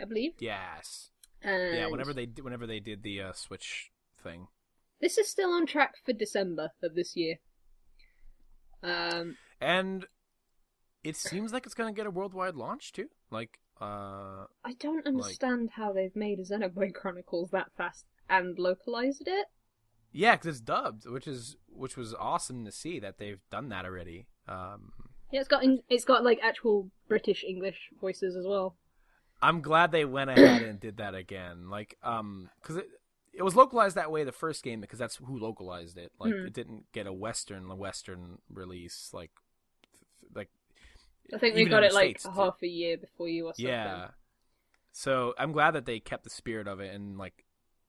I believe. yes. And Yeah. Whenever they did- whenever they did the uh, Switch thing. this is still on track for December of this year. Um, And it seems like it's gonna get a worldwide launch too. Like, uh, I don't understand how they've made a Xenoblade Chronicles that fast and localized it. yeah, because it's dubbed, which is which was awesome to see that they've done that already. Um, Yeah, it's got it's got like actual British English voices as well. I'm glad they went ahead and did that again. Like, um, because it it was localized that way the first game because that's who localized it. Like, Hmm. it didn't get a Western the Western release. Like, like I think we got it the like half a year before you or something. Yeah. So I'm glad that they kept the spirit of it and like,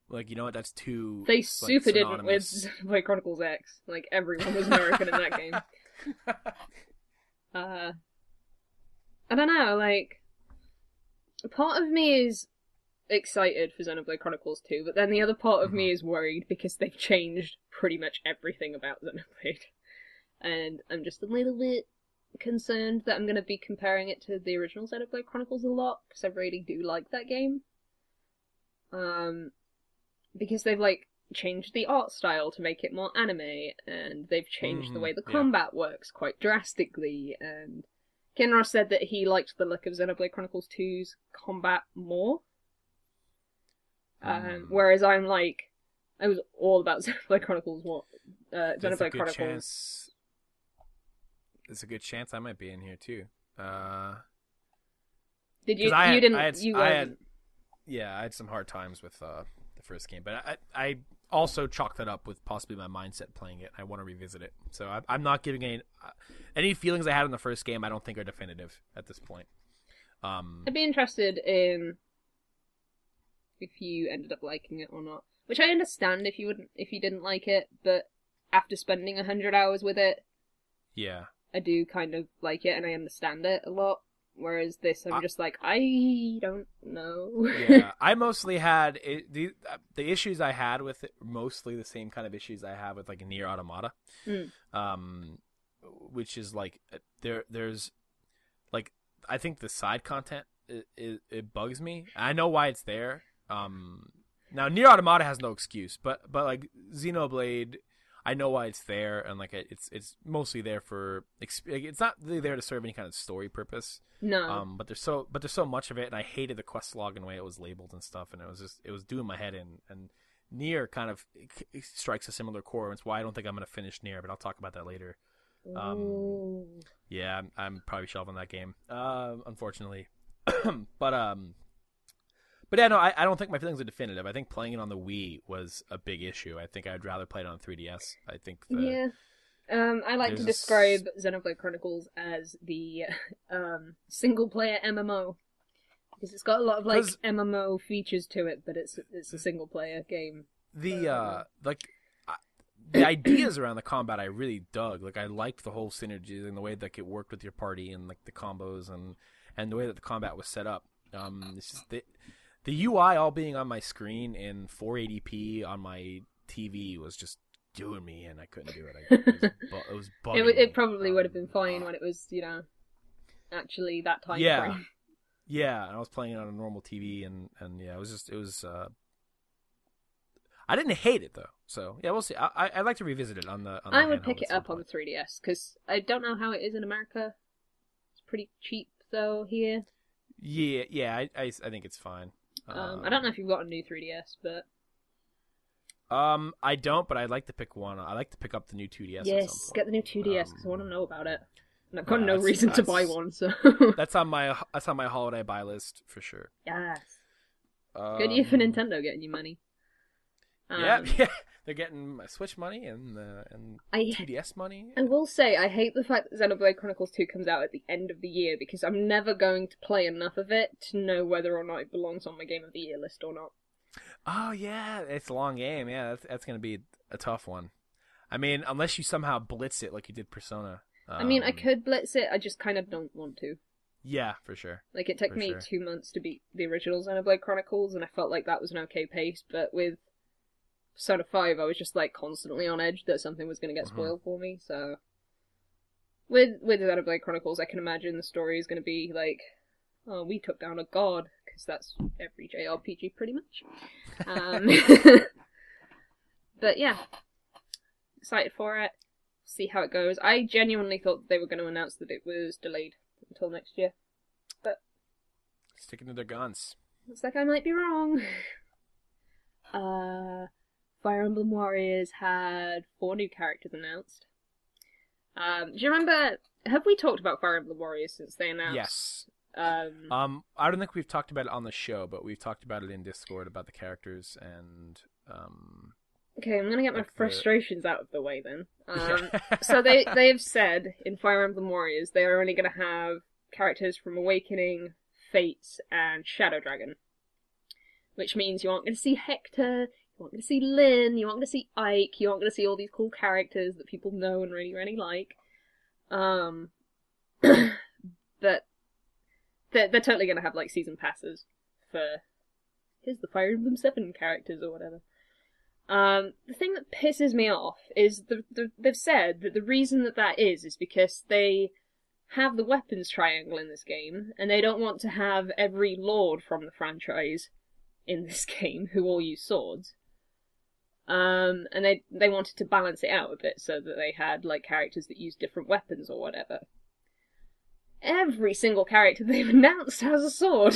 like you know what? That's too. They like, super didn't with synonymous. Xenoblade Chronicles X. Like everyone was American in that game. Uh, I don't know. Like, part of me is excited for Xenoblade Chronicles 2, but then the other part of Mm-hmm. me is worried because they've changed pretty much everything about Xenoblade, and I'm just a little bit concerned that I'm going to be comparing it to the original Xenoblade Chronicles a lot because I really do like that game. Um, because they've like changed the art style to make it more anime, and they've changed the Mhm, way the yeah. combat works quite drastically. And Kinross said that he liked the look of Xenoblade Chronicles 2's combat more. Um, Mm. whereas I'm like, I was all about Xenoblade Chronicles 1. Uh, There's a good Chronicles. chance. There's a good chance I might be in here too. Uh, Did you? I you had- didn't. I had- you I had- yeah, I had some hard times with uh, the first game, but I, I also chalk that up with possibly my mindset playing it. I want to revisit it, so I, I'm not giving any uh, any feelings I had in the first game. I don't think are definitive at this point. Um, I'd be interested in if you ended up liking it or not. Which I understand if you wouldn't, if you didn't like it, but after spending a hundred hours with it, yeah, I do kind of like it and I understand it a lot. Whereas this, I'm I- just like, I don't know. yeah. I mostly had it, the the issues I had with it, mostly the same kind of issues I have with like Nier Automata, Mm. um, which is like uh, there there's like I think the side content it, it, it bugs me. I know why it's there. Um, now Nier Automata has no excuse, but but like Xenoblade. I know why it's there, and like it's it's mostly there for it's not really there to serve any kind of story purpose. no. Um, but there's so but there's so much of it, and I hated the quest log and the way it was labeled and stuff, and it was just it was doing my head in. And Nier kind of strikes a similar core, and it's why I don't think I'm gonna finish Nier, but I'll talk about that later. um, Yeah, I'm, I'm probably shelving that game, uh, unfortunately. but um, but yeah, no, I, I don't think my feelings are definitive. I think playing it on the Wii was a big issue. I think I'd rather play it on 3DS. I think the, yeah. Um, I like to there's a describe Xenoblade Chronicles as the um, single player MMO because it's got a lot of like 'Cause- MMO features to it, but it's it's a single player game. the uh like I- the ideas around the combat I really dug. Like I liked the whole synergy and the way that it worked with your party and like the combos and and the way that the combat was set up. Um, it's just the the UI all being on my screen in 480p on my TV was just doing me, and I couldn't do it. I, it, was, bu- it was It, it probably would have Um, been fine when it was you know actually that time Yeah. frame. Yeah, and I was playing it on a normal TV, and and yeah, it was just it was. uh I didn't hate it though, so yeah, we'll see. I I I'd like to revisit it on the. On the I would pick it up on the 3DS because I don't know how it is in America. It's pretty cheap though here. Yeah, yeah, I, I, I think it's fine. Um, I don't know if you've got a new 3DS, but Um, I don't, but I'd like to pick one. I like to pick up the new 2DS. at some yes, point. get the new 2DS because I want to Um, know about it. And I've got yeah, no reason to buy one, so That's on my that's on my holiday buy list for sure. yes. Um, Good year for Nintendo getting you money. Um, yeah, yeah, they're getting my Switch money and uh, and I 2DS money. I will say I hate the fact that Xenoblade Chronicles 2 comes out at the end of the year because I'm never going to play enough of it to know whether or not it belongs on my Game of the Year list or not. Oh yeah, it's a long game. Yeah, that's, that's gonna be a tough one. I mean, unless you somehow blitz it like you did Persona. I mean, I Um, could blitz it. I just kind of don't want to. Yeah, for sure. Like it took For me sure. two months to beat the original Xenoblade Chronicles, and I felt like that was an okay pace. But with Persona Five, I was just like constantly on edge that something was going to get Mhm. spoiled for me. So with with Xenoblade Chronicles, I can imagine the story is going to be like, oh, we took down a god, because that's every JRPG pretty much. Um, but yeah, excited for it. See how it goes. I genuinely thought they were going to announce that it was delayed until next year. But sticking to their guns. Looks like I might be wrong. Uh, Fire Emblem Warriors had four new characters announced. Um, do you remember? Have we talked about Fire Emblem Warriors since they announced? Yes. Um, Um, I don't think we've talked about it on the show, but we've talked about it in Discord about the characters and um. okay, I'm gonna get my like the- frustrations out of the way then. Um, so they they have said in Fire Emblem Warriors they are only going to have characters from Awakening, Fates, and Shadow Dragon, which means you aren't going to see Hector, you aren't going to see Lyn, you aren't going to see Ike, you aren't going to see all these cool characters that people know and really really like. Um, but they're they're totally going to have like season passes for here's the Fire Emblem Seven characters or whatever. Um, the thing that pisses me off is the, the, they've said that the reason that that is is because they have the weapons triangle in this game, and they don't want to have every lord from the franchise in this game who all use swords. Um, and they they wanted to balance it out a bit so that they had like characters that use different weapons or whatever. Every single character they've announced has a sword.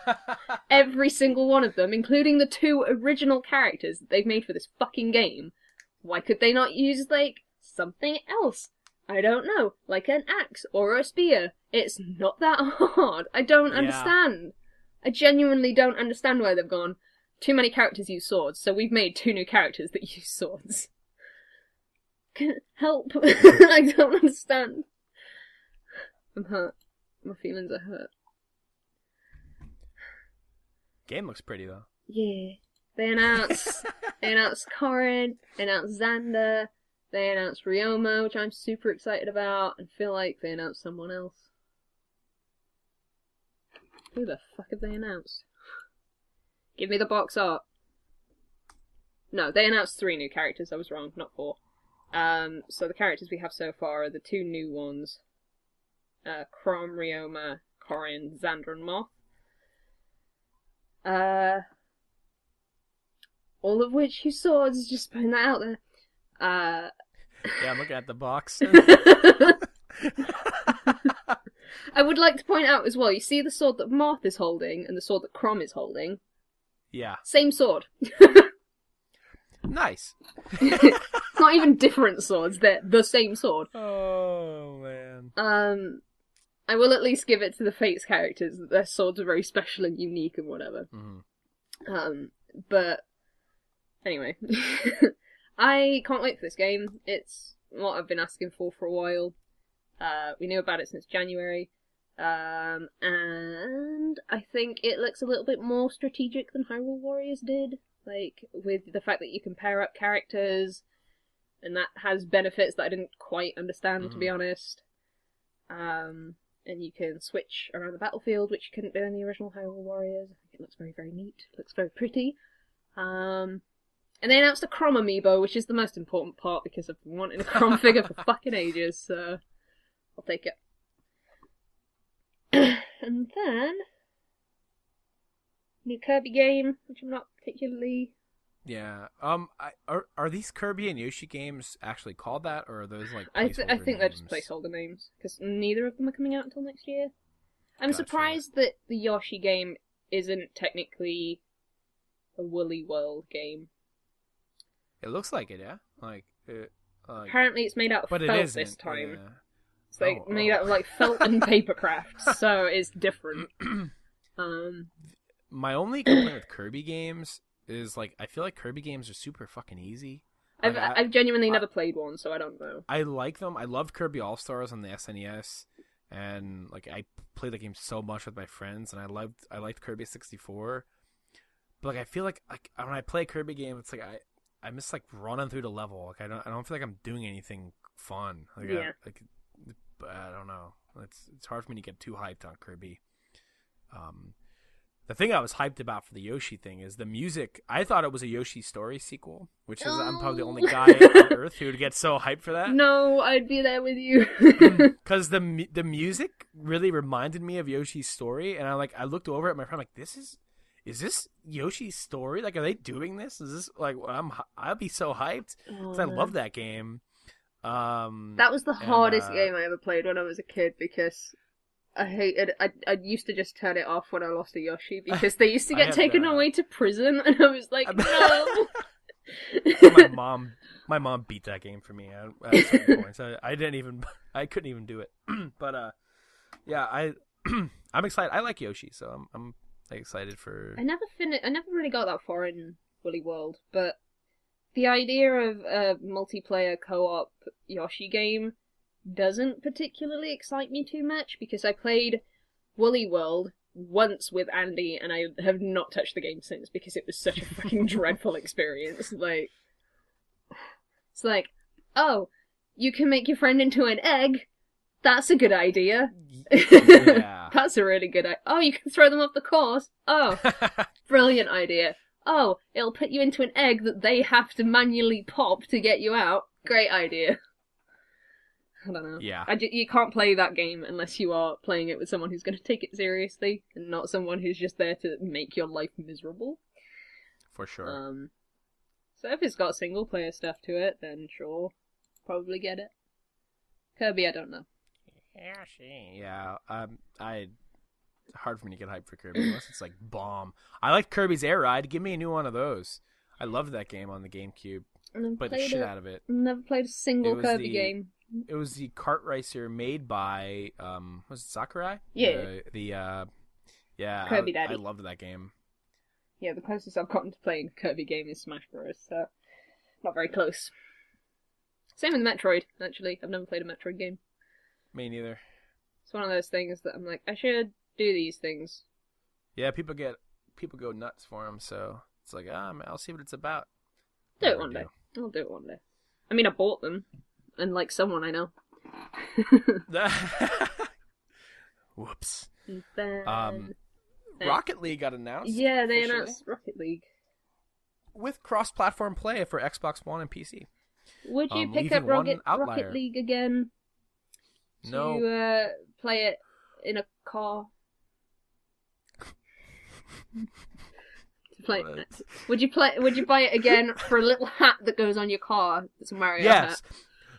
every single one of them, including the two original characters that they've made for this fucking game. Why could they not use, like, something else? I don't know, like an axe or a spear. It's not that hard. I don't Yeah. understand. I genuinely don't understand why they've gone. Too many characters use swords, so we've made two new characters that use swords. Help! I don't understand. I'm hurt. My feelings are hurt. Game looks pretty though. Yeah. They announced they announced Corrin, they announced Xander, they announced Ryoma, which I'm super excited about, and feel like they announced someone else. Who the fuck have they announced? Give me the box art. No, they announced three new characters, I was wrong, not four. Um, so the characters we have so far are the two new ones. Uh, Chrom, Ryoma, Corrin, Xander, and Marth. Uh, all of which use swords, just putting that out there. Uh, Yeah, I'm looking at the box. I would like to point out as well, you see the sword that Marth is holding and the sword that Chrom is holding? Yeah, Same sword. nice. Not even different swords, they're the same sword. Oh man. Um, I will at least give it to the Fates characters that their swords are very special and unique and whatever. Mhm. Um, but anyway, I can't wait for this game. It's what I've been asking for for a while. Uh, we knew about it since January, um, and I think it looks a little bit more strategic than Hyrule Warriors did. Like with the fact that you can pair up characters, and that has benefits that I didn't quite understand, to be honest. Um, and you can switch around the battlefield, which you couldn't do in the original Hyrule Warriors. I think it looks very, very neat. It looks very pretty. Um, and they announced a Chrom amiibo, which is the most important part because I've been wanting a Chrom figure for fucking ages, so I'll take it. And then new Kirby game, which I'm not particularly. Yeah. Um. I, are are these Kirby and Yoshi games actually called that, or are those like? I th- I think they're just names? placeholder names because neither of them are coming out until next year. I'm Gotcha. surprised that the Yoshi game isn't technically a Woolly World game. It looks like it, yeah. Like, it, like Apparently, it's made out of but felt this time. yeah. It's like Oh, made out of like felt and paper crafts, so it's different. Um, My only complaint with Kirby games is like I feel like Kirby games are super fucking easy. I've Like, I- I've genuinely I- never played one, so I don't know. I like them. I loved Kirby All Stars on the SNES, and like I played the game so much with my friends, and I loved I liked Kirby sixty four. But like I feel like like when I play Kirby games, it's like I I miss like running through the level. Like I don't I don't feel like I'm doing anything fun. Like I- Yeah. like but I don't know. It's it's hard for me to get too hyped on Kirby. Um, the thing I was hyped about for the Yoshi thing is the music. I thought it was a Yoshi Story sequel, which is I'm probably the only guy on Earth who would get so hyped for that. No, I'd be there with you. because the the music really reminded me of Yoshi's story, and I like I looked over at my friend like this is is this Yoshi's story? Like, are they doing this? Is this like I'm I'd be so hyped because I love that game. Um, That was the And, hardest uh, game I ever played when I was a kid because I hated. I I used to just turn it off when I lost a Yoshi because they used to get taken away to prison, and I was like, no. my mom my mom beat that game for me at, at certain points. I, I didn't even I couldn't even do it. but uh, yeah, I I'm excited. I like Yoshi, so I'm I'm like, excited for. I never fin- I never really got that far in Woolly World, but the idea of a multiplayer co-op Yoshi game doesn't particularly excite me too much because I played Woolly World once with Andy and I have not touched the game since because it was such a fucking dreadful experience. Like, it's like, oh, you can make your friend into an egg. That's a good idea. Yeah. That's a really good idea. Oh, you can throw them off the course. Oh, brilliant idea. Oh, it'll put you into an egg that they have to manually pop to get you out. Great idea. I don't know. Yeah. I ju- you can't play that game unless you are playing it with someone who's going to take it seriously and not someone who's just there to make your life miserable. for sure. Um, so if it's got single player stuff to it, then sure, probably get it. Kirby, I don't know. Yoshi. Yeah, um, I. It's hard for me to get hyped for Kirby unless it's like bomb. I like Kirby's Air Ride. Give me a new one of those. I loved that game on the GameCube. Never Played the shit it. out of it. Never played a single Kirby the- game. It was the kart racer made by um was it Sakurai? Yeah. The, the uh yeah Kirby I, I loved that game. Yeah, the closest I've gotten to playing a Kirby game is Smash Bros. So not very close. Same with Metroid. Actually, I've never played a Metroid game. Me neither. It's one of those things that I'm like, I should do these things. Yeah, people get people go nuts for them. So it's like ah, I'll see what it's about. Do it one day. I'll do it one day. I mean, I bought them, and like someone I know. Whoops. Then- Um, then- Rocket League got announced. yeah, they officially. announced Rocket League. with cross-platform play for Xbox One and PC. Would you Um, pick up Rocket, Rocket. League again No, to uh, play it in a car? Play, would you play? Would you buy it again for a little hat that goes on your car? It's a Mario yes, hat.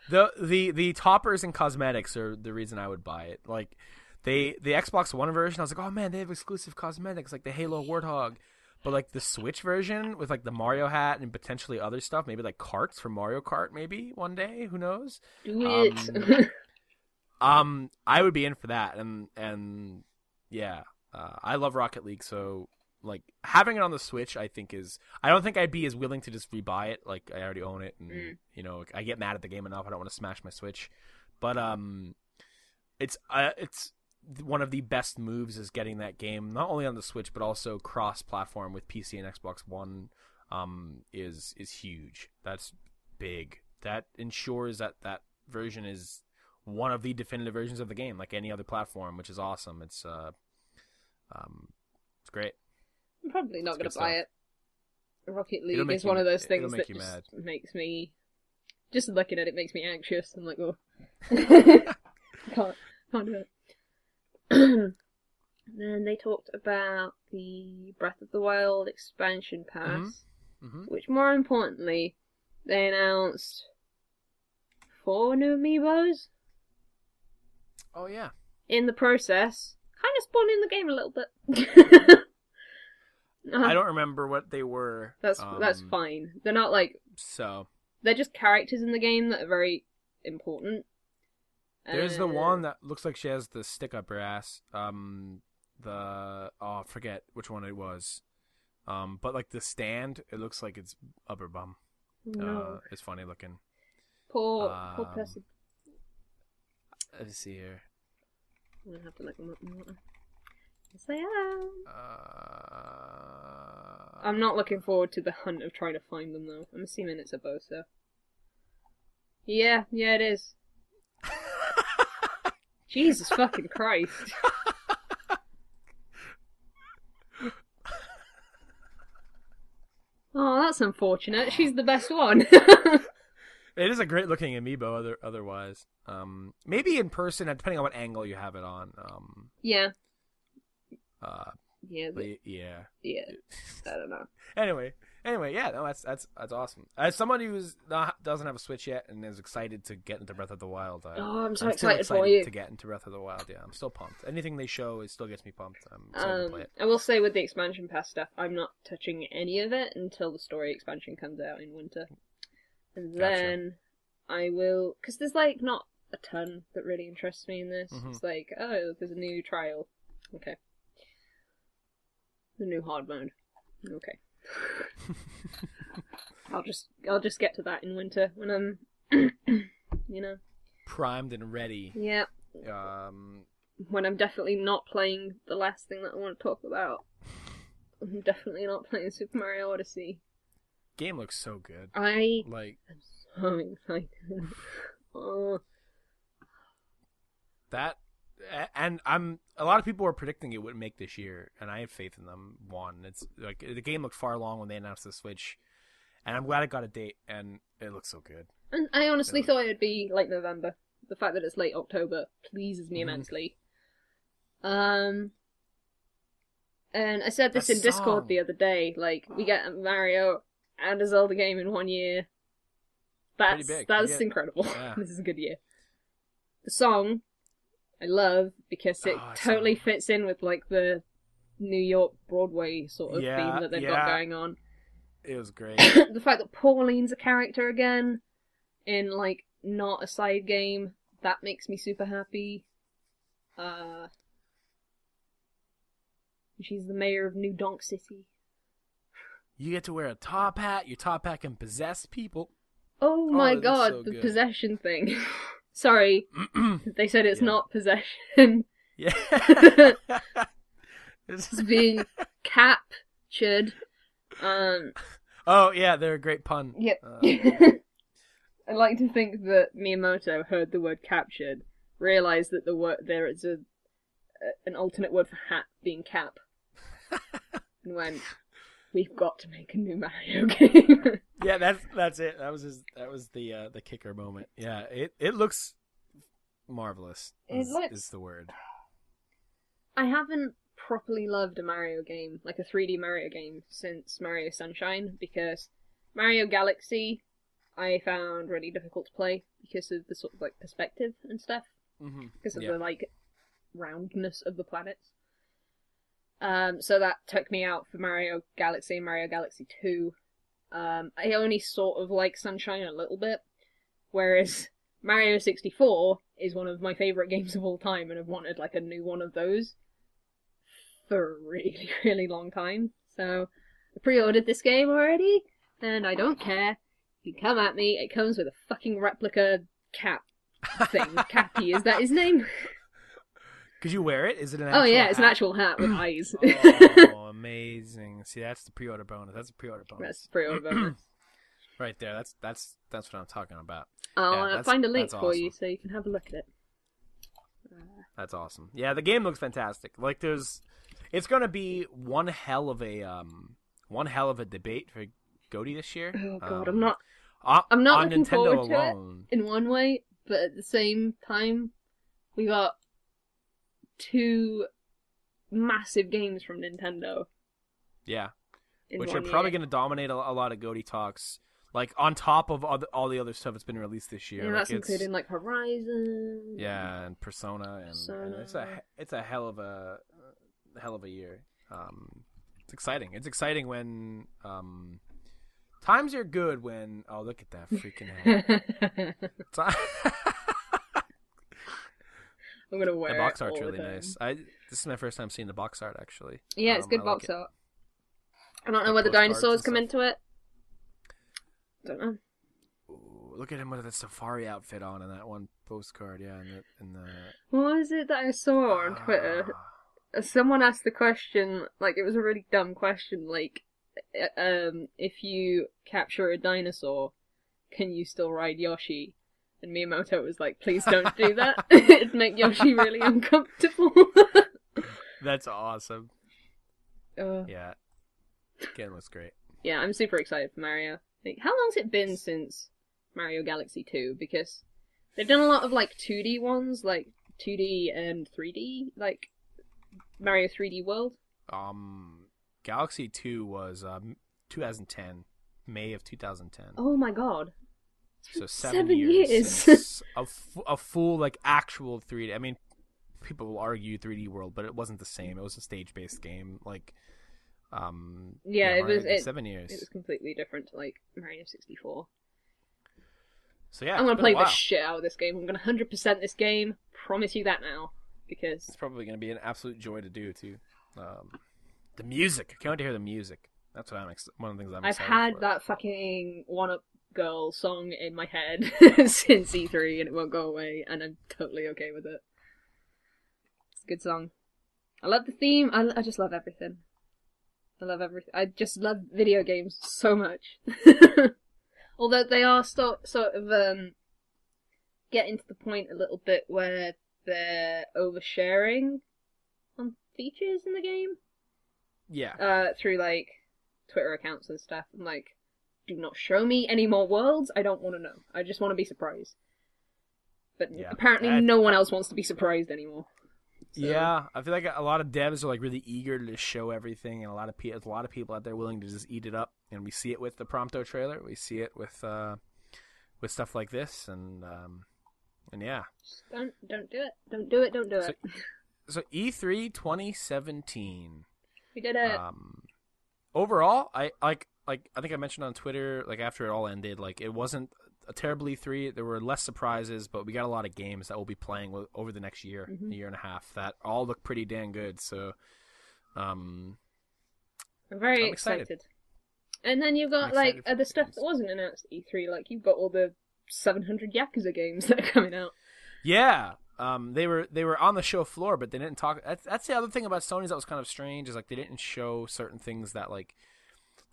the the the toppers and cosmetics are the reason I would buy it. Like they the Xbox One version, I was like, oh man, they have exclusive cosmetics like the Halo Warthog. But like the Switch version with like the Mario hat and potentially other stuff, maybe like carts for Mario Kart, maybe one day, who knows? Do it. Um, Um, I would be in for that, and and yeah, uh, I love Rocket League, so like having it on the Switch, I think is I don't think I'd be as willing to just rebuy it. Like I already own it, and Mm. you know I get mad at the game enough. I don't want to smash my Switch, but um, it's uh, it's one of the best moves is getting that game not only on the Switch but also cross platform with PC and Xbox One. Um, is is huge. That's big. That ensures that that version is one of the definitive versions of the game, like any other platform, which is awesome. It's uh, um, it's great. I'm probably not going to buy it. Rocket League is you- one of those things that just mad. makes me. Just looking at it makes me anxious. I'm like, oh, can't can't do it. then they talked about the Breath of the Wild expansion pass, hmm which more importantly, they announced four new amiibos Oh yeah, in the process, kind of spawning the game a little bit. Uh-huh. I don't remember what they were. That's that's um, fine. They're not like So they're just characters in the game that are very important. there's the Uh, one that looks like she has the stick up her ass. Um, the oh, I forget which one it was. Um, but like the stand, it looks like it's up her bum. No, Uh, it's funny looking. poor poor um, person. Let's see here. I'm gonna have to look them up more. Yes, I am. Uh, I'm not looking forward to the hunt of trying to find them though. I'm assuming it's Urbosa. Yeah, yeah, it is. Jesus fucking Christ. Oh, that's unfortunate. She's the best one. It is a great looking amiibo. Other otherwise, um, maybe in person, depending on what angle you have it on. Um, yeah. uh, Yeah, yeah. yeah. I don't know. Anyway, anyway, yeah, no, that's that's that's awesome. As someone who's not doesn't have a Switch yet and is excited to get into Breath of the Wild, I, Oh, I'm so still excited for you. to get into Breath of the Wild. Yeah, I'm still pumped. Anything they show, it still gets me pumped. I'm excited Um. I will say with the expansion pass stuff, I'm not touching any of it until the story expansion comes out in winter, and Gotcha. then I will because there's like not a ton that really interests me in this. Mhm. It's like oh, there's a new trial, okay, the new hard mode, okay. I'll just I'll just get to that in winter when I'm, you know, Primed and ready. yeah, Um, when I'm definitely not playing the last thing that I want to talk about. I'm definitely not playing Super Mario Odyssey. Game looks so good. I Like I'm so excited. oh, that, and I'm a lot of people were predicting it would make this year, and I have faith in them. One, it's like the game looked far along when they announced the Switch, and I'm glad it got a date, and it looks so good. and I honestly Yeah. thought it'd be late November. The fact that it's late October pleases me Mhm. immensely. Um, and I said this That in Discord the other day. Like, we get Mario and a Zelda game in one year. That's big. that's get- incredible. Yeah. this is a good year. The song I love because it Oh, totally so- fits in with like the New York Broadway sort of Yeah, theme that they've got going on. It was great. the fact that Pauline's a character again in like not a side game that makes me super happy. Uh, she's the mayor of New Donk City. You get to wear a top hat. Your top hat can possess people. Oh my that's god, so the good. possession thing. Sorry, they said it's Yeah. not possession. yeah. It's being captured. Um, oh yeah, they're a great pun. Yep. Uh, I like to think that Miyamoto heard the word captured, realized that the word there is a, a an alternate word for hat being cap, and went, "We've got to make a new Mario game." yeah, that's that's it. That was his. That was the uh, the kicker moment. Yeah, it it looks marvelous. It Is, looks- is the word. I haven't properly loved a Mario game, like a 3D Mario game, since Mario Sunshine because Mario Galaxy I found really difficult to play because of the sort of like perspective and stuff. hmm because of Yeah. the like roundness of the planets. Um, so that took me out for Mario Galaxy and Mario Galaxy Two. Um, I only sort of like Sunshine a little bit, whereas Mario sixty four is one of my favorite games of all time, and I've wanted like a new one of those for a really really long time. So I pre-ordered this game already, and I don't care. You come at me. It comes with a fucking replica cap thing. Cappy, is that his name? Could you wear it? Is it an? oh yeah, it's an actual hat with eyes. oh, amazing! See, that's the pre-order bonus. That's a pre-order bonus. That's old bonus. right there. That's that's that's what I'm talking about. I'll Yeah, uh, find a link for you so you can have a look at it. That's awesome. Yeah, the game looks fantastic. Like there's, it's gonna be one hell of a um, one hell of a debate for Goaty this year. Oh god, Um, I'm not on, I'm not looking Nintendo forward to it. in one way, but at the same time, we got two massive games from Nintendo. Yeah, which are probably gonna dominate a, a lot of Goaty talks. Like on top of all the, all the other stuff that's been released this year. Yeah, like, that's it's- including like Horizon. Yeah, and Persona, and, and it's a it's a hell of a hell of a year. Um, it's exciting. It's exciting when um, times are good. When oh look at that freaking head. Ti- I'm gonna wear the box it art's really nice. I this is my first time seeing the box art actually. Yeah, it's Um, good I like box it. art. I don't know Like whether postcards dinosaurs come stuff. into it. Don't know. Ooh, look at him with the safari outfit on in that one postcard. Yeah, in the, in the What was it that I saw on Twitter? Ah. someone asked the question like it was a really dumb question like uh, um if you capture a dinosaur can you still ride yoshi and Miyamoto was like, "Please don't do that. It'd make Yoshi really uncomfortable." That's awesome. uh, Yeah. Again looks great. yeah, I'm super excited for Mario. Like, how long's it been since Mario Galaxy 2? Because they've done a lot of like 2D ones, like 2D and 3D, like Mario 3D World. Um, Galaxy Two was um 2010, May of 2010. Oh my god. So seven, seven years. years. a, a full like actual 3D. I mean, people will argue 3D World, but it wasn't the same. It was a stage-based game. Like, um, Yeah, it was- it- seven years. It was completely different to like Mario 64. So yeah, I'm gonna play the shit out of this game. I'm gonna 100% this game. Promise you that now. Because It's probably gonna be an absolute joy to do too. Um, the music. I can't wait to hear the music. That's what I'm. Ex- one of the things I'm. I've had for. that fucking One Up Girl song in my head since E3 and it won't go away, and I'm totally okay with it. It's a good song. I love the theme. I, I just love everything. I love everything. I just love video games so much. Although they are sort sort of um getting to the point a little bit where they're oversharing on features in the game Yeah. uh, through like Twitter accounts and stuff. I'm like, do not show me any more worlds. I don't want to know. I just want to be surprised. But Yeah. apparently, I- no one else wants to be surprised anymore. So- Yeah, I feel like a lot of devs are like really eager to show everything, and a lot of people, a lot of people out there willing to just eat it up. And we see it with the Prompto trailer. We see it with uh, with stuff like this, and um, and yeah. Just don't don't do it. Don't do it. Don't do So- it. So E E3 2017. we did it. Um, overall, I like like I think I mentioned on Twitter like after it all ended, like it wasn't a terrible E3. There were less surprises, but we got a lot of games that we'll be playing over the next year, Mhm. a year and a half that all look pretty dang good. So, um, I'm very I'm excited. excited. And then you've got like other the stuff games. that wasn't announced at E3. Like you've got all the 700 Yakuza games that are coming out. yeah, um, they were they were on the show floor, but they didn't talk. That's, that's the other thing about Sony's that was kind of strange is like they didn't show certain things that like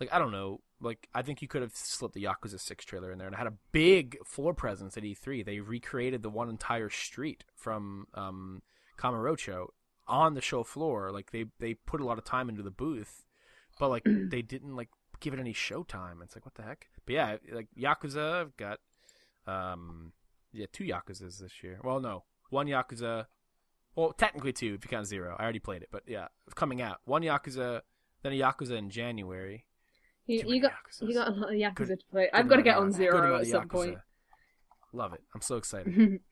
like I don't know. Like I think you could have slipped the Yakuza Six trailer in there and had a big floor presence at E3. They recreated the one entire street from um, Kamurocho on the show floor. Like they they put a lot of time into the booth, but like they didn't like give it any show time. It's like what the heck. But yeah, like Yakuza I've got um yeah two Yakuzas this year. Well, no, one Yakuza. Well, technically two if you count zero. I already played it, but yeah, coming out one Yakuza, then a Yakuza in January. You, you got Yakuzas. you got a lot of Yakuza Good- to play. I've got to get on zero at some Yakuza. point. Love it. I'm so excited.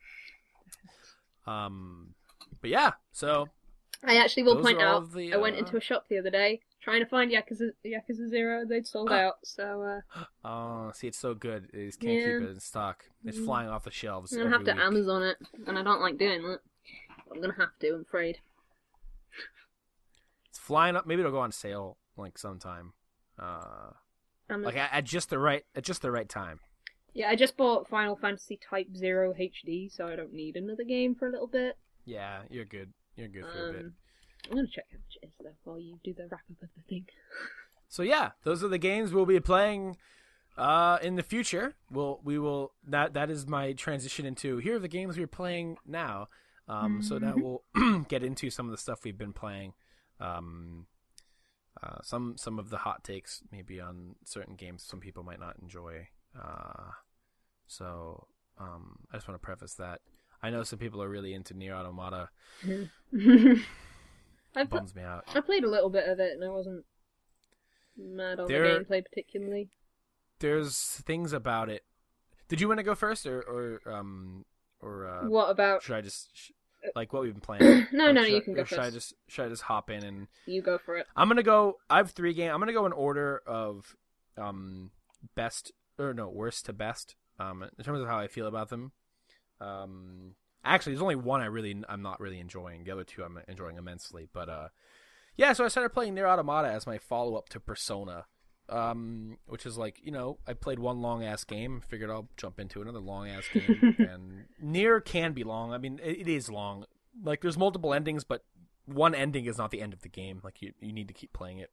Um, but yeah, so I actually will point out. the, I went uh, into a shop the other day trying to find Yakuza Yakuza Zero. They'd sold out. So uh, oh, see, it's so good. They just can't Yeah. keep it in stock. It's Mhm. flying off the shelves. I'm gonna have to week. Amazon it, and I don't like doing that. I'm gonna have to. I'm afraid. It's flying up. Maybe it'll go on sale like sometime. Uh, Amazon. like at, at just the right at just the right time. yeah, I just bought Final Fantasy Type Zero HD, so I don't need another game for a little bit. Yeah, you're good. You're good for a bit. Um, I'm gonna check how much it is though while you do the wrap up of the thing. So yeah, those are the games we'll be playing uh, in the future. We'll we will that that is my transition into here are the games we're playing now. Um, So now we'll get into some of the stuff we've been playing. Um, uh, some some of the hot takes maybe on certain games some people might not enjoy. Uh, so um, I just want to preface that. I know some people are really into Nier Automata. I pl- Bums me out. I played a little bit of it, and I wasn't mad on There- the gameplay particularly. There's things about it. Did you want to go first, or or um or uh, what about? should I just like what we've been playing? No, Like, no, should you can or go Should I just should I just hop in and You go for it. I'm gonna go. I have three games. I'm gonna go in order of um best or no worst to best um in terms of how I feel about them. Um, actually, there's only one I really I'm not really enjoying. The other two I'm enjoying immensely. But uh, yeah. So I started playing Nier Automata as my follow up to Persona. Um, which is like you know I played one long ass game, figured I'll jump into another long ass game, and Nier can be long. I mean, it, it is long. Like there's multiple endings, but one ending is not the end of the game. Like you, you need to keep playing it.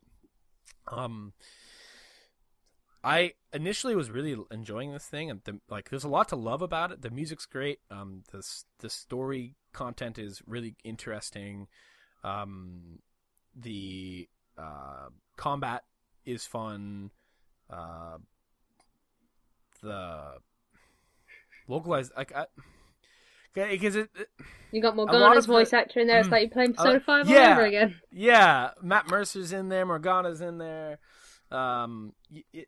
Um, I initially was really enjoying this thing, and the, like, there's a lot to love about it. The music's great. Um, the the story content is really interesting. Um, the uh, combat is fun. Uh, the localized like I, because it, it, you got Morgana's voice the, actor in there. It's like you're playing Persona uh, Five yeah, all over again. Yeah, Matt Mercer's in there. Morgana's in there. Um, it,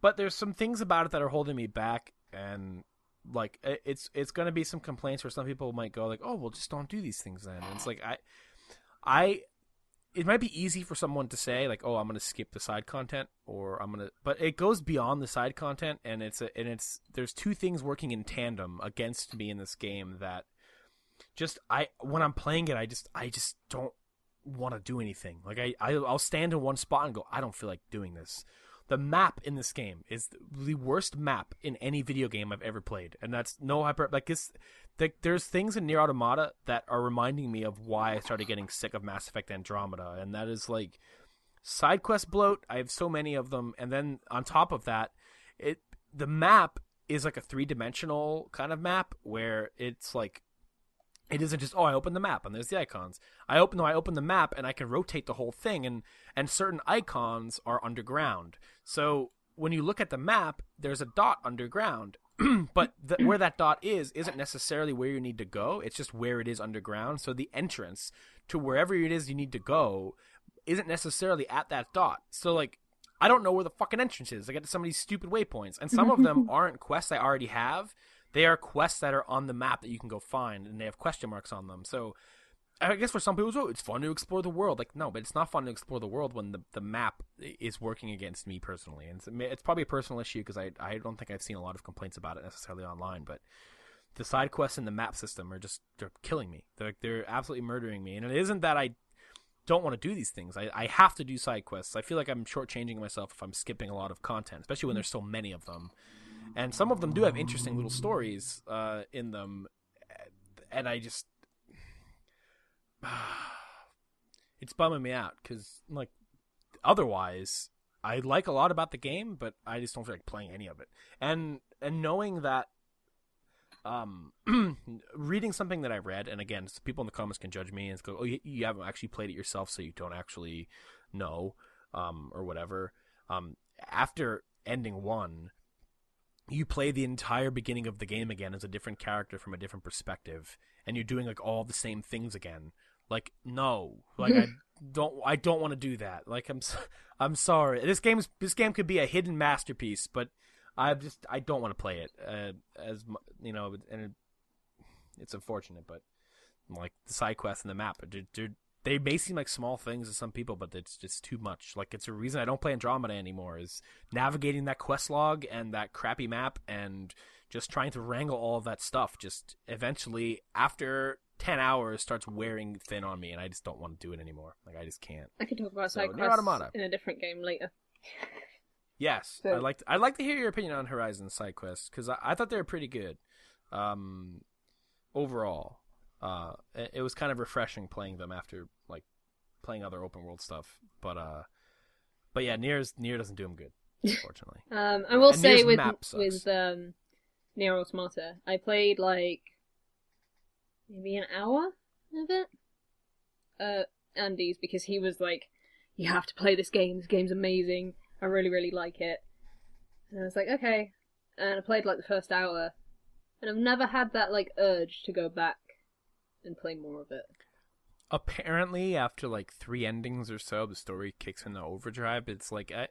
but there's some things about it that are holding me back, and like it's it's going to be some complaints where some people might go like, oh, well, just don't do these things then. And it's like I, I it might be easy for someone to say like, "Oh, I'm going to skip the side content," or "I'm going to," but it goes beyond the side content, and it's a, and it's there's two things working in tandem against me in this game that just I when I'm playing it, I just I just don't want to do anything. Like I, I I'll stand in one spot and go, I don't feel like doing this. The map in this game is the worst map in any video game I've ever played, and that's no hyper like this the, there's things in Nier Automata that are reminding me of why I started getting sick of Mass Effect Andromeda, and that is like side quest bloat. I have so many of them, and then on top of that, it the map is like a three dimensional kind of map where it's like it isn't just oh I open the map and there's the icons. I open I open the map and I can rotate the whole thing and and certain icons are underground. So when you look at the map, there's a dot underground but the, where that dot is isn't necessarily where you need to go. It's just where it is underground. So the entrance to wherever it is you need to go isn't necessarily at that dot. So like I don't know where the fucking entrance is. I get to some of these stupid waypoints, and some of them aren't quests I already have. They are quests that are on the map that you can go find, and they have question marks on them. So I guess for some people, oh, it's fun to explore the world. Like, no, but it's not fun to explore the world when the, the map is working against me personally. And it's, it's probably a personal issue because I, I don't think I've seen a lot of complaints about it necessarily online. But the side quests and the map system are just, they're killing me. They're, they're absolutely murdering me. And it isn't that I don't want to do these things. I, I have to do side quests. I feel like I'm shortchanging myself if I'm skipping a lot of content, especially when there's so many of them. And some of them do have interesting little stories uh, in them. And I just it's bumming me out because like otherwise I like a lot about the game, but I just don't feel like playing any of it. And and knowing that um reading something that I read and again people in the comments can judge me and go oh you, you haven't actually played it yourself so you don't actually know um or whatever um after ending 1 you play the entire beginning of the game again as a different character from a different perspective and you're doing like all the same things again like no, like I don't I don't want to do that. Like I'm I'm sorry. This game's this game could be a hidden masterpiece, but I just I don't want to play it uh, as you know, and it, it's unfortunate, but like the side quests and the map, they're, they may seem like small things to some people, but it's just too much. Like it's a reason I don't play Andromeda anymore is navigating that quest log and that crappy map and just trying to wrangle all of that stuff. Just eventually after 10 hours starts wearing thin on me and I just don't want to do it anymore. Like I just can't. I could talk about so, side quests in a different game later. Yes, so. I'd like to, I'd like to hear your opinion on Horizon side quests because I, I, thought they were pretty good. Um, overall, uh, it, it, was kind of refreshing playing them after like playing other open world stuff. But uh, but yeah, NieR's Nier doesn't do them good, unfortunately. um, I will and say NieR's with with um, NieR Automata, I played like maybe an hour of it. Uh, Andy's because he was like, "You have to play this game. This game's amazing. I really, really like it." And I was like, "Okay." And I played like the first hour, and I've never had that like urge to go back and play more of it. Apparently, after like three endings or so, the story kicks into overdrive. It's like I,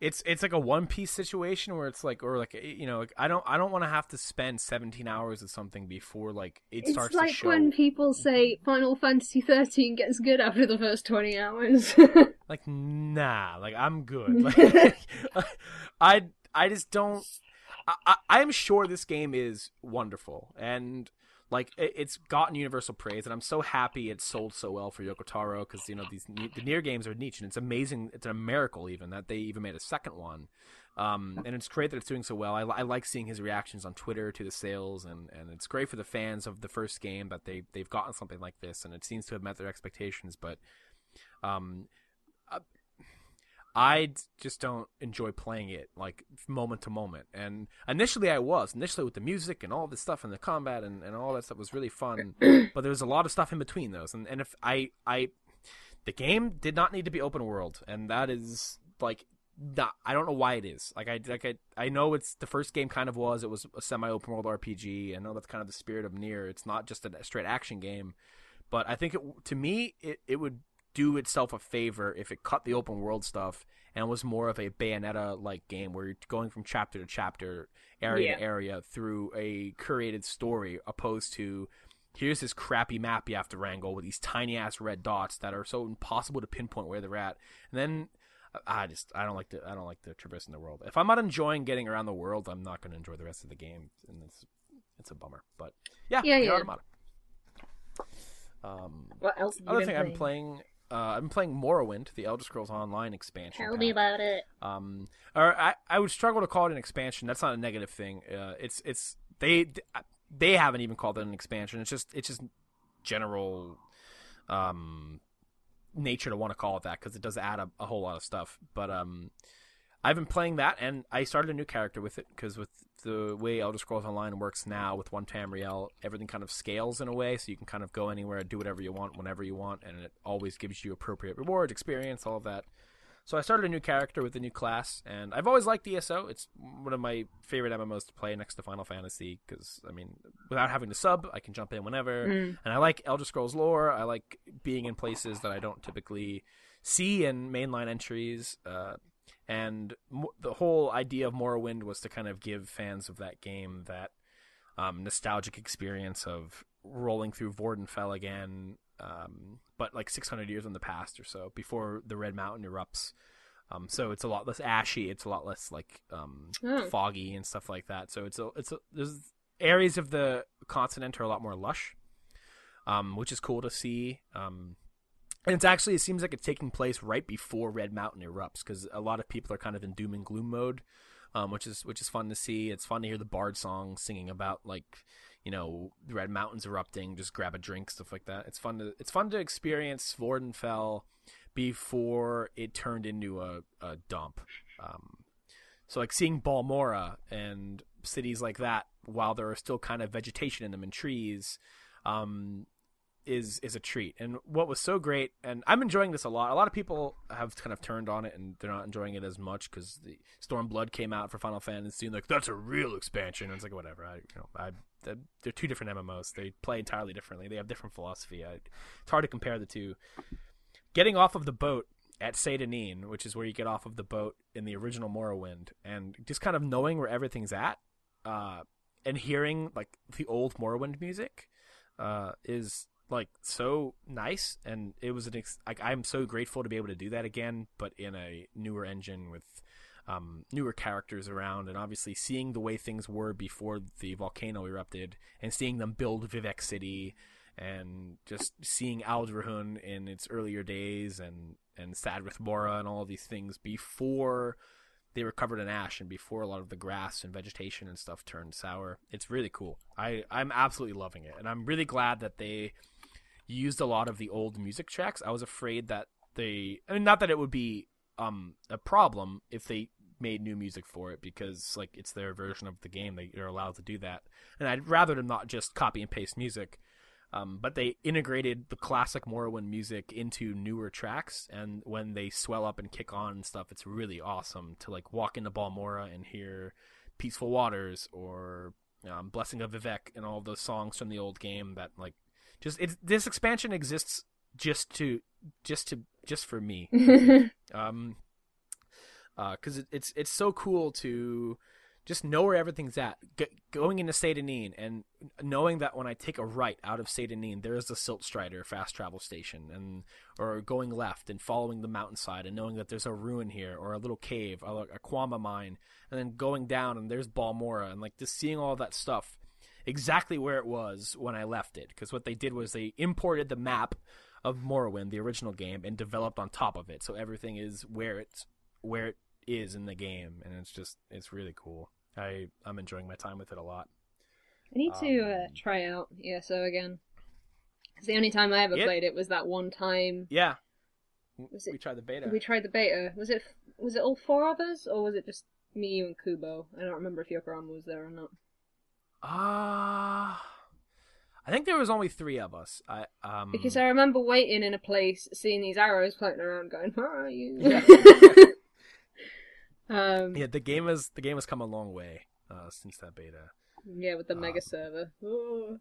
it's it's like a one piece situation where it's like or like eh, you know like I don't I don't want to have to spend 17 hours of something before like it it's starts like to show. when people say Final Fantasy 13 gets good after the first 20 hours. like nah, like I'm good. Like, I I just don't I, I I'm sure this game is wonderful and like it, it's gotten universal praise, and I'm so happy it sold so well for Yoko Taro because you know these the Nier games are niche, and it's amazing. It's a miracle even that they even made a second one. Um, and it's great that it's doing so well. I, I, like seeing his reactions on Twitter to the sales, and, and it's great for the fans of the first game that they they've gotten something like this, and it seems to have met their expectations. But um, I just don't enjoy playing it like moment to moment. And initially, I was initially with the music and all this stuff and the combat and, and all that stuff was really fun. but there was a lot of stuff in between those. And and if I I the game did not need to be open world, and that is like not, I don't know why it is. Like I like I, I know it's the first game kind of was. It was a semi open world RPG. I know that's kind of the spirit of Nier. It's not just a straight action game, but I think it to me it, it would do itself a favor if it cut the open world stuff and was more of a Bayonetta like game where you're going from chapter to chapter, area Yeah. to area through a curated story, opposed to here's this crappy map you have to wrangle with these tiny ass red dots that are so impossible to pinpoint where they're at. And then I just I don't like to I don't like the traverse in the world. If I'm not enjoying getting around the world, I'm not going to enjoy the rest of the game, and it's it's a bummer. But yeah, Yeah, yeah. Automata. Um, What else? Other been thing playing? I'm playing, uh, I've been playing Morrowind, the Elder Scrolls Online expansion. Tell me about it. Um, or I, I would struggle to call it an expansion. That's not a negative thing. Uh, it's it's they they haven't even called it an expansion. It's just it's just general um nature to want to call it that because it does add a, a whole lot of stuff. But um, I've been playing that, and I started a new character with it because with the way Elder Scrolls Online works now with one Tamriel, everything kind of scales in a way, so you can kind of go anywhere, do whatever you want, whenever you want, and it always gives you appropriate rewards, experience, all of that. So I started a new character with a new class, and I've always liked ESO. It's one of my favorite MMOs to play next to Final Fantasy because I mean, without having to sub, I can jump in whenever. Mm. And I like Elder Scrolls lore. I like being in places that I don't typically see in mainline entries. Uh, and mo- the whole idea of Morrowind was to kind of give fans of that game that um, nostalgic experience of rolling through Vvardenfell again, um, but like 600 years in the past or so before the Red Mountain erupts. Um, so it's a lot less ashy. It's a lot less like um, Oh. foggy and stuff like that. So it's a it's a, there's areas of the continent are a lot more lush, um, which is cool to see. Um, and it's actually it seems like it's taking place right before Red Mountain erupts because a lot of people are kind of in doom and gloom mode, um, which is which is fun to see. It's fun to hear the bard song singing about like you know the Red Mountains erupting. Just grab a drink, stuff like that. It's fun to it's fun to experience Vvardenfell before it turned into a, a dump. Um, so like seeing Balmora and cities like that while there are still kind of vegetation in them and trees. Um, is is a treat. And what was so great, and I'm enjoying this a lot. A lot of people have kind of turned on it, and they're not enjoying it as much because the Stormblood came out for Final Fantasy, and like that's a real expansion. And it's like whatever. I you know I they're two different MMOs. They play entirely differently. They have different philosophy. I, it's hard to compare the two. Getting off of the boat at Seyda Neen, which is where you get off of the boat in the original Morrowind, and just kind of knowing where everything's at, uh, and hearing like the old Morrowind music, uh, is like so nice and it was an ex- like I'm so grateful to be able to do that again but in a newer engine with um, newer characters around and obviously seeing the way things were before the volcano erupted and seeing them build Vivec City and just seeing Ald'ruhn in its earlier days and and Sadrith and all these things before they were covered in ash and before a lot of the grass and vegetation and stuff turned sour. It's really cool. I I'm absolutely loving it, and I'm really glad that they used a lot of the old music tracks. I was afraid that they, I mean, not that it would be um a problem if they made new music for it because like it's their version of the game they are allowed to do that and i'd rather them not just copy and paste music um, but they integrated the classic Morrowind music into newer tracks, and when they swell up and kick on and stuff, it's really awesome to like walk into Balmora and hear "Peaceful Waters" or um, "Blessing of Vivec" and all those songs from the old game. That like, just it's this expansion exists just to just to just for me. Um because it, it's it's so cool to just know where everything's at G- going into Seyda Neen and knowing that when I take a right out of Seyda Neen there is the Silt Strider fast travel station and or going left and following the mountainside and knowing that there's a ruin here or a little cave or like a Kwama mine and then going down and there's Balmora and like just seeing all that stuff exactly where it was when I left it because what they did was they imported the map of Morrowind, the original game, and developed on top of it. So everything is where it's where it is in the game, and it's just it's really cool. I I'm enjoying my time with it a lot. I need to uh, Um, try out ESO again. 'Cause the only time I ever It- played it was that one time Yeah, Was it- we tried the beta. We tried the beta. Was it was it all four of us, or was it just me, you, and Kubo? I don't remember if Yokohama was there or not. Ah, I think there was only three of us. I um Because I remember waiting in a place, seeing these arrows floating around, going, "Where are you?" Yeah. um, yeah, the game has the game has come a long way uh, since that beta. yeah, with the Um, mega server. Oh.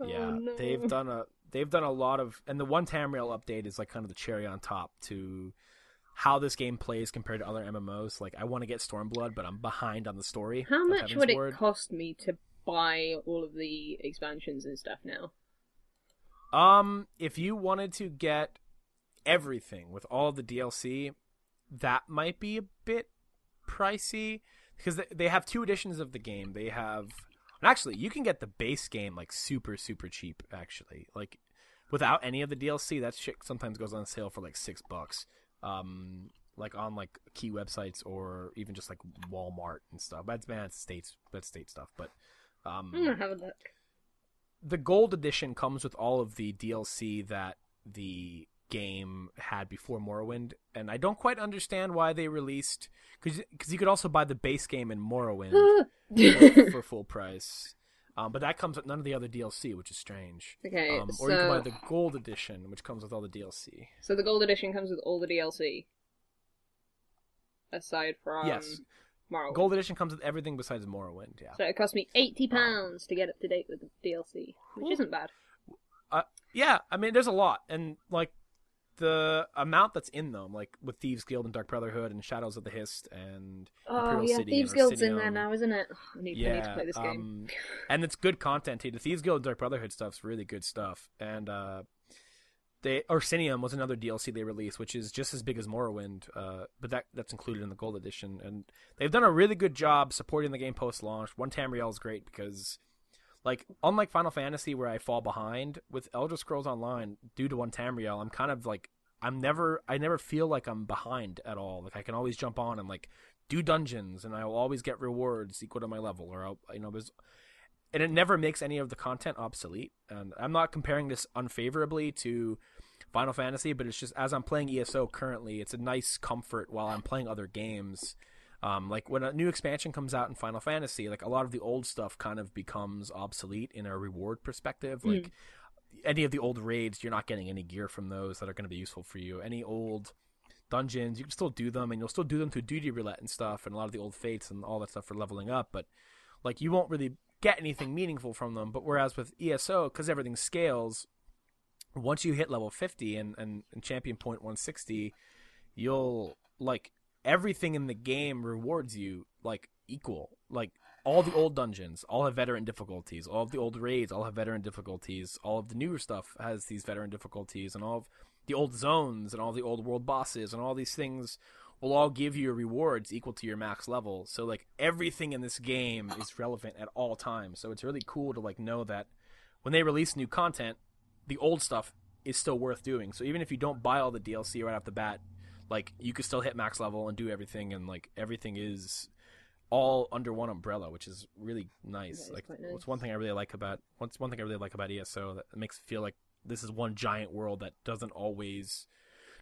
Oh, yeah, no. they've done a they've done a lot of, and the one Tamriel update is like kind of the cherry on top to how this game plays compared to other MMOs. Like, I want to get Stormblood, but I'm behind on the story. How much Heaven's would it Ward. cost me to buy all of the expansions and stuff now? Um, if you wanted to get everything with all the DLC, that might be a bit pricey because they, they have two editions of the game. They have, and actually, you can get the base game like super super cheap. Actually, like without any of the DLC, that shit sometimes goes on sale for like six bucks. Um, like on like key websites or even just like Walmart and stuff. That's man, that's states that's state stuff, but um, I'm gonna have a look. the gold edition comes with all of the DLC that the game had before Morrowind, and I don't quite understand why they released because you could also buy the base game in Morrowind for, for full price. Um, but that comes with none of the other DLC, which is strange. okay, Um, so or you can buy the gold edition, which comes with all the DLC. so the gold edition comes with all the DLC, aside from yes, Morrowind. gold edition comes with everything besides Morrowind. Yeah, So it cost me eighty pounds to get up to date with the DLC, which Ooh. isn't bad. yeah. I mean, there's a lot, and like the amount that's in them, like with Thieves Guild and Dark Brotherhood and Shadows of the Hist and Oh Imperial yeah, City Thieves Guild's in there now, isn't it? I need, I Yeah, need to play this game. um, and it's good content too. The Thieves Guild and Dark Brotherhood stuff's really good stuff, and uh, they Orsinium was another DLC they released, which is just as big as Morrowind, uh, but that that's included in the Gold Edition, and they've done a really good job supporting the game post launch. One Tamriel is great because. Like unlike Final Fantasy, where I fall behind with Elder Scrolls Online due to one Tamriel, I'm kind of like I'm never I never feel like I'm behind at all. Like I can always jump on and like do dungeons and I will always get rewards equal to my level or I'll, you know there's and it never makes any of the content obsolete. And I'm not comparing this unfavorably to Final Fantasy, but it's just as I'm playing ESO currently, it's a nice comfort while I'm playing other games. Um, like when a new expansion comes out in Final Fantasy, like a lot of the old stuff kind of becomes obsolete in a reward perspective. Like any of the old raids, you're not getting any gear from those that are going to be useful for you. Any old dungeons, you can still do them, and you'll still do them through duty roulette and stuff, and a lot of the old fates and all that stuff for leveling up. But like you won't really get anything meaningful from them. But whereas with ESO, because everything scales, once you hit level 50 and, and, and champion point 160, you'll like everything in the game rewards you like equal. Like all the old dungeons all have veteran difficulties. All of the old raids all have veteran difficulties. All of the newer stuff has these veteran difficulties, and all of the old zones and all the old world bosses and all these things will all give you rewards equal to your max level. So like everything in this game is relevant at all times. So it's really cool to like know that when they release new content, the old stuff is still worth doing. So even if you don't buy all the DLC right off the bat, like you could still hit max level and do everything and like everything is all under one umbrella, which is really nice. Is like nice. what's one thing I really like about what's one thing I really like about ESO that makes it feel like this is one giant world that doesn't always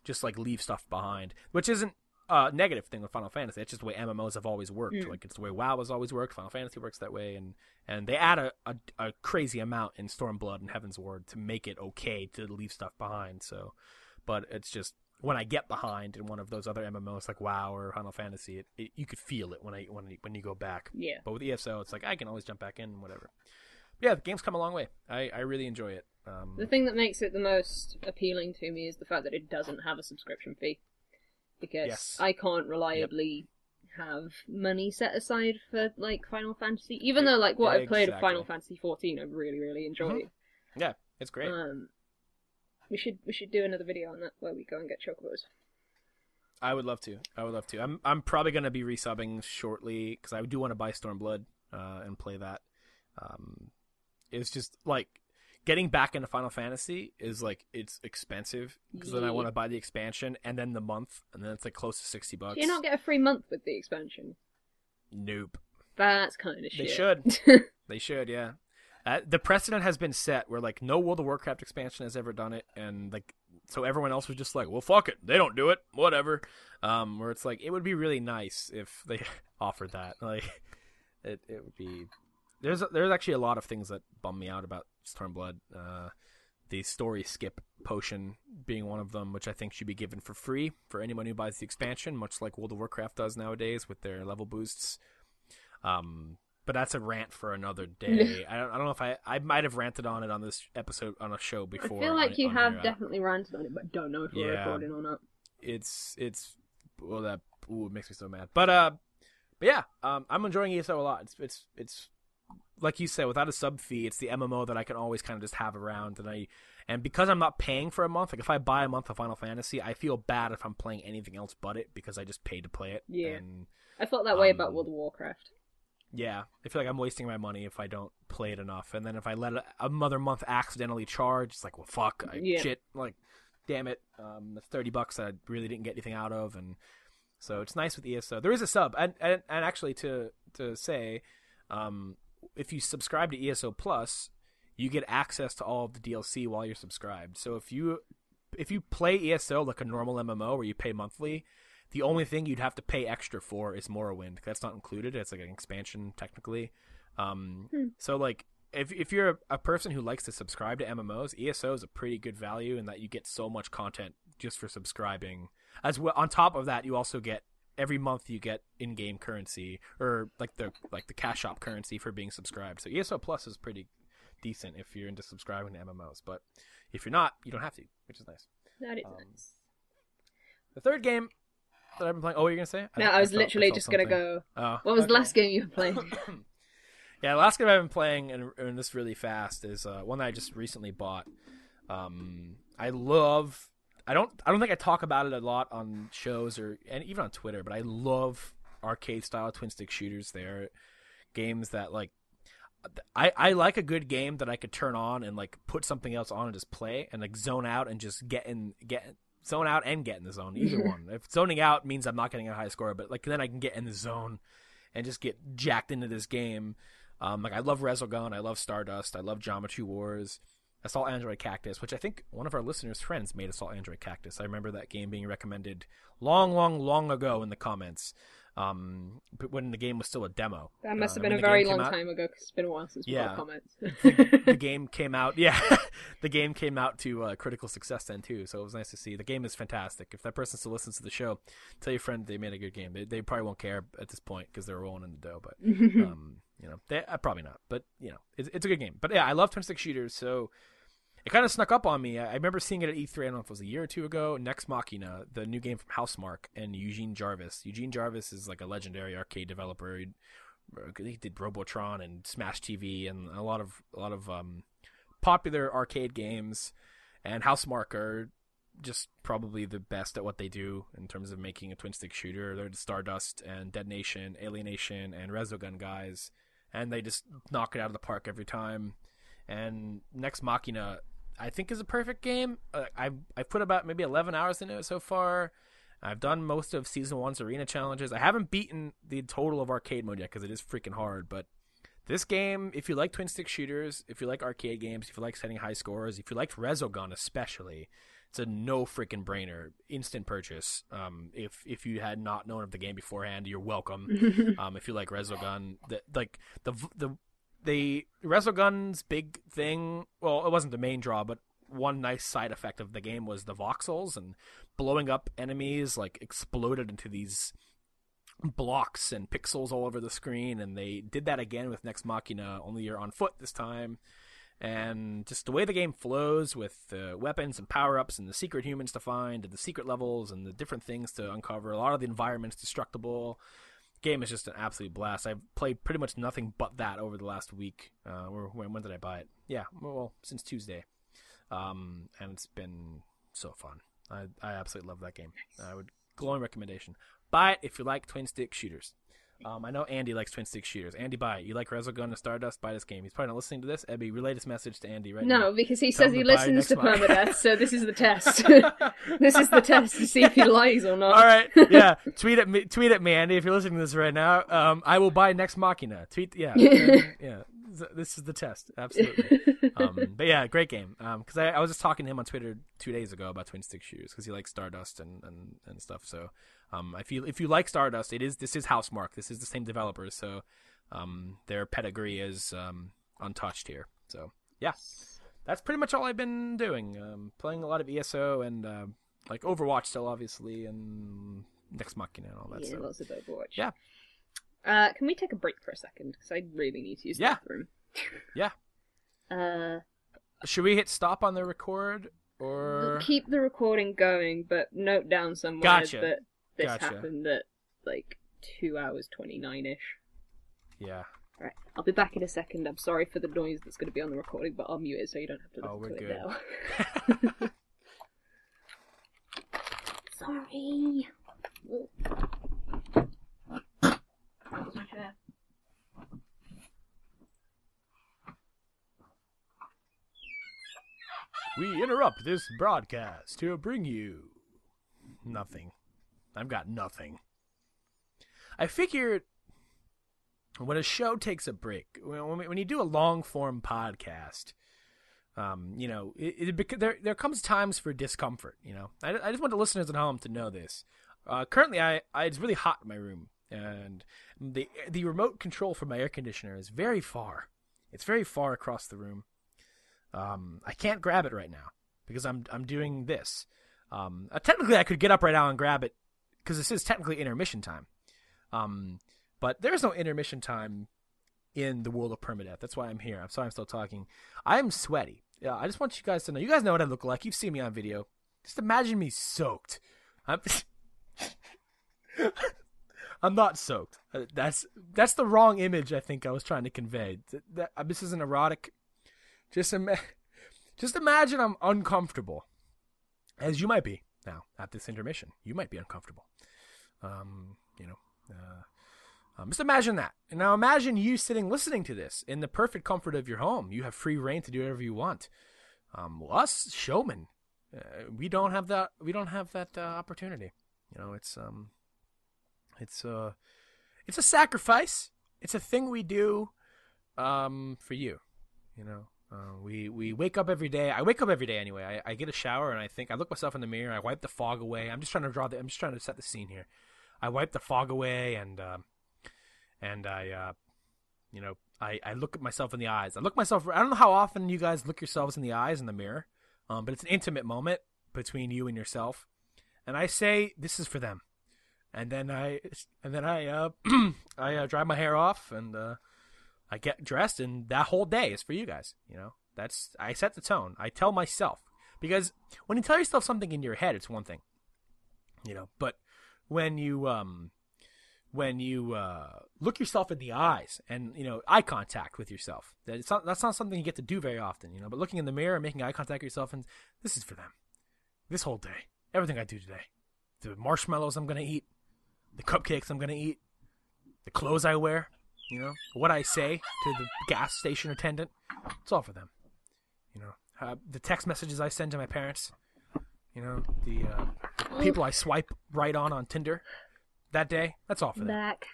just like leave stuff behind, which isn't a negative thing with Final Fantasy. It's just the way MMOs have always worked. Mm. Like it's the way WoW has always worked. Final Fantasy works that way, and and they add a, a, a crazy amount in Stormblood and Heavensward to make it okay to leave stuff behind. So, but it's just when I get behind in one of those other MMOs like WoW or Final Fantasy, it, it, you could feel it when I when when you go back. Yeah. But with ESO, it's like I can always jump back in, whatever. Yeah, the game's come a long way. I, I really enjoy it. Um, The thing that makes it the most appealing to me is the fact that it doesn't have a subscription fee. Because Yes. I can't reliably have money set aside for like Final Fantasy. Even though like what I've played of Final Fantasy fourteen I really, really enjoyed. yeah, it's great. Um we should we should do another video on that where we go and get chocobos. I would love to. I would love to. I'm I'm probably gonna be resubbing shortly because I do want to buy Stormblood uh, and play that. Um, it's just like getting back into Final Fantasy is like it's expensive because then I want to buy the expansion and then the month and then it's like close to sixty bucks. Do you not get a free month with the expansion? Nope. That's kind of shit. They should. They should. Yeah. Uh, the precedent has been set where like no World of Warcraft expansion has ever done it, and like so everyone else was just like, well, fuck it, they don't do it, whatever. Um, where it's like it would be really nice if they offered that. Like, it it would be. There's there's actually a lot of things that bum me out about Stormblood. Uh, the story skip potion being one of them, which I think should be given for free for anyone who buys the expansion, much like World of Warcraft does nowadays with their level boosts. Um, but that's a rant for another day. I don't, I don't know if I I might have ranted on it on this episode on a show before. I feel like on- you on have here. definitely ranted on it, but don't know if we're Yeah. recording or not. It's it's well that ooh, it makes me so mad. But uh, but yeah, um, I'm enjoying ESO a lot. It's it's it's like you said, without a sub fee, it's the MMO that I can always kind of just have around, and I and because I'm not paying for a month, like if I buy a month of Final Fantasy, I feel bad if I'm playing anything else but it because I just paid to play it. Yeah. And I felt that way about Um, World of Warcraft. Yeah, I feel like I'm wasting my money if I don't play it enough, and then if I let a- another month accidentally charge, it's like, well, fuck, I, Yeah. shit, like, damn it, um, that's thirty bucks that I really didn't get anything out of, and so it's nice with ESO. There is a sub, and and, and actually to to say, um, if you subscribe to ESO Plus, you get access to all of the DLC while you're subscribed. So if you if you play ESO like a normal MMO where you pay monthly, the only thing you'd have to pay extra for is Morrowind. That's not included. It's like an expansion technically. Um, Hmm. So like if if you're a, a person who likes to subscribe to MMOs, ESO is a pretty good value in that you get so much content just for subscribing. As well, on top of that, you also get every month you get in-game currency or like the like the cash shop currency for being subscribed. So ESO Plus is pretty decent if you're into subscribing to MMOs, but if you're not, you don't have to, which is nice. That is um, nice. The third game that I've been playing. Oh, you're gonna say? No, I was felt- literally felt just gonna go. Oh, What was okay. the last game you were playing? yeah, the last game I've been playing, and, and this really fast, is uh, one that I just recently bought. Um, I love. I don't. I don't think I talk about it a lot on shows or and even on Twitter, but I love arcade style twin stick shooters. They're games that like. I, I like a good game that I could turn on and like put something else on and just play and like zone out and just get in get zone out and get in the zone either one. If zoning out means I'm not getting a high score, but like then I can get in the zone and just get jacked into this game. Um, like I love Resogun, I love Stardust, I love Geometry Wars, Assault Android Cactus, which I think one of our listeners' friends made Assault Android Cactus. I remember that game being recommended long, long, long ago in the comments. Um, but when the game was still a demo. That must Uh, have been a very long out- time ago 'cause it's been a while since we Yeah. got comments. the game came out. Yeah, the game came out to uh, critical success then too. So it was nice to see. The game is fantastic. If that person still listens to the show, tell your friend they made a good game. They, they probably won't care at this point because they're rolling in the dough. But um, you know, they, uh, probably not. But you know, it's, it's a good game. But yeah, I love twin stick shooters. So it kind of snuck up on me. I, remember seeing it at E3. I don't know if it was a year or two ago. Nex Machina, the new game from Housemarque and Eugene Jarvis. Eugene Jarvis is like a legendary arcade developer. He, did Robotron and Smash TV and a lot of a lot of um, popular arcade games. And Housemarque are just probably the best at what they do in terms of making a twin stick shooter. They're the Stardust and Dead Nation, Alienation, and Resogun guys, and they just knock it out of the park every time. And Nex Machina, I think, is a perfect game. Uh, I've I've put about maybe 11 hours into it so far. I've done most of season one's arena challenges. I haven't beaten the total of arcade mode yet because it is freaking hard. But this game, if you like twin stick shooters, if you like arcade games, if you like setting high scores, if you like Resogun especially, it's a no freaking brainer, instant purchase. Um, if if you had not known of the game beforehand, you're welcome. um, if you like Resogun, the, like the the the Resogun's big thing. Well, it wasn't the main draw, but one nice side effect of the game was the voxels and blowing up enemies like exploded into these blocks and pixels all over the screen and they did that again with Nex Machina only you're on foot this time and just the way the game flows with the weapons and power-ups and the secret humans to find and the secret levels and the different things to uncover a lot of the environment's destructible game is just an absolute blast. I've played pretty much nothing but that over the last week uh, or when, when did i buy it? Yeah well since tuesday. Um, and it's been so fun. I, I absolutely love that game. I would glowing recommendation. Buy it if you like twin stick shooters um, I know Andy likes twin stick shooters. Andy, buy it. You like Resogun and Stardust? Buy this game. He's probably not listening to this. Ebbie, relay this message to Andy right now. no, because he Tell says he to listens to month. permadeath, so this is the test. this is the test to see if he lies or not. All right, yeah. tweet at me. Tweet at me, Andy, if you're listening to this right now. Um, I will buy Nex Machina. Tweet, yeah, yeah. this is the test. Absolutely. um, but yeah, great game. Because I, I was just talking to him on Twitter two days ago about twin stick shooters because he likes Stardust and, and, and stuff. So um, if you if you like Stardust, it is this is Housemarque. This is the same developers, so um, their pedigree is um, untouched here. So yeah, that's pretty much all I've been doing. Um, playing a lot of ESO and uh, like Overwatch still, obviously, and Nex Machina and all that yeah, stuff. lots of Overwatch. Yeah. Uh, can we take a break for a second? Because I really need to use the Yeah. bathroom. Yeah. Uh, Should we hit stop on the record or? keep the recording going, but note down somewhere Gotcha. that this Gotcha. happened at like two hours twenty nine ish. Yeah. Right, I'll be back in a second. I'm sorry for the noise that's going to be on the recording, but I'll mute it so you don't have to listen Oh, we're to it good. now. sorry. We interrupt this broadcast to bring you nothing. I've got nothing. I figured when a show takes a break, when, you do a long form podcast, um, you know, it, it, there there comes times for discomfort. You know, I, I just want the listeners at home to know this. Uh, currently, I, I it's really hot in my room, and the the remote control for my air conditioner is very far. It's very far across the room. Um, I can't grab it right now because I'm I'm doing this. Um, uh, technically, I could get up right now and grab it because this is technically intermission time. Um, but there's no intermission time in the world of permadeath. That's why I'm here. I'm sorry I'm still talking. I'm sweaty. Yeah, I just want you guys to know. You guys know what I look like. You've seen me on video. Just imagine me soaked. I'm. I'm not soaked. Uh, That's that's the wrong image I think I was trying to convey. Th- That, uh, this is an erotic. Just ima- just imagine I'm uncomfortable, as you might be now at this intermission. You might be uncomfortable. Um, you know. Uh, um, just imagine that. And now imagine you sitting listening to this in the perfect comfort of your home. You have free reign to do whatever you want. Um, well, us showmen, uh, we don't have that. We don't have that uh, opportunity. You know, it's um, it's uh, it's a sacrifice. It's a thing we do, um, for you. You know, uh, we we wake up every day. I wake up every day anyway. I, I get a shower and I think I look myself in the mirror. I wipe the fog away. I'm just trying to draw the. I'm just trying to set the scene here. I wipe the fog away and um, and I uh, you know I, I look at myself in the eyes. I look myself. I don't know how often you guys look yourselves in the eyes in the mirror, um, but it's an intimate moment between you and yourself. And I say this is for them. And then I and then I uh, I uh, dry my hair off and uh, I get dressed, and that whole day is for you guys. You know, that's I set the tone. I tell myself because when you tell yourself something in your head, it's one thing, you know. But when you um when you uh, look yourself in the eyes and you know eye contact with yourself, that it's not, that's not something you get to do very often. You know, but looking in the mirror and making eye contact with yourself, and this is for them. This whole day, everything I do today, the marshmallows I'm gonna eat, the cupcakes I'm gonna eat, the clothes I wear, you know, what I say to the gas station attendant, it's all for them. You know, uh, the text messages I send to my parents, you know, the, uh, the people I swipe right on on Tinder that day, that's all for them. Back.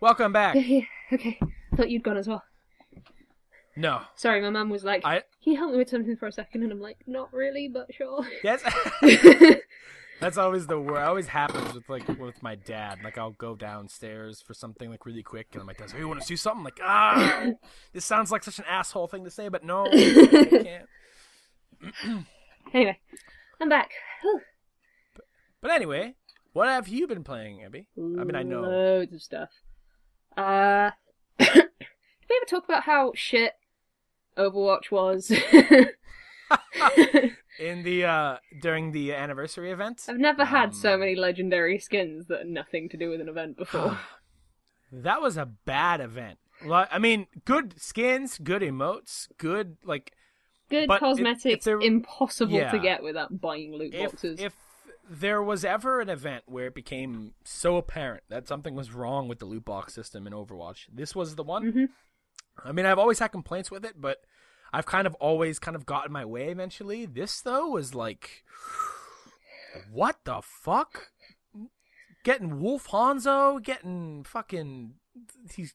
Welcome back. Yeah, okay. Thought you'd gone as well. No, Sorry, my mum was like, I "Can you help me with something for a second? And I'm like, "Not really, but sure." yes. That's always the word. Always happens with like with my dad. Like I'll go downstairs for something like really quick, and my dad's like, "Hey, you want to see something?" like, ah, this sounds like such an asshole thing to say, but no, I can't. Anyway, I'm back. Whew. But anyway, what have you been playing, Ebbie? I mean, I know. loads of stuff. Uh, did we ever talk about how shit Overwatch was? In the uh during the anniversary event, I've never had Um, so many legendary skins that are nothing to do with an event before. that was a bad event. Like, I mean, good skins, good emotes, good like Good But cosmetics, impossible Yeah. to get without buying loot if boxes. if there was ever an event where it became so apparent that something was wrong with the loot box system in Overwatch, this was the one. Mhm. I mean, I've always had complaints with it, but I've kind of always kind of gotten my way eventually. This though was like, what the fuck? Getting Wolf Hanzo, getting fucking he's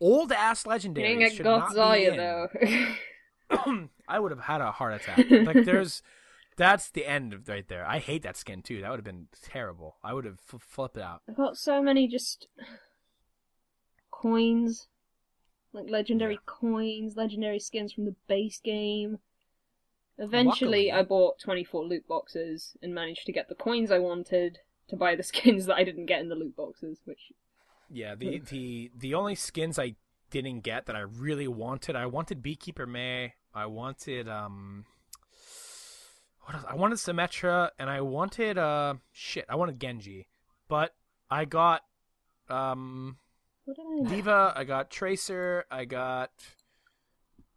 old ass legendary. legendaries didn't get should not be in. though. I would have had a heart attack. Like there's, that's the end of right there. I hate that skin too. That would have been terrible. I would have f- flipped it out. I've got so many just coins, like legendary Yeah. coins, legendary skins from the base game. Eventually, Luckily- I bought 24 loot boxes and managed to get the coins I wanted to buy the skins that I didn't get in the loot boxes, which Yeah, the the the only skins I didn't get that I really wanted, I wanted Beekeeper Mei. I wanted um, what else? I wanted Symmetra, and I wanted uh, shit, I wanted Genji, but I got um what did I? D.Va, I got Tracer, I got.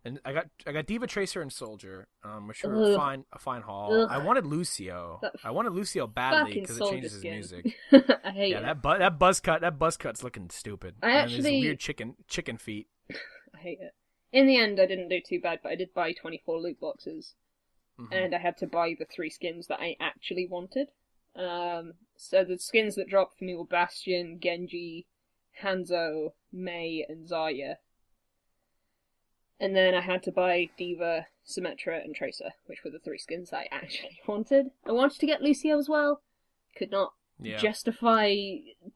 And I got I got D.Va Tracer and Soldier, um, which were Ugh. fine a fine haul. Ugh. I wanted Lucio. That I wanted Lucio badly because it changes his skin. music. I hate Yeah, it. that bu- that buzz cut that buzz cut's looking stupid. I And actually- weird chicken chicken feet. I hate it. In the end, I didn't do too bad, but I did buy 24 loot boxes. Mhm. and I had to buy the three skins that I actually wanted. Um, so the skins that dropped for me were Bastion, Genji, Hanzo, Mei, and Zarya. And then I had to buy D.Va, Symmetra, and Tracer, which were the three skins I actually wanted. I wanted to get Lucio as well. Could not Yeah, justify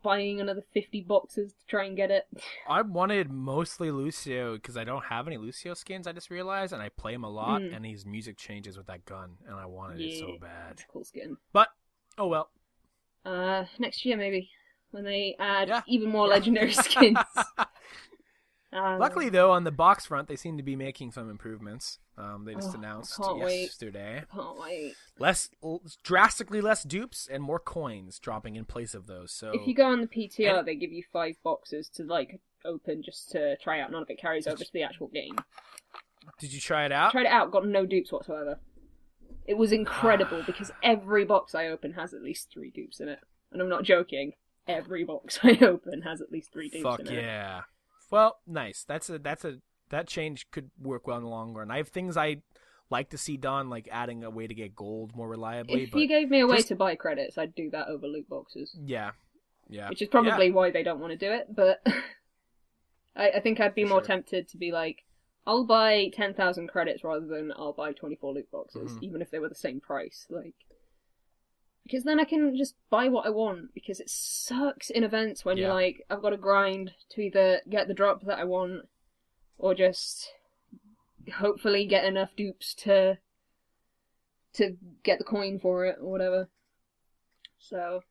buying another 50 boxes to try and get it. I wanted mostly Lucio because I don't have any Lucio skins. I just realized, and I play him a lot, Mm. and his music changes with that gun, and I wanted it so bad. Cool skin. But oh well. Uh, next year maybe. When they add Yeah. even more legendary skins. Um, Luckily, though, on the box front, they seem to be making some improvements. Um, they just Oh, announced yesterday Can't wait. less, drastically less dupes and more coins dropping in place of those. So If you go on the PTR, And- they give you five boxes to like open just to try out. None of it carries over to the actual game. did you try it out? Tried it out, got no dupes whatsoever. It was incredible because every box I open has at least three dupes in it, and I'm not joking. Every box I open has at least three dupes Fuck in it. Yeah. Well, nice. That's a that's a that change could work well in the long run. I have things I like to see done, like adding a way to get gold more reliably. If you gave me a way just- to buy credits, I'd do that over loot boxes. yeah, yeah, which is probably why they don't want to do it. But I, I think I'd be For more sure. tempted to be like, I'll buy ten thousand credits rather than I'll buy twenty four loot boxes, Mhm. even if they were the same price. Like, because then I can just buy what I want. Because it sucks in events when Yeah. you're like, I've got to grind to either get the drop that I want, or just hopefully get enough dupes to to get the coin for it or whatever. So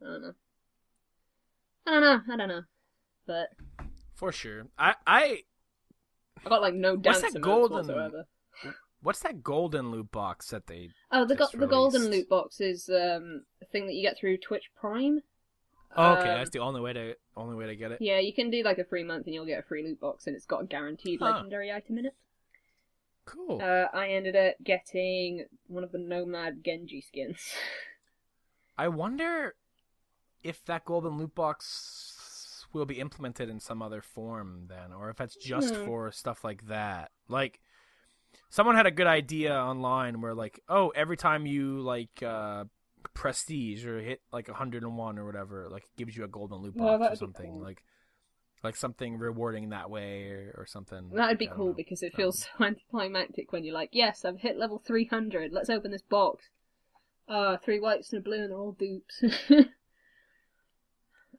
I don't know. I don't know. I don't know. But for sure. I I I got like no What's that golden- whatsoever. What's that golden loot box that they? Oh, the go- the golden loot box is um a thing that you get through Twitch Prime. Oh, okay, Um, that's the only way to only way to get it. Yeah, you can do like a free month and you'll get a free loot box, and it's got a guaranteed Huh. legendary item in it. Cool. Uh, I ended up getting one of the Nomad Genji skins. I wonder if that golden loot box will be implemented in some other form then, or if that's just Hmm. for stuff like that. Like, someone had a good idea online where, like, oh, every time you like uh, prestige or hit like 101 or whatever, like, it gives you a golden loot box or something. cool. Like, like something rewarding that way or, or something. That'd be cool know. because it feels so anticlimactic when you're like, yes, I've hit level 300, let's open this box. Uh, three whites and a blue and they're all dupes.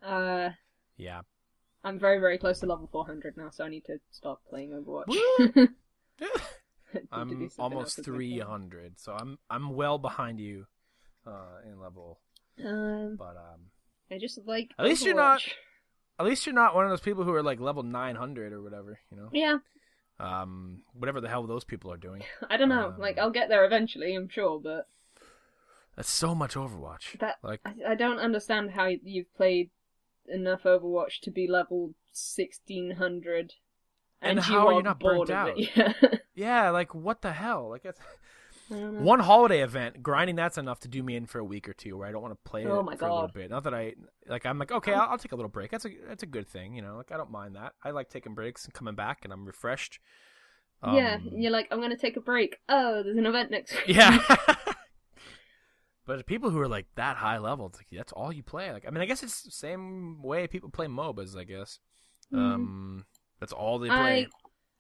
uh, Yeah. I'm very, very close to level 400 now, so I need to stop playing Overwatch. Woo! Need to do I'm almost with my time. 300, so I'm I'm well behind you uh, in level. Um, But um, I just like. At least you're not- at least you're not one of those people who are like level 900 or whatever, you know. Yeah, Um, whatever the hell those people are doing. I don't know. Um, like, I'll get there eventually, I'm sure, but That's so much Overwatch. that Like, I, I don't understand how you've played enough Overwatch to be level 1600. And you how are you not burnt out? Yeah. yeah, like what the hell? Like, it's... I don't know. one holiday event, grinding that's enough to do me in for a week or two, where I don't want to play Oh it for a little bit. Not that I like. I'm like, okay, I'll, I'll take a little break. That's a that's a good thing, you know. Like, I don't mind that. I like taking breaks and coming back, and I'm refreshed. yeah, Um, you're like, I'm gonna take a break. Oh, there's an event next week. Yeah. But people who are like that high level, it's like that's all you play. Like I mean, I guess it's the same way people play MOBAs. I guess um, that's all they play.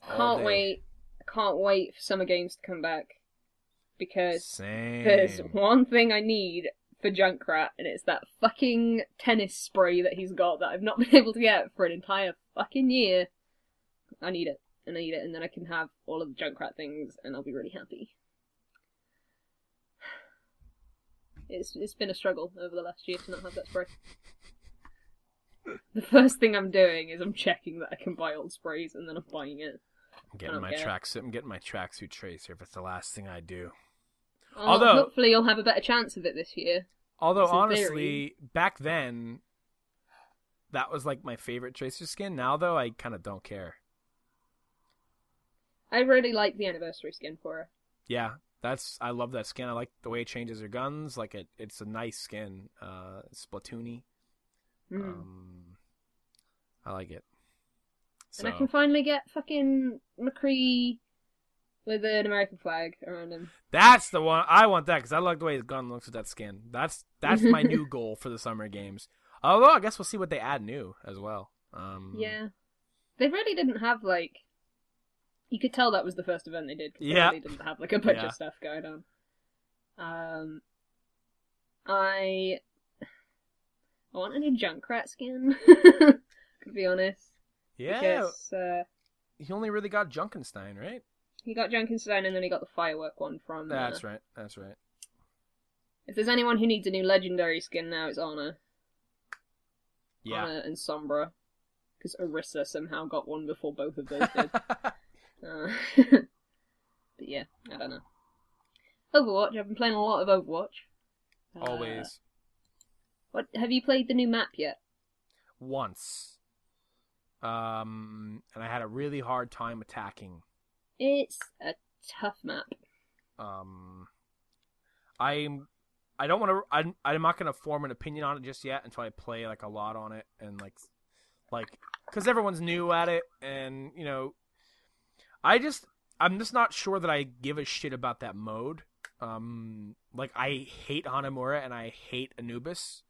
I Can't day. wait. I can't wait for summer games to come back because Same. there's one thing I need for Junkrat, and it's that fucking tennis spray that he's got that I've not been able to get for an entire fucking year. I need it, and I need it, and then I can have all of the Junkrat things, and I'll be really happy. It's it's been a struggle over the last year to not have that spray. The first thing I'm doing is I'm checking that I can buy old sprays, and then I'm buying it. I'm getting my care. tracksuit. I'm getting my tracksuit tracer if it's the last thing I do. Oh, Although- hopefully you'll have a better chance of it this year. Although honestly, theory. back then, that was like my favorite tracer skin. Now though, I kind of don't care. I really like the anniversary skin for her. Yeah, that's I love that skin. I like the way it changes her guns. Like it, it's a nice skin. Uh, Splatoony. Mm. Um, I like it. and I can finally get fucking McCree with an American flag around him. That's the one I want. That because I like the way his gun looks with that skin. That's that's my new goal for the summer games. Although I guess we'll see what they add new as well. Um, Yeah. They really didn't have, like. You could tell that was the first event they did. Yeah. They really didn't have, like, a bunch Yeah. of stuff going on. Um. I. I want a new Junkrat skin. to be honest. yeah. Because, uh, He only really got Junkenstein, right? he got Junkenstein and then he got the firework one from. uh, That's right. That's right. If there's anyone who needs a new legendary skin now, it's Ana. Yeah. Ana and Sombra. Because Orisa somehow got one before both of those did. Uh, but yeah, I don't know. Overwatch, I've been playing a lot of Overwatch. Uh, Always. What have you played the new map yet? Once. Um, and I had a really hard time attacking. It's a tough map. Um, I'm. I don't want to. I'm. I'm not going to form an opinion on it just yet until I play like a lot on it and like, like, because everyone's new at it, and you know, I just. I'm just not sure that I give a shit about that mode. Um, like I hate Hanamura and I hate Anubis.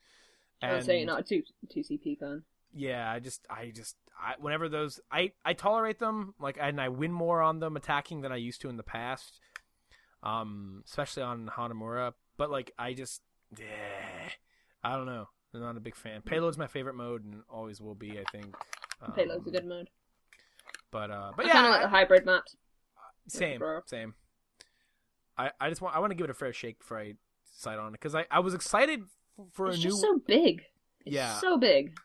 I would say you're not a two two CP fan. yeah, I just, I just, I, whenever those, I, I tolerate them, like, and I win more on them attacking than I used to in the past, um, especially on Hanamura. But like, I just, yeah, I don't know. I'm not a big fan. Payload's my favorite mode and always will be. I think. Um, Payload's a good mode. But uh, but I yeah, kind of like the hybrid maps. same, same. I, I just want, I want to give it a fair shake before I decide on it because I, I was excited for It's a new. just so big. It's Yeah. so big.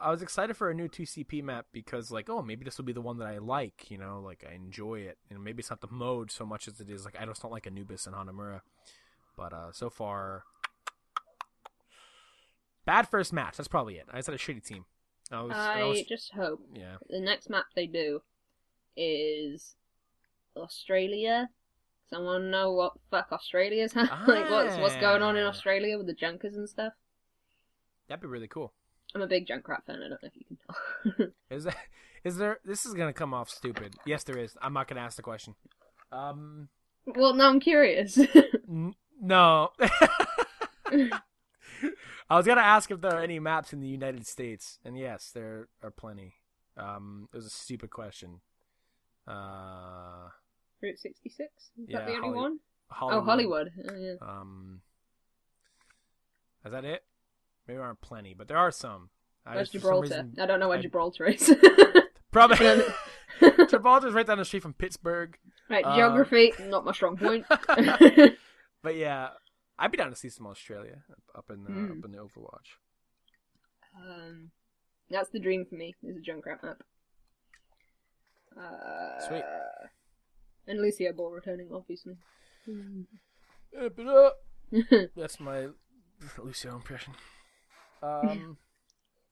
I was excited for a new 2CP map because, like, oh, maybe this will be the one that I like, you know, like I enjoy it. And maybe it's not the mode so much as it is, like, I just don't like Anubis and Hanamura. But uh, so far, bad first match. That's probably it. I just had a shitty team. I was, I I was just hope yeah. the next map they do is Australia. Someone know what fuck Australia's like what's what's going on in Ah. Australia with the junkers and stuff. That'd be really cool. I'm a big Junkrat fan. I don't know if you can tell. Is that is there? This is gonna come off stupid. Yes, there is. I'm not gonna ask the question. Um, well, now I'm curious. N- no. I was gonna ask if there are any maps in the United States, and yes, there are plenty. Um, it was a stupid question. Uh, Route 66? Is Yeah, that the only Holly- one? Hollywood. Oh, Hollywood. Oh, yeah. Um, is that it? Maybe there aren't plenty, but there are some. I Where's just, for some Gibraltar? reason- I don't know where I- Gibraltar is. Probably. Gibraltar's right down the street from Pittsburgh. Right, geography, not my strong point. But yeah, I'd be down to see some Australia up in the, Mm. up in the Overwatch. um, that's the dream for me, is a Junkrat map. Uh, Sweet. And Lucio Ball returning, obviously. Up it up. That's my Lucio impression. Um,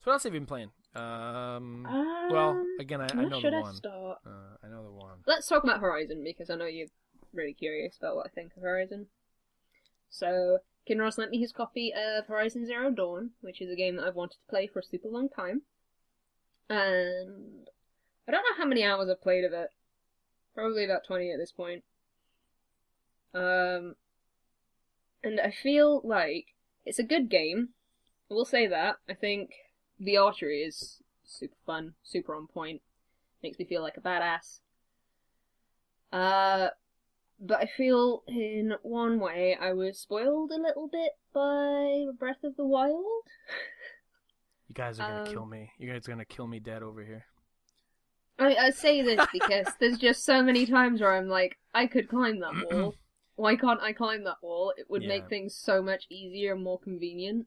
so what else have you been playing? Um, well, Um, again, I, I know should the I one. start? Uh, I know the one. Let's talk about Horizon because I know you're really curious about what I think of Horizon. So, Kinross lent me his copy of Horizon Zero Dawn, which is a game that I've wanted to play for a super long time. And I don't know how many hours I've played of it. Probably about 20 at this point. Um, and I feel like it's a good game. I will say that. I think the archery is super fun, super on point. Makes me feel like a badass. Uh, but I feel in one way I was spoiled a little bit by Breath of the Wild. You guys are gonna Um, kill me. You guys are gonna kill me dead over here. I, I say this because there's just so many times where I'm like, I could climb that wall. Why can't I climb that wall? It would Yeah. make things so much easier and more convenient.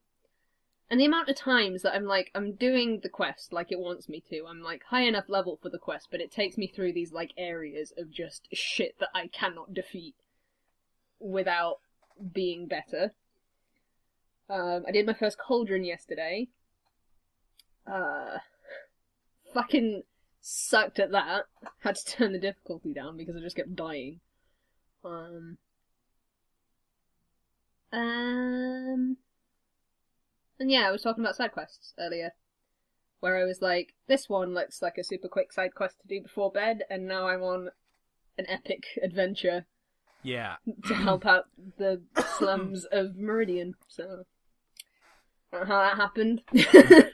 And the amount of times that I'm like, I'm doing the quest like it wants me to. I'm like high enough level for the quest, but it takes me through these like areas of just shit that I cannot defeat without being better. Um, I did my first cauldron yesterday. Uh, fucking sucked at that. Had to turn the difficulty down because I just kept dying. Um. Um. And yeah, I was talking about side quests earlier, where I was like, this one looks like a super quick side quest to do before bed, and now I'm on an epic adventure Yeah. to help out the slums of Meridian. So, I don't know how that happened.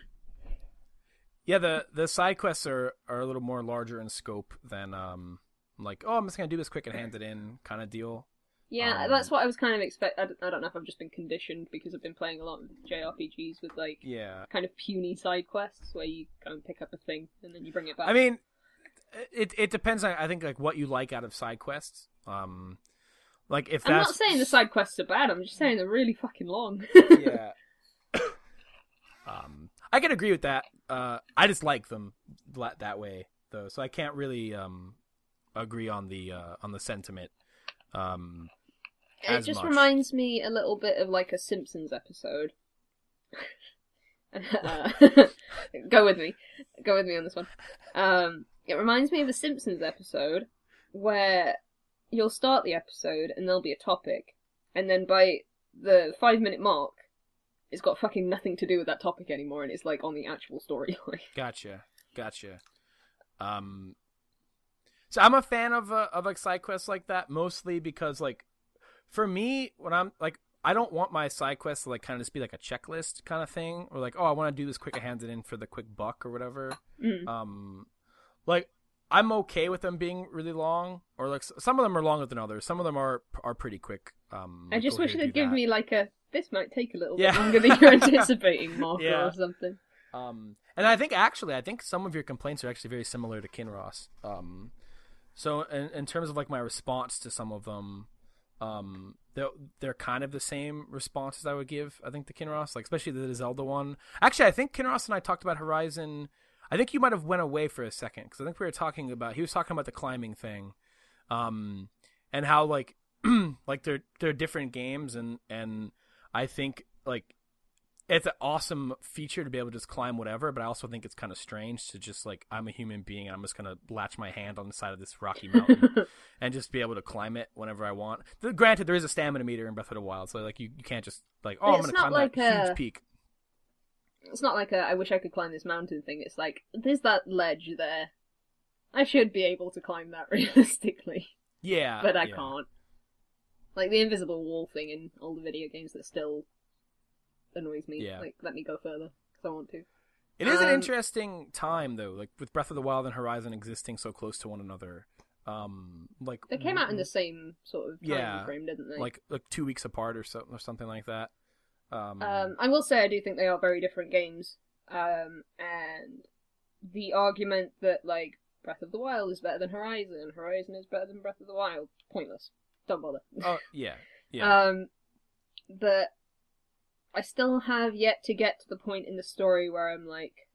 Yeah, the the side quests are, are a little more larger in scope than um like oh I'm just gonna do this quick and hand it in kind of deal. Yeah, Um, that's what I was kind of expect. I don't, I don't know if I've just been conditioned because I've been playing a lot of JRPGs with like Yeah, kind of puny side quests where you go and pick up a thing and then you bring it back. I mean, it it depends on I think like what you like out of side quests. Um, like if I'm not saying the side quests are bad. I'm just saying they're really fucking long. yeah. um, I can agree with that. Uh, I just like them that way though, so I can't really um agree on the uh on the sentiment. Um, it just much. reminds me a little bit of like a Simpsons episode. Uh, go with me. Go with me on this one. Um, it reminds me of a Simpsons episode where you'll start the episode and there'll be a topic, and then by the five minute mark, it's got fucking nothing to do with that topic anymore, and it's like on the actual storyline. Gotcha, gotcha. Um, so I'm a fan of uh, of like side quests like that, mostly because like for me, when I'm like, I don't want my side quests to like kind of just be like a checklist kind of thing, or like, oh, I want to do this quick, I hand it in for the quick buck or whatever. Mm. Um, like I'm okay with them being really long, or like some of them are longer than others. Some of them are are pretty quick. Um, I just wish they'd give that. me like a this might take a little Yeah. bit longer than you're anticipating marker Yeah. or something. Um, and I think actually, I think some of your complaints are actually very similar to Kinross. Um, so in, in terms of like my response to some of them, um, they're they're kind of the same responses I would give. I think to Kinross, like especially the Zelda one. Actually, I think Kinross and I talked about Horizon. I think you might have went away for a second because I think we were talking about he was talking about the climbing thing, um, and how like like they're they're different games and and I think like it's an awesome feature to be able to just climb whatever, but I also think it's kind of strange to just like I'm a human being and I'm just gonna latch my hand on the side of this rocky mountain and just be able to climb it whenever I want. Granted, there is a stamina meter in Breath of the Wild, so like you, you can't just like oh I'm gonna climb like that a- huge peak. It's not like a I wish I could climb this mountain thing. It's like there's that ledge there. I should be able to climb that realistically, Yeah, but I yeah. can't. Like the invisible wall thing in all the video games that still annoys me. Yeah. Like let me go further because I want to. It is an Um, interesting time though, like with Breath of the Wild and Horizon existing so close to one another. Um, like They came out in the same sort of time Yeah, frame, didn't they? like like two weeks apart or so or something like that. Um, Um, I will say I do think they are very different games. Um, and the argument that like Breath of the Wild is better than Horizon, Horizon is better than Breath of the Wild, pointless. Don't bother. oh yeah, yeah. Um, but I still have yet to get to the point in the story where I'm like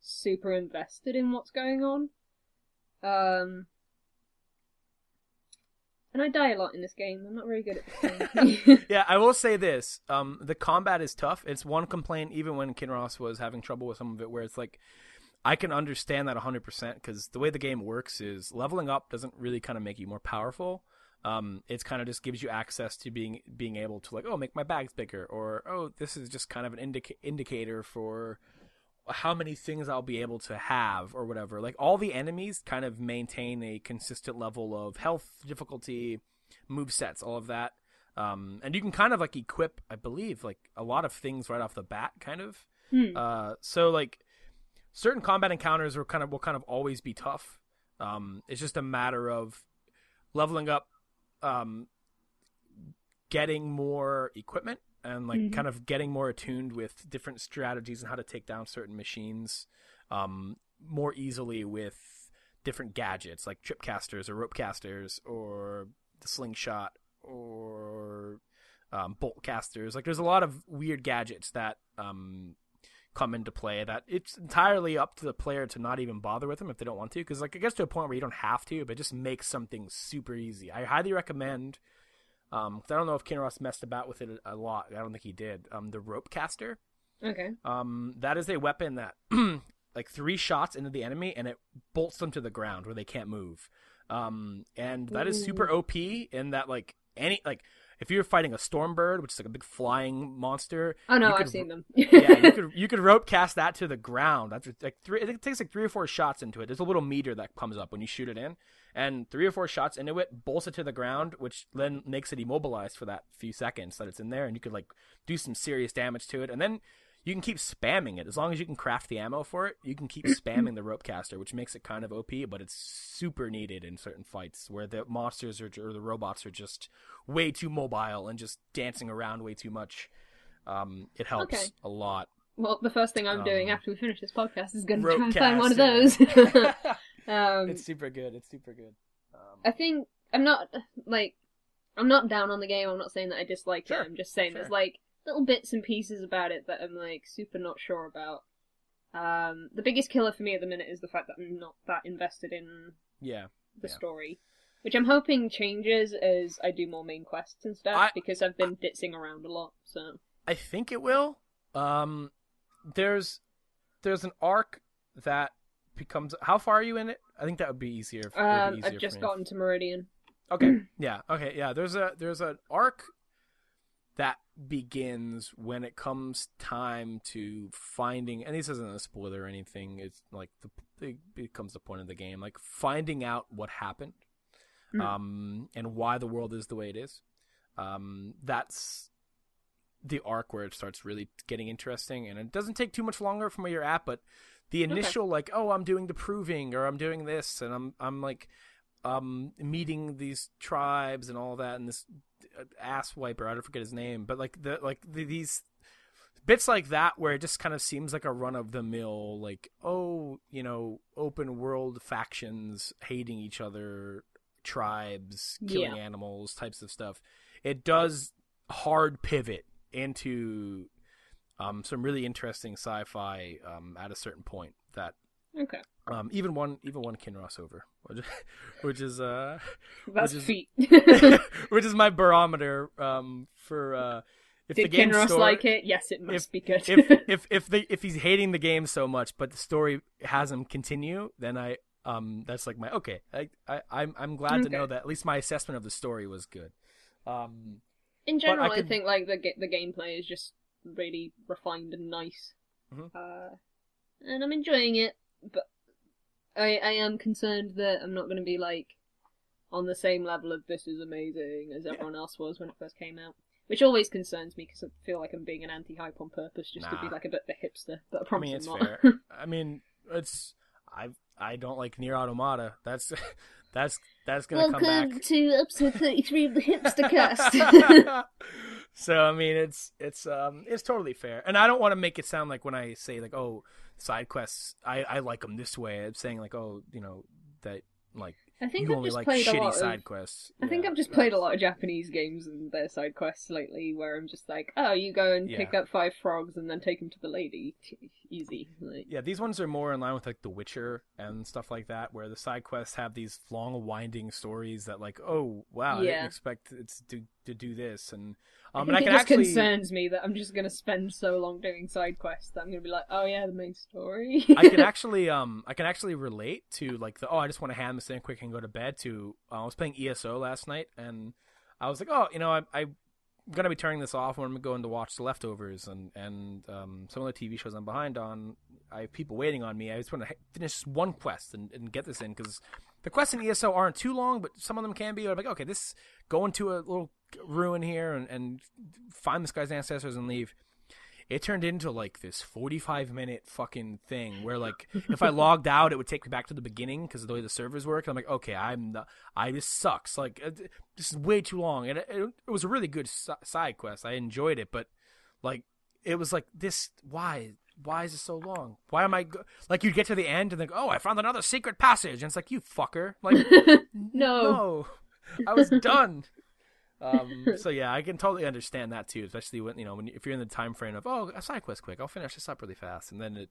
super invested in what's going on. Um, and I die a lot in this game. I'm not very good at this. Yeah, I will say this: um, the combat is tough. It's one complaint, even when Kinross was having trouble with some of it, where it's like, I can understand that 100 percent because the way the game works is leveling up doesn't really kind of make you more powerful. Um, it's kind of just gives you access to being being able to like, oh, make my bags bigger, or oh, this is just kind of an indica- indicator for how many things I'll be able to have or whatever. Like all the enemies kind of maintain a consistent level of health, difficulty, move sets, all of that. Um, and you can kind of like equip, I believe, like a lot of things right off the bat, kind of. Hmm. Uh, so like certain combat encounters are kind of will kind of always be tough. Um, it's just a matter of leveling up, um, getting more equipment and like Mhm. kind of getting more attuned with different strategies and how to take down certain machines um, more easily with different gadgets like trip casters or rope casters or the slingshot or um, bolt casters. Like there's a lot of weird gadgets that um, come into play that it's entirely up to the player to not even bother with them if they don't want to. Because like it gets to a point where you don't have to, but just makes something super easy. I highly recommend. Um, 'cause I don't know if Kinross messed about with it a, a lot. I don't think he did. Um, the rope caster. Okay. Um, that is a weapon that like three shots into the enemy and it bolts them to the ground where they can't move. Um, and that is super OP in that like any like if you're fighting a stormbird, which is like a big flying monster, Oh no, I've could- seen them. yeah, you could you could rope cast that to the ground. That's like three. It takes like three or four shots into it. There's a little meter that comes up when you shoot it in, and three or four shots into it bolts it to the ground, which then makes it immobilized for that few seconds that it's in there, and you could like do some serious damage to it, and then you can keep spamming it as long as you can craft the ammo for it. You can keep spamming the rope caster, which makes it kind of OP, but it's super needed in certain fights where the monsters are, or the robots are just way too mobile and just dancing around way too much. Um, it helps Okay. a lot. Well, the first thing I'm doing Um, after we finish this podcast is going to try and find one of those. um, it's super good. It's super good. Um, I think I'm not like I'm not down on the game. I'm not saying that I dislike Sure, it. I'm just saying sure. there's like little bits and pieces about it that I'm like super not sure about. Um, the biggest killer for me at the minute is the fact that I'm not that invested in yeah, the Yeah. story, which I'm hoping changes as I do more main quests and stuff I- because I've been ditzing around a lot. So I think it will. Um, there's there's an arc that becomes. How far are you in it? I think that would be easier. if- would be um, easier I've just gotten to Meridian. Okay. Yeah. Okay. Yeah. There's a there's an arc that begins when it comes time to finding, and this isn't a spoiler or anything. It's like the it becomes the point of the game, like finding out what happened, Mm. um, and why the world is the way it is. Um, that's the arc where it starts really getting interesting, and it doesn't take too much longer from where you're at, but the initial like, oh, I'm doing the proving, or I'm doing this, and I'm I'm like um meeting these tribes and all that and this ass wiper i don't forget his name but like the like the, these bits like that where it just kind of seems like a run of the mill like oh you know open world factions hating each other tribes killing Yeah. animals types of stuff it does hard pivot into um some really interesting sci-fi um at a certain point that Okay, um, even one, even one Kinross over, which, which is uh, that's is- feet. which is my barometer um for uh, if the Did game Kinross story, like it? Yes, it must be good. if if if the if he's hating the game so much, but the story has him continue, then I um that's like my okay. I, I I'm I'm glad to know that at least my assessment of the story was good. Um, In general, I, could- think like the the gameplay is just really refined and nice, Mhm. uh, and I'm enjoying it. But I I am concerned that I'm not going to be like on the same level of this is amazing as everyone else was when it first came out, which always concerns me because I feel like I'm being an anti-hype on purpose just to be like a bit of a hipster. But I I promise mean I'm it's not. fair. I mean it's I I don't like Nier Automata. That's that's that's gonna come back. to episode 33 of the Hipster Cast. so I mean, it's it's um it's totally fair, and I don't want to make it sound like when I say like oh side quests I I like them this way. I'm saying like oh you know that like I think you I've only just like played a shitty lot side of quests. I think I've just played a lot of Japanese games and their side quests lately, where I'm just like, oh, you go and pick up five frogs and then take them to the lady. Easy. Like, Yeah, these ones are more in line with like The Witcher and stuff like that, where the side quests have these long, winding stories that like, oh wow, I didn't expect it to to do this, and um, think and I it can just actually concerns me that I'm just gonna spend so long doing side quests that I'm gonna be like, oh yeah, the main story. I can actually um I can actually relate to like the oh I just want to hand this in quick and go to bed to uh, I was playing ESO last night and I was like oh you know I I'm gonna be turning this off when I'm going to watch the leftovers and and um some of the TV shows I'm behind on. I have people waiting on me. I just want to finish one quest and, and get this in because the quests in ESO aren't too long but some of them can be. I'm like okay this going to a little ruin here and, and find this guy's ancestors and leave. It turned into like this 45 minute fucking thing where like if I logged out, it would take me back to the beginning because of the way the servers work. I'm like, okay, I'm the, I this sucks. Like uh, this is way too long, and it, it, it was a really good si- side quest. I enjoyed it, but like it was like this. Why? Why is it so long? Why am I go-? like you'd get to the end and think, oh, I found another secret passage, and it's like you fucker, like no. no, I was done. Um, so yeah, I can totally understand that too, especially when you know when if you're in the time frame of oh a side quest quick, I'll finish this up really fast, and then it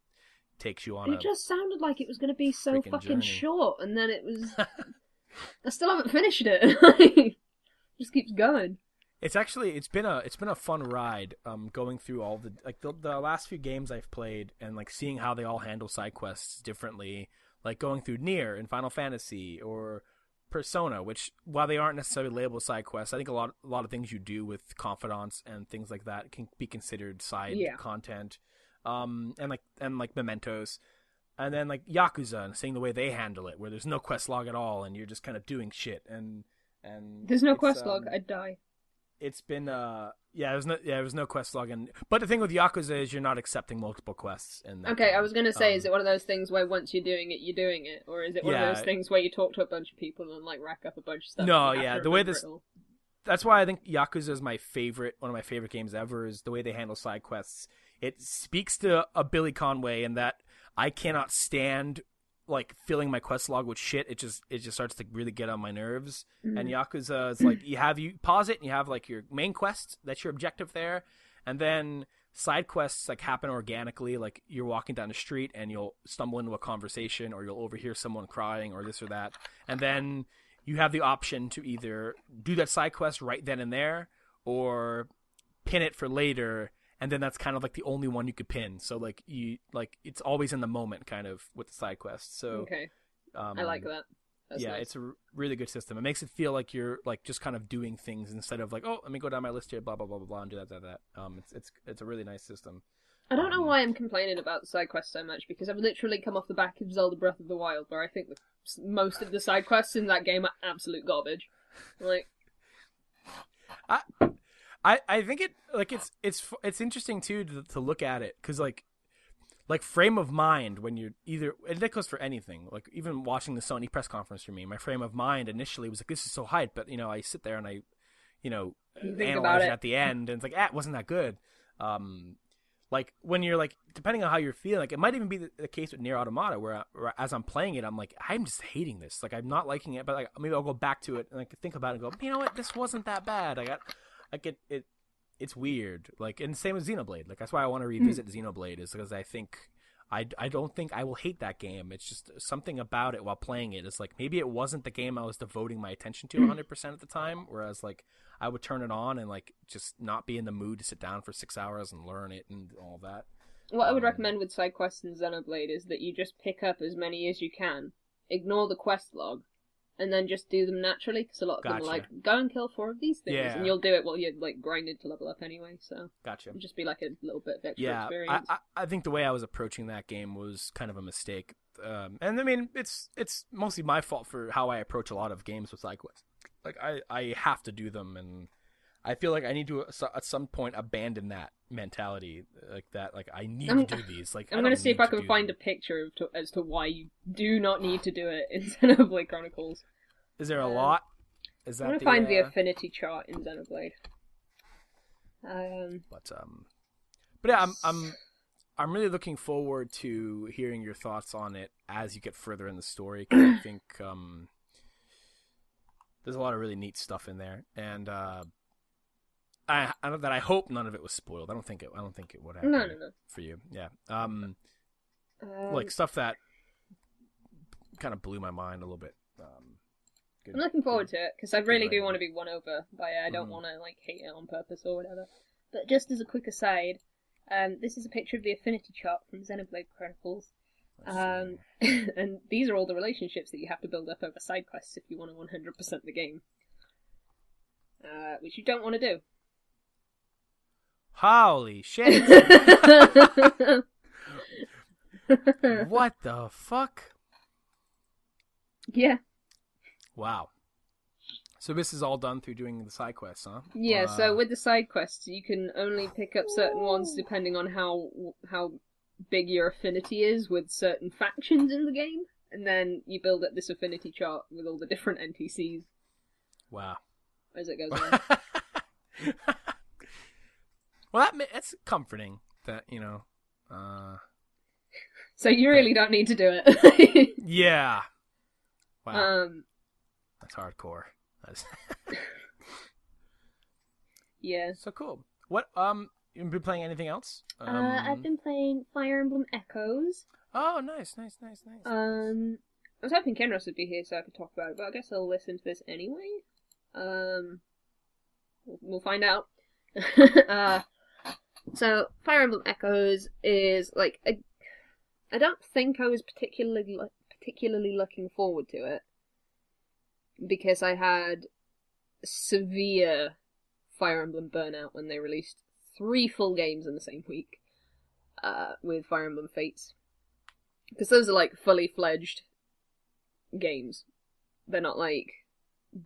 takes you on. It just sounded like it was going to be so fucking journey. short, and then it was. I still haven't finished it. just keeps going. It's actually it's been a it's been a fun ride um going through all the like the, the last few games I've played and like seeing how they all handle side quests differently like going through Nier and Final Fantasy or Persona which while they aren't necessarily labeled side quests I think a lot a lot of things you do with confidants and things like that can be considered side Yeah. content um and like and like mementos and then like Yakuza and seeing the way they handle it where there's no quest log at all and you're just kind of doing shit and and There's no quest log. um, I'd die. It's been uh yeah there's no yeah there was no quest log and but the thing with yakuza is you're not accepting multiple quests in that Okay, I was gonna say, Um, is it one of those things where once you're doing it, you're doing it, or is it one Yeah. of those things where you talk to a bunch of people and like rack up a bunch of stuff? No, and you have yeah, the way this- that's why i think yakuza is my favorite one of my favorite games ever is the way they handle side quests it speaks to a billy conway in that i cannot stand like filling my quest log with shit it just it just starts to really get on my nerves. Mm-hmm. and yakuza is like you have you pause it and you have like your main quest that's your objective there. And then side quests like happen organically like you're walking down the street and you'll stumble into a conversation or you'll overhear someone crying or this or that. And then you have the option to either do that side quest right then and there or pin it for later and then that's kind of like the only one you could pin so like you like it's always in the moment kind of with the side quest so Okay, um, I like that. That's yeah, nice. it's a really good system. It makes it feel like you're like just kind of doing things instead of like, oh, let me go down my list here, blah blah blah blah blah, and do that, that, that. Um, it's it's it's a really nice system. I don't know um, why I'm complaining about the side quests so much because I've literally come off the back of Zelda Breath of the Wild, where I think the, most of the side quests in that game are absolute garbage. Like, I I I think it like it's it's it's interesting too to, to look at it because like like frame of mind when you're either and that goes for anything like even watching the Sony press conference for me my frame of mind initially was like this is so hype but you know I sit there and I you know You analyze it at the end and it's like ah it wasn't that good. Um like when you're like depending on how you're feeling like it might even be the, the case with Nier Automata where, I, where as I'm playing it I'm like I'm just hating this. Like I'm not liking it but like maybe I'll go back to it and like think about it and go you know what? This wasn't that bad. I got like it it it's weird like and same with Xenoblade like that's why I want to revisit Xenoblade is because I think I, I don't think I will hate that game. It's just something about it while playing it. It's like maybe it wasn't the game I was devoting my attention to 100% at the time. Whereas like I would turn it on and like just not be in the mood to sit down for six hours and learn it and all that. what I would Um, recommend with side quests in Xenoblade is that you just pick up as many as you can, ignore the quest log, and then just do them naturally. Because a lot of them are like, go and kill four of these things, Yeah. and you'll do it while you're like grinding to level up anyway. So Gotcha. it'll just be like a little bit of extra Yeah, I, experience. I, I think the way I was approaching that game was kind of a mistake. Um, and I mean, it's it's mostly my fault for how I approach a lot of games with like. Like I, I have to do them, and I feel like I need to uh, at some point abandon that mentality, like that. Like I need I'm- to do these. Like I'm gonna see if I can find them. a picture of to, as to why you do not need to do it in Xenoblade Chronicles. Is there a um, lot? Is that I'm gonna the, find the uh, affinity chart in Xenoblade. Um, But um, but yeah, I'm I'm I'm really looking forward to hearing your thoughts on it as you get further in the story. Cause I think um, there's a lot of really neat stuff in there, and uh, I, I that I hope none of it was spoiled. I don't think it. I don't think it would happen no, no, no. for you. Yeah. Um, Um, like stuff that kind of blew my mind a little bit. Um, good- I'm looking forward to it because I really do want to be won over by it. I don't Mhm. want to like hate it on purpose or whatever. But just as a quick aside, um, this is a picture of the affinity chart from Xenoblade Chronicles, um, and these are all the relationships that you have to build up over side quests if you want to 100% the game, uh, which you don't want to do. Holy shit! what the fuck? yeah, Wow. So this is all done through doing the side quests, huh? Yeah, Uh, so with the side quests, you can only pick up certain ones depending on how how big your affinity is with certain factions in the game, and then you build up this affinity chart with all the different NPCs wow. as it goes on. Well, that that's comforting. That you know. Uh, so you really don't need to do it. yeah. Wow, um, that's hardcore. That's yeah. so cool. What um, you been playing anything else? Um, uh, I've been playing Fire Emblem Echoes. Oh, nice, nice, nice, nice. Um, I was hoping Kinross would be here so I could talk about it, but I guess I'll listen to this anyway. Um, we'll, we'll find out. uh, so Fire Emblem Echoes is like I don't think I was particularly particularly looking forward to it because I had severe Fire Emblem burnout when they released three full games in the same week uh, with Fire Emblem Fates because those are like fully fledged games. They're not like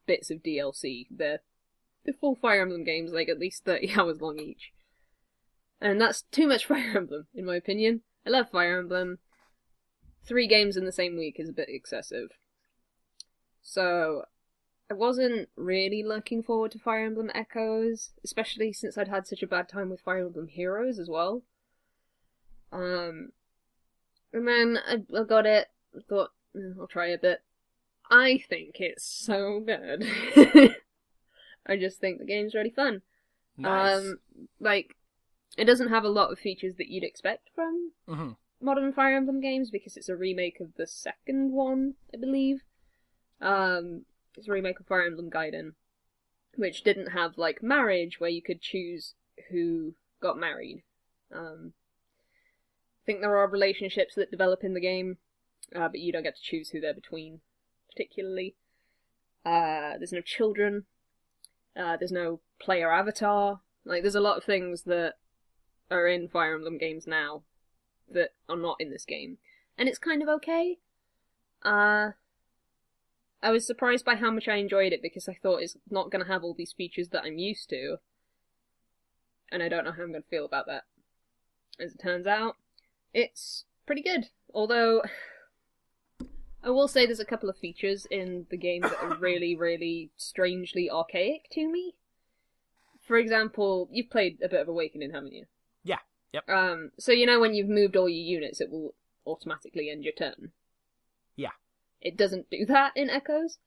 bits of DLC. They're the full Fire Emblem games, like at least thirty hours long each. And that's too much Fire Emblem, in my opinion. I love Fire Emblem. Three games in the same week is a bit excessive. So, I wasn't really looking forward to Fire Emblem Echoes, especially since I'd had such a bad time with Fire Emblem Heroes as well. Um, and then I, I got it. I thought "Eh, I'll try a bit. I think it's so good. I just think the game's really fun. nice. Um, like it doesn't have a lot of features that you'd expect from hmm modern Fire Emblem games because it's a remake of the second one, I believe. Um, it's a remake of Fire Emblem Gaiden, which didn't have like marriage where you could choose who got married. Um, I think there are relationships that develop in the game, uh, but you don't get to choose who they're between, particularly. Uh, there's no children. Uh, there's no player avatar. Like, there's a lot of things that are in Fire Emblem games now that are not in this game. And it's kind of okay. Uh, I was surprised by how much I enjoyed it because I thought it's not going to have all these features that I'm used to. And I don't know how I'm going to feel about that. As it turns out, it's pretty good. Although, I will say there's a couple of features in the game that are really, really strangely archaic to me. For example, you've played a bit of Awakening, haven't you? Yeah. Yep. Um, so you know when you've moved all your units, it will automatically end your turn. Yeah. It doesn't do that in Echoes.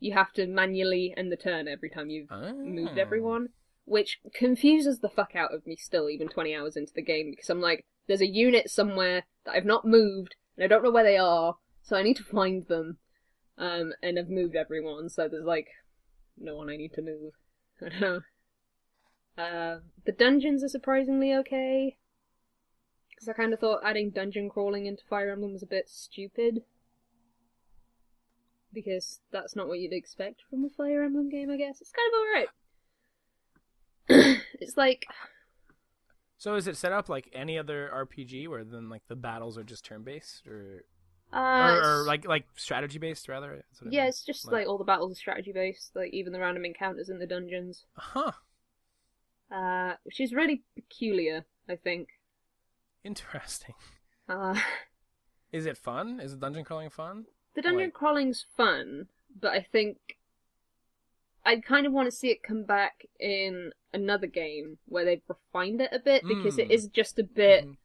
You have to manually end the turn every time you've Oh. moved everyone, which confuses the fuck out of me still, even 20 hours into the game, because I'm like, there's a unit somewhere that I've not moved, and I don't know where they are, so I need to find them. Um, and I've moved everyone, so there's like, no one I need to move. I don't know. Uh, the dungeons are surprisingly okay. Because I kind of thought adding dungeon crawling into Fire Emblem was a bit stupid. Because that's not what you'd expect from a Fire Emblem game, I guess. It's kind of alright. it's like, So is it set up like any other RPG where then like the battles are just turn based or, uh, or, or like like strategy based rather? What I yeah, mean. it's just Like- like all the battles are strategy based, like even the random encounters in the dungeons. Huh. Uh, which is really peculiar, I think. Interesting. Uh, Is it fun? Is the dungeon crawling fun? The dungeon Like- crawling's fun, but I think I kind of want to see it come back in another game where they've refined it a bit because it Mm. is just a bit Mhm.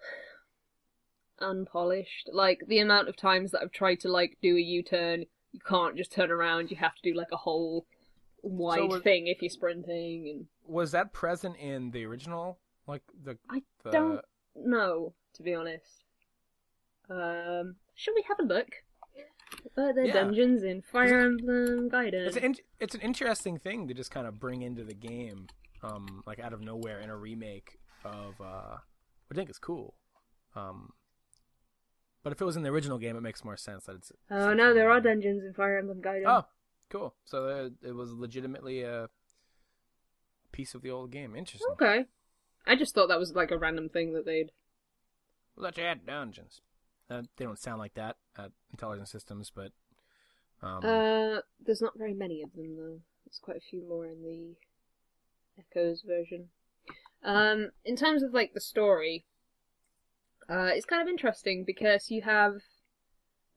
unpolished. Like the amount of times that I've tried to like do a U-turn, you can't just turn around. You have to do like a whole wide was- thing if you're sprinting. And Was that present in the original? Like the I the don't know, to be honest. Um, should we have a look? At the Yeah. dungeons in Fire Emblem Gaiden. It's an it's an interesting thing to just kind of bring into the game, um, like out of nowhere in a remake of. Uh, I think it's cool. Um, but if it was in the original game, it makes more sense that it's. Oh no, there are dungeons in Fire Emblem Gaiden. Oh, cool. So uh, it was legitimately a piece of the old game. Interesting. okay. I just thought that was like a random thing that they'd. You add dungeons. Uh, they don't sound like that at Intelligent Systems, but Um, Uh, there's not very many of them though. There's quite a few more in the Echoes version. Um, in terms of like the story, uh, it's kind of interesting because you have.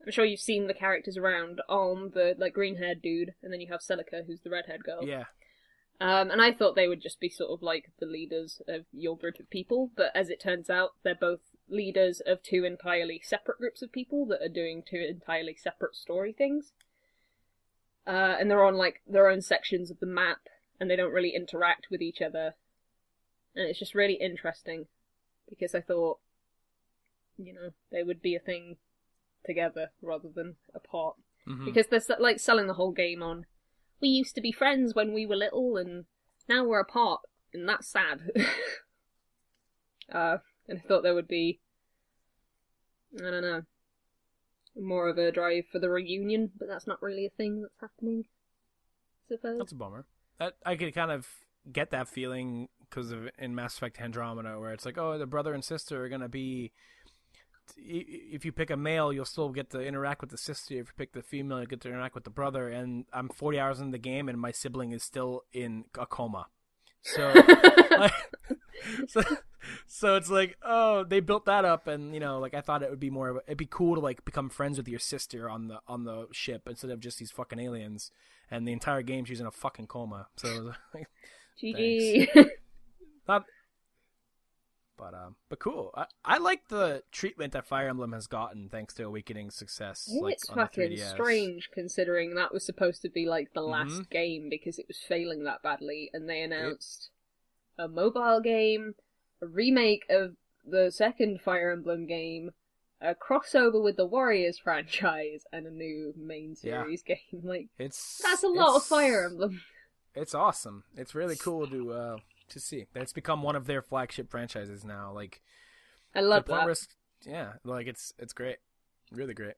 I'm sure you've seen the characters around. Alm, the like green haired dude, and then you have Celica, who's the red haired girl. yeah, Um, and I thought they would just be sort of like the leaders of your group of people, but as it turns out, they're both leaders of two entirely separate groups of people that are doing two entirely separate story things. Uh, and they're on like their own sections of the map, and they don't really interact with each other. And it's just really interesting because I thought, you know, they would be a thing together rather than apart Mhm. because they're like selling the whole game on we used to be friends when we were little and now we're apart and that's sad uh and i thought there would be i don't know more of a drive for the reunion but that's not really a thing that's happening i suppose that's a bummer. That I could kind of get that feeling because of in Mass Effect Andromeda, where it's like, oh, the brother and sister are gonna be. If you pick a male, you'll still get to interact with the sister. If you pick the female, you get to interact with the brother. And I'm 40 hours in the game, and my sibling is still in a coma. So, like, so, so it's like, oh, they built that up, and you know, like I thought it would be more. Of a, it'd be cool to like become friends with your sister on the on the ship instead of just these fucking aliens. And the entire game, she's in a fucking coma. So, like, gg not. But um, but cool. I, I like the treatment that Fire Emblem has gotten thanks to Awakening's success. like, it's fucking 3DS. strange considering that was supposed to be like the last Mhm. game because it was failing that badly, and they announced a mobile game, a remake of the second Fire Emblem game, a crossover with the Warriors franchise, and a new main Yeah. series game. Like It's that's a lot of Fire Emblem. It's awesome. It's really cool to uh to see. That's become one of their flagship franchises now. Like I love that. it's- yeah, like it's it's great, really great.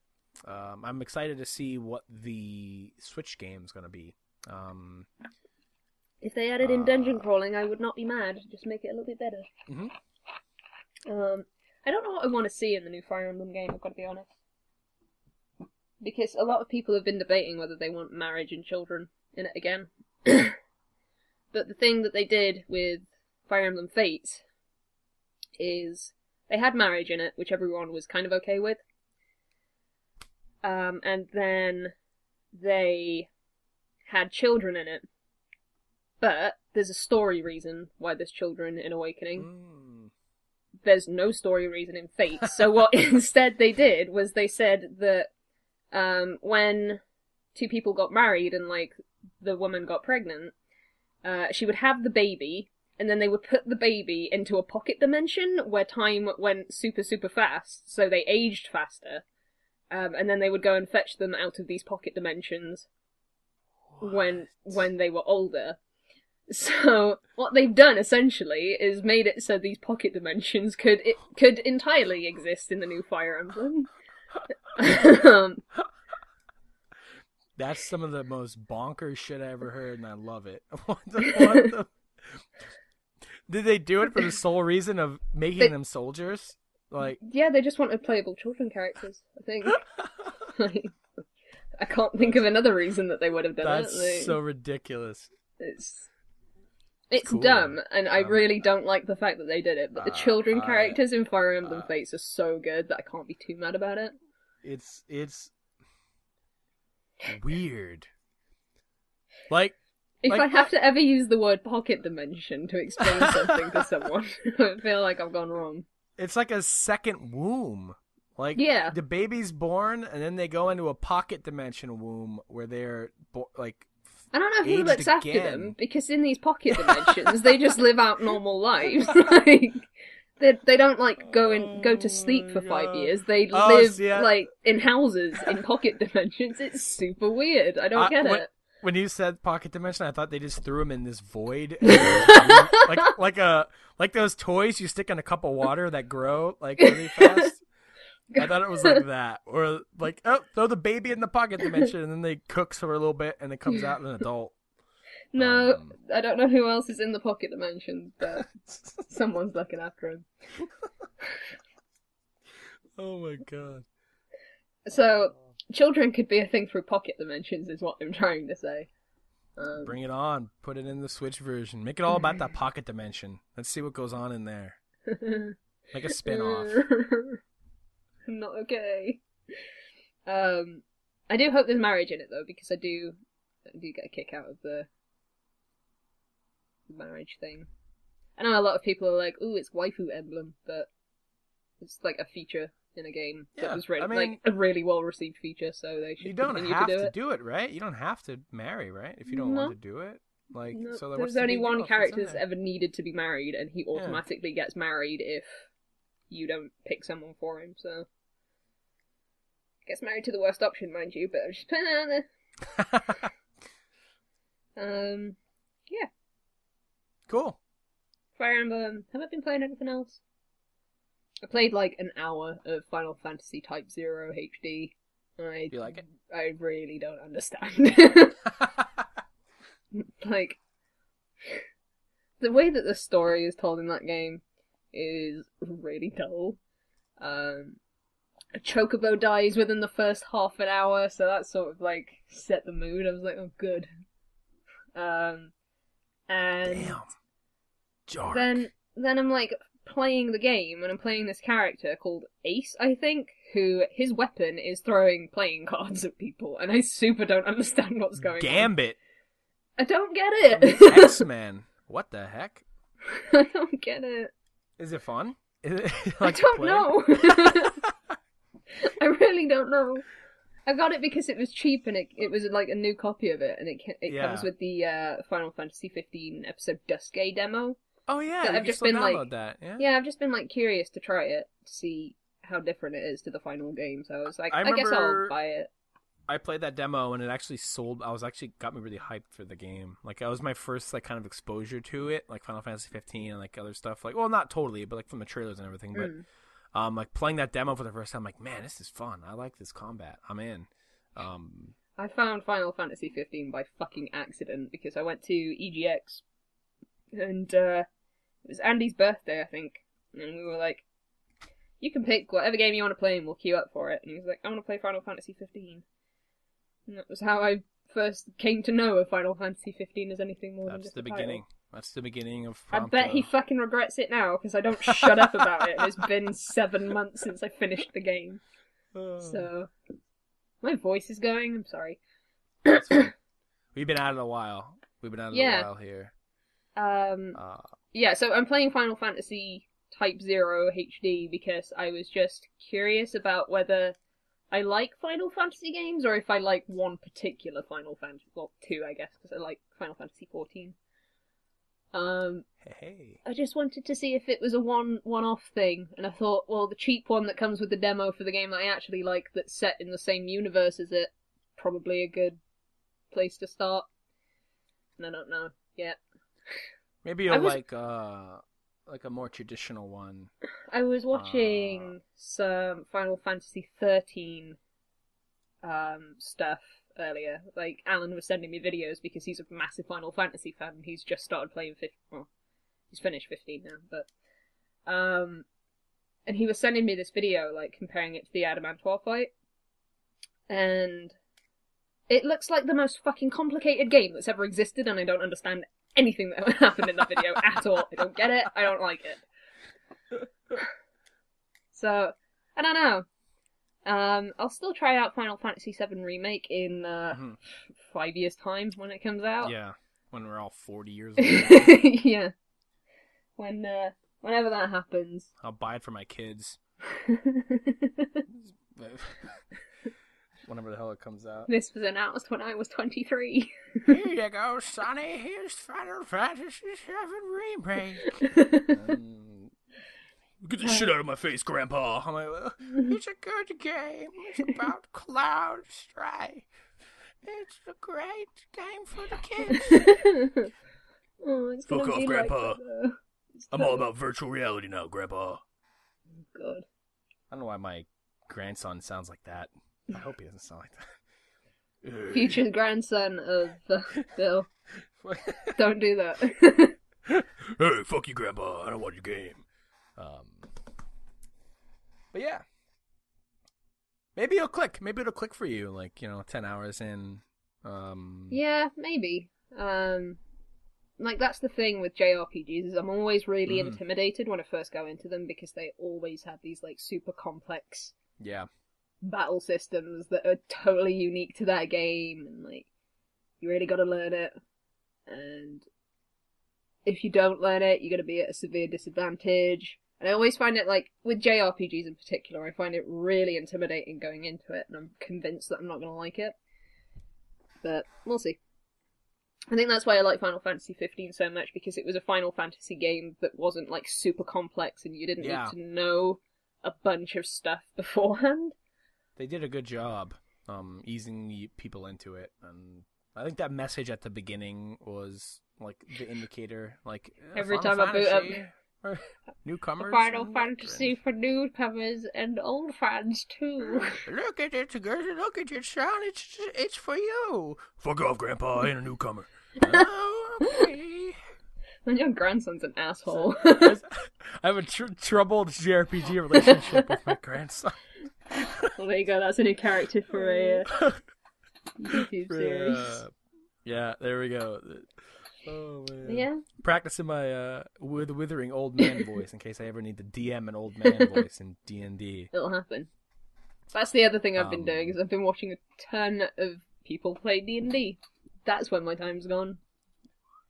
Um, I'm excited to see what the Switch game's gonna be. Um, If they added in dungeon Uh, crawling, I would not be mad. Just make it a little bit better. Mhm. Um, I don't know what I want to see in the new Fire Emblem game. I've got to be honest, because a lot of people have been debating whether they want marriage and children in it again. but the thing that they did with Fire Emblem Fates is they had marriage in it, which everyone was kind of okay with. Um, and then they had children in it. But there's a story reason why there's children in Awakening. mm, There's no story reason in Fate. So what instead they did was they said that um, when two people got married and like the woman got pregnant, uh, she would have the baby, and then they would put the baby into a pocket dimension where time went super super fast, so they aged faster. Um, and then they would go and fetch them out of these pocket dimensions when when they were older. So what they've done essentially is made it so these pocket dimensions could it could entirely exist in the new Fire Emblem. um, that's some of the most bonkers shit I ever heard, and I love it. what the, what the... Did they do it for the sole reason of making They- them soldiers? Like, yeah, they just wanted playable children characters. I think. I can't think of another reason that they would have done that's it. They- so ridiculous. It's it's cool. dumb, and I Um, really don't like the fact that they did it. But the uh, children characters in Fire Emblem uh, Fates are so good that I can't be too mad about it. It's it's weird. Like, If Like, I have to ever use the word pocket dimension to explain something to someone, I feel like I've gone wrong. it's like a second womb. Like, Yeah. the baby's born, and then they go into a pocket dimension womb where they're bo- like, I don't know who looks after them because in these pocket dimensions they just live out normal lives. like they they don't like go and go to sleep for five oh, years. They Oh, live I- like in houses in pocket dimensions. It's super weird. I don't I- get when- it. when you said pocket dimension, I thought they just threw him in this void, and like like a like those toys you stick in a cup of water that grow like really fast. I thought it was like that, or like oh, throw the baby in the pocket dimension, and then they cooks for a little bit, and it comes out an adult. No, Um, I don't know who else is in the pocket dimensions, but someone's looking after him. oh my god! So children could be a thing through pocket dimensions, is what I'm trying to say. Um, Bring it on. Put it in the Switch version. Make it all about that pocket dimension. Let's see what goes on in there. Like a spin off. Not okay. Um, I do hope there's marriage in it though, because I do, I do get a kick out of the marriage thing. I know a lot of people are like, "Ooh, it's waifu emblem," but it's like a feature in a game Yeah, that was really I mean- like a really well received feature, so they should You don't have to do to it. do it, right? You don't have to marry, right? If you don't No. want to do it. Like, No, so there's only one deal if it's character that's there? ever needed to be married, and he automatically gets married if you don't pick someone for him. So gets married to the worst option, mind you. But I'm just putting it out there. Um, cool. Fire Emblem. Have I been playing anything else? I played like an hour of Final Fantasy Type Zero HD. I You like it? I really don't understand. like the way that the story is told in that game is really dull. Um, a chocobo dies within the first half an hour, so that sort of like set the mood. I was like, oh, good. Um, and Damn. Dark. then then I'm like playing the game and I'm playing this character called Ace, I think, who his weapon is throwing playing cards at people, and I super don't understand what's going on. Gambit. I don't get it. X. Men. What the heck? I don't get it. Is it fun? Is it, like I don't know. I really don't know. I got it because it was cheap and it it was like a new copy of it, and it it Yeah. comes with the uh, Final Fantasy 15 episode Duscae demo. Oh yeah, I've just been, like- that. Yeah. Yeah, I've just been like curious to try it to see how different it is to the final game. So I was like, I I, guess I'll buy it. I played that demo and it actually sold. I was actually got me really hyped for the game. Like that was my first like kind of exposure to it, like Final Fantasy 15 and like other stuff. Like well, not totally, but like from the trailers and everything. But Mm. um, like playing that demo for the first time, I'm like man, this is fun. I like this combat. I'm in. Um, I found Final Fantasy 15 by fucking accident because I went to EGX and uh, it was Andy's birthday, I think, and we were like, "You can pick whatever game you want to play, and we'll queue up for it." And he was like, "I want to play Final Fantasy 15," and that was how I first came to know of Final Fantasy 15 as anything more than just the a title. beginning. That's the beginning of. I bet he fucking regrets it now because I don't shut up about it. It's been seven months since I finished the game, Uh, so my voice is going. I'm sorry. We've been out of a while. We've been out of Yeah. a while here. Um, Uh, yeah, so I'm playing Final Fantasy Type Zero HD because I was just curious about whether I like Final Fantasy games or if I like one particular Final Fantasy. Well, two, I guess, because I like Final Fantasy 14. Um, hey. I just wanted to see if it was a one one off thing, and I thought, well, the cheap one that comes with the demo for the game that I actually like, that's set in the same universe as it, probably a good place to start. And I don't know yet. Maybe you'll was- like uh like a more traditional one. I was watching some Final Fantasy thirteen um, stuff earlier. Like Alan was sending me videos because he's a massive Final Fantasy fan. and He's just started playing fifteen. Well, he's finished fifteen now, but um, and he was sending me this video like comparing it to the Adamantoise fight, and it looks like the most fucking complicated game that's ever existed, and I don't understand anything that happened in that video at all. I don't get it. I don't like it. So, I don't know. Um, I'll still try out Final Fantasy VII Remake in uh, Mhm. five years' time when it comes out. Yeah, when we're all forty years old, yeah. When, uh, whenever that happens. I'll buy it for my kids. Whenever the hell it comes out. this was announced when I was 23. Here you go, Sonny. Here's Final Fantasy VII Remake. Um, Get the shit out of my face, Grandpa. I'm like, well, it's a good game. It's about Cloud Strife. It's a great game for the kids. oh, it's Fuck off, Grandpa. Like that, I'm all about virtual reality now, Grandpa. God. I don't know why my grandson sounds like that. I hope he doesn't sound like that. Future grandson of uh, Bill. Don't do that. hey, fuck you, Grandpa. I don't want your game. Um, but yeah, maybe it'll click. Maybe it'll click for you. Like you know, ten hours in. Um, Yeah, maybe. Um, like that's the thing with JRPGs is I'm always really Mhm. intimidated when I first go into them because they always have these like super complex yeah. Battle systems that are totally unique to that game and like you really got to learn it. And if you don't learn it you're going to be at a severe disadvantage. And i always find it like with jrpgs in particular i find it really intimidating going into it and i'm convinced that i'm not going to like it. But we'll see. I think that's why i like final fantasy 15 so much because it was a final fantasy game that wasn't like super complex and you didn't Yeah. need to know a bunch of stuff beforehand They did a good job um, easing people into it, and I think that message at the beginning was like the indicator. Like eh, Every Final time I boot up- Fantasy, newcomers, Final and Fantasy for newcomers and old fans too. Look at it, girls! Look at it, son! It's it's for you. Fuck off, Grandpa! I ain't a newcomer. oh, okay. My young grandson's an asshole. I have a tr- troubled JRPG relationship with my grandson. well, there you go. That's a new character for a uh, YouTube series. Uh, yeah, there we go. Oh man. Yeah, Practicing my uh with withering old man voice in case I ever need to DM an old man voice in D and D. it'll happen. That's the other thing I've been Um, doing is I've been watching a ton of people play D and D. That's when my time's gone.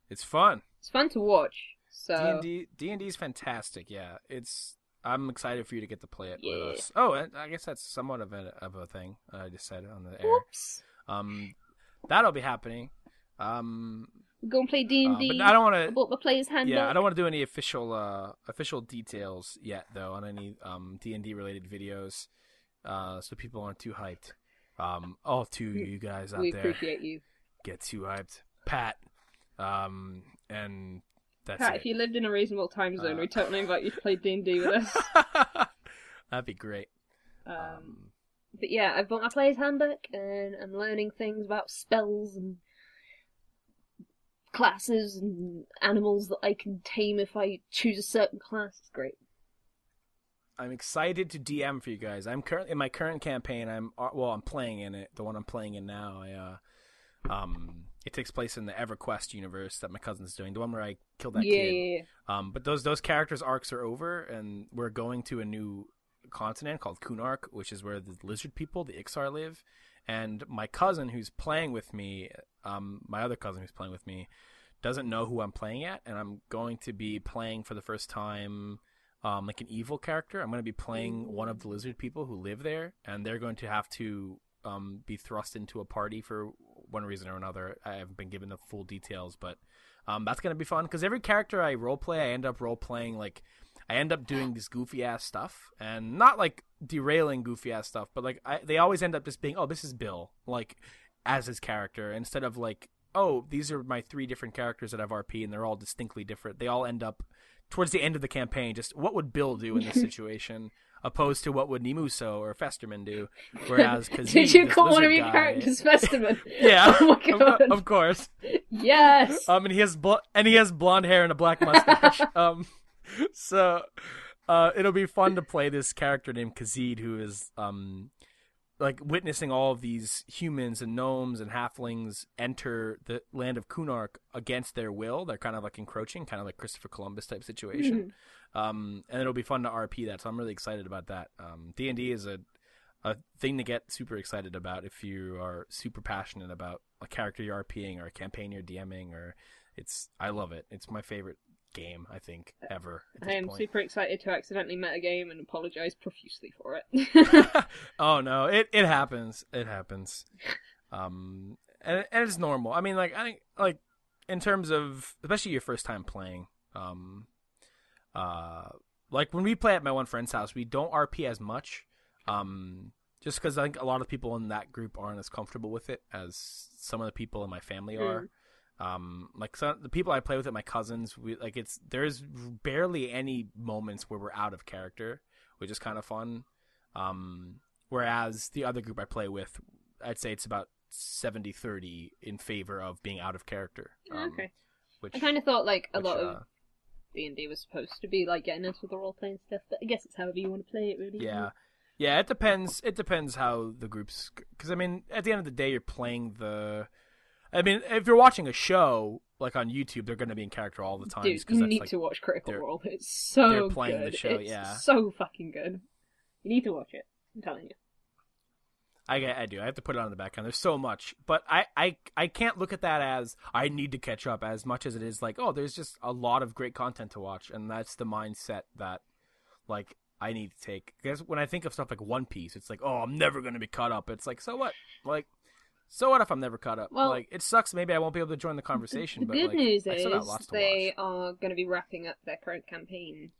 It's fun. It's fun to watch. D and So D D and D is fantastic. Yeah, it's. I'm excited for you to get to play it Yeah. with us. Oh, and I guess that's somewhat of a of a thing I just said on the air. whoops, Um, that'll be happening. Um, we're gonna play D uh, and D. but I don't want to. bought my player's handbook. Yeah, I don't want to do any official uh official details yet though on any um D and D related videos, uh so people aren't too hyped. Um, all two of you guys out we there appreciate you. get too hyped, Pat, um, and that's Pat, it. if you lived in a reasonable time zone, Uh, we totally invite you to play D and D with us. That'd be great. Um, Um, but yeah, I've bought my player's handbook and I'm learning things about spells and classes and animals that I can tame if I choose a certain class. It's great. I'm excited to DM for you guys. I'm currently in my current campaign. I'm uh, well. I'm playing in it. The one I'm playing in now. I uh, um, it takes place in the EverQuest universe that my cousin's doing. The one where I killed that yeah, kid. yeah, yeah. Um, but those those characters arcs are over, and we're going to a new continent called Kunark, which is where the lizard people, the Iksar, live. And my cousin, who's playing with me, um, my other cousin who's playing with me, doesn't know who I'm playing at, and I'm going to be playing for the first time, um, like an evil character. I'm going to be playing one of the lizard people who live there, and they're going to have to um, be thrust into a party for one reason or another. I haven't been given the full details, but um, that's gonna be fun because every character I role play, I end up role playing like I end up doing this goofy ass stuff, and not like derailing goofy ass stuff, but like I, they always end up just being, oh, this is Bill, like as his character, instead of like, oh, these are my three different characters that have RP, and they're all distinctly different. They all end up towards the end of the campaign, just what would Bill do in this situation, opposed to what would Nimuso or Festerman do. Whereas, Khaziit, Did you call one of your guy- characters Festival? Yeah, Oh of- of course. yes. Um, and he has bl- and he has blonde hair and a black mustache. um, so, uh, it'll be fun to play this character named Khaziit, who is um, like witnessing all of these humans and gnomes and halflings enter the land of Kunark against their will. They're kind of like encroaching, kind of like Christopher Columbus type situation. Um, and it'll be fun to RP that. So I'm really excited about that. Um, D and D is a a thing to get super excited about if you are super passionate about a character you're RPing or a campaign you're DMing or it's I love it. It's my favorite game I think ever. I am point. super excited to accidentally metagame and apologize profusely for it. oh no, it it happens. It happens. Um, and and it's normal. I mean, like I think like in terms of especially your first time playing. Um, uh, like when we play at my one friend's house, we don't RP as much. Um, just because I think a lot of people in that group aren't as comfortable with it as some of the people in my family are. Um, like some the people I play with, at my cousins, we like it's there's barely any moments where we're out of character, which is kind of fun. Um, whereas the other group I play with, I'd say it's about 70-30 in favor of being out of character. Um, okay. Which, I kind of thought like a which, lot uh, of D and D was supposed to be like getting into the role playing stuff, but I guess it's however you want to play it, really. yeah. Yeah, it depends. It depends how the groups. Because I mean, at the end of the day, you're playing the. I mean, if you're watching a show like on YouTube, they're going to be in character all the time. Dude, because you need like, to watch Critical Role. It's so they're playing the good. show, It's yeah. so fucking good. You need to watch it. I'm telling you. I, I do. I have to put it on the background. There's so much, but I, I I can't look at that as I need to catch up as much as it is like oh there's just a lot of great content to watch, and that's the mindset that like I need to take. Because when I think of stuff like One Piece, it's like oh I'm never gonna be caught up. It's like so what? Like so what if I'm never caught up? Well- like it sucks. Maybe I won't be able to join the conversation. The but good like, news is they are going to be wrapping up their current campaign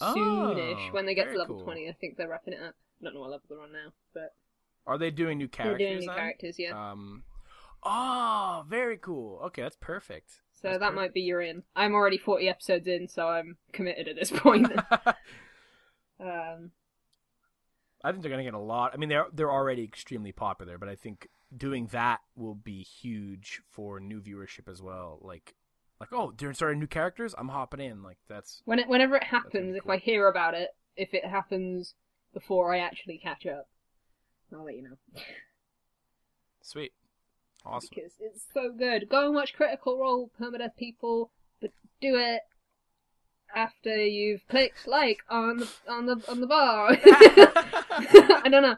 Oh, soonish. When they get to level cool. 20, I think they're wrapping it up. I don't know what level they're on now, but Are they doing new characters? they're doing new then? characters, yeah. Um. Oh, very cool. Okay, that's perfect. so that's that might be your in. I'm already 40 episodes in, so I'm committed at this point. um, I think they're gonna get a lot. I mean, they're they're already extremely popular, but I think doing that will be huge for new viewership as well. Like, like oh, they're starting new characters. I'm hopping in. Like that's when it, whenever it happens, be if. I hear about it, if it happens before I actually catch up, I'll let you know. sweet, awesome. Because it's so good. Go and watch Critical Role, Permadeath people, but do it after you've clicked like on the on the on the bar. I don't know.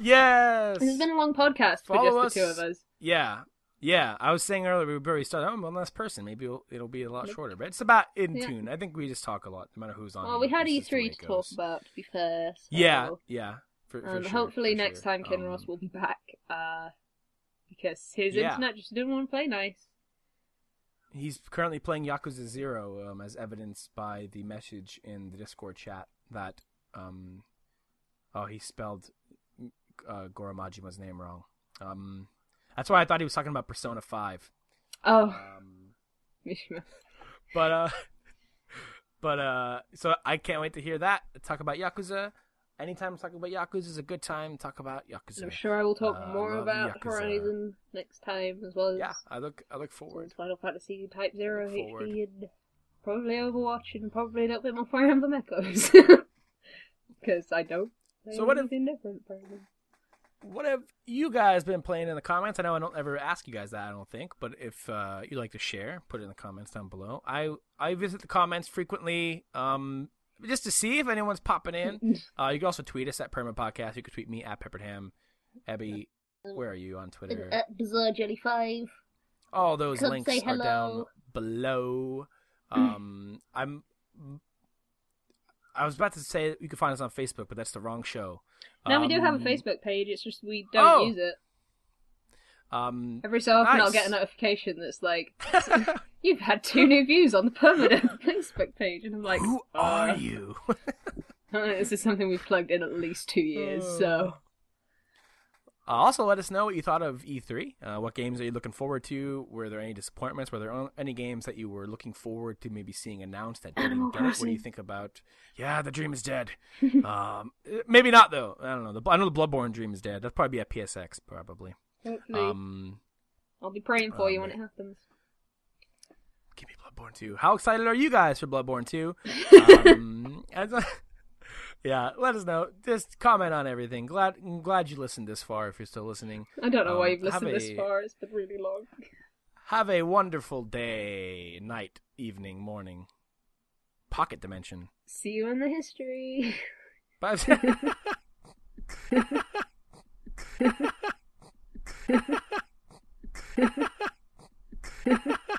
yes. This has been a long podcast for Follow just the two us. of us. Yeah. Yeah, I was saying earlier we were barely started. Oh, one less person. Maybe it'll, it'll be a lot shorter, but it's about in Yeah. tune. I think we just talk a lot, no matter who's on. Well, we had It's just the way E3 to talk about, to be fair. so- Yeah, yeah. For, for And sure, hopefully next sure. time Kinross Um, will be back, uh, because his Yeah. internet just didn't want to play nice. He's currently playing Yakuza Zero, um, as evidenced by the message in the Discord chat that, um, oh, he spelled uh, Goro Majima's name wrong. Um, that's why I thought he was talking about Persona Five. Oh, Um, Mishima. but uh, but uh, so I can't wait to hear that. Talk about Yakuza. Anytime I'm talking about Yakuza is a good time. to Talk about Yakuza. I'm sure I will talk Uh, more about Yakuza. Horizon next time, as well as Yeah, I look I look forward. Final Fantasy Type Zero forward. HD and probably Overwatch and probably a little bit more Fire Emblem Echoes. Because I don't. So what anything different, apparently. What have you guys been playing in the comments? I know I don't ever ask you guys that. I don't think, but if uh, you'd like to share, put it in the comments down below. I I visit the comments frequently, um, just to see if anyone's popping in. Uh, you can also tweet us at Perma Podcast. You can tweet me at Pepperdham. Ebbie, where are you on Twitter? At Bizarre Jelly Five. All those Come links say are down below. Um, I'm. I was about to say you can find us on Facebook, but that's the wrong show. Now we do have a Um, Facebook page. It's just we don't Oh. use it. Um, Every so often, I'll get a notification that's like, "You've had two new views on the permanent Facebook page," and I'm like, who uh, are you? This is something we've plugged in at least two years, so Uh, also, let us know what you thought of E3. Uh, what games are you looking forward to? Were there any disappointments? Were there any games that you were looking forward to maybe seeing announced that didn't Animal get it? What do you think about? Yeah, the dream is dead. um, maybe not though. I don't know. The, I know the Bloodborne dream is dead. That's probably be at PSX probably. hopefully Um, I'll be praying for you um, when it happens. Give me Bloodborne 2. How excited are you guys for Bloodborne 2? Um, yeah, let us know. Just comment on everything. Glad glad you listened this far. If you're still listening. I don't know why um, you've listened have this far. It's been really long. Have a wonderful day, night, evening, morning. Pocket dimension. See you in the history. Bye.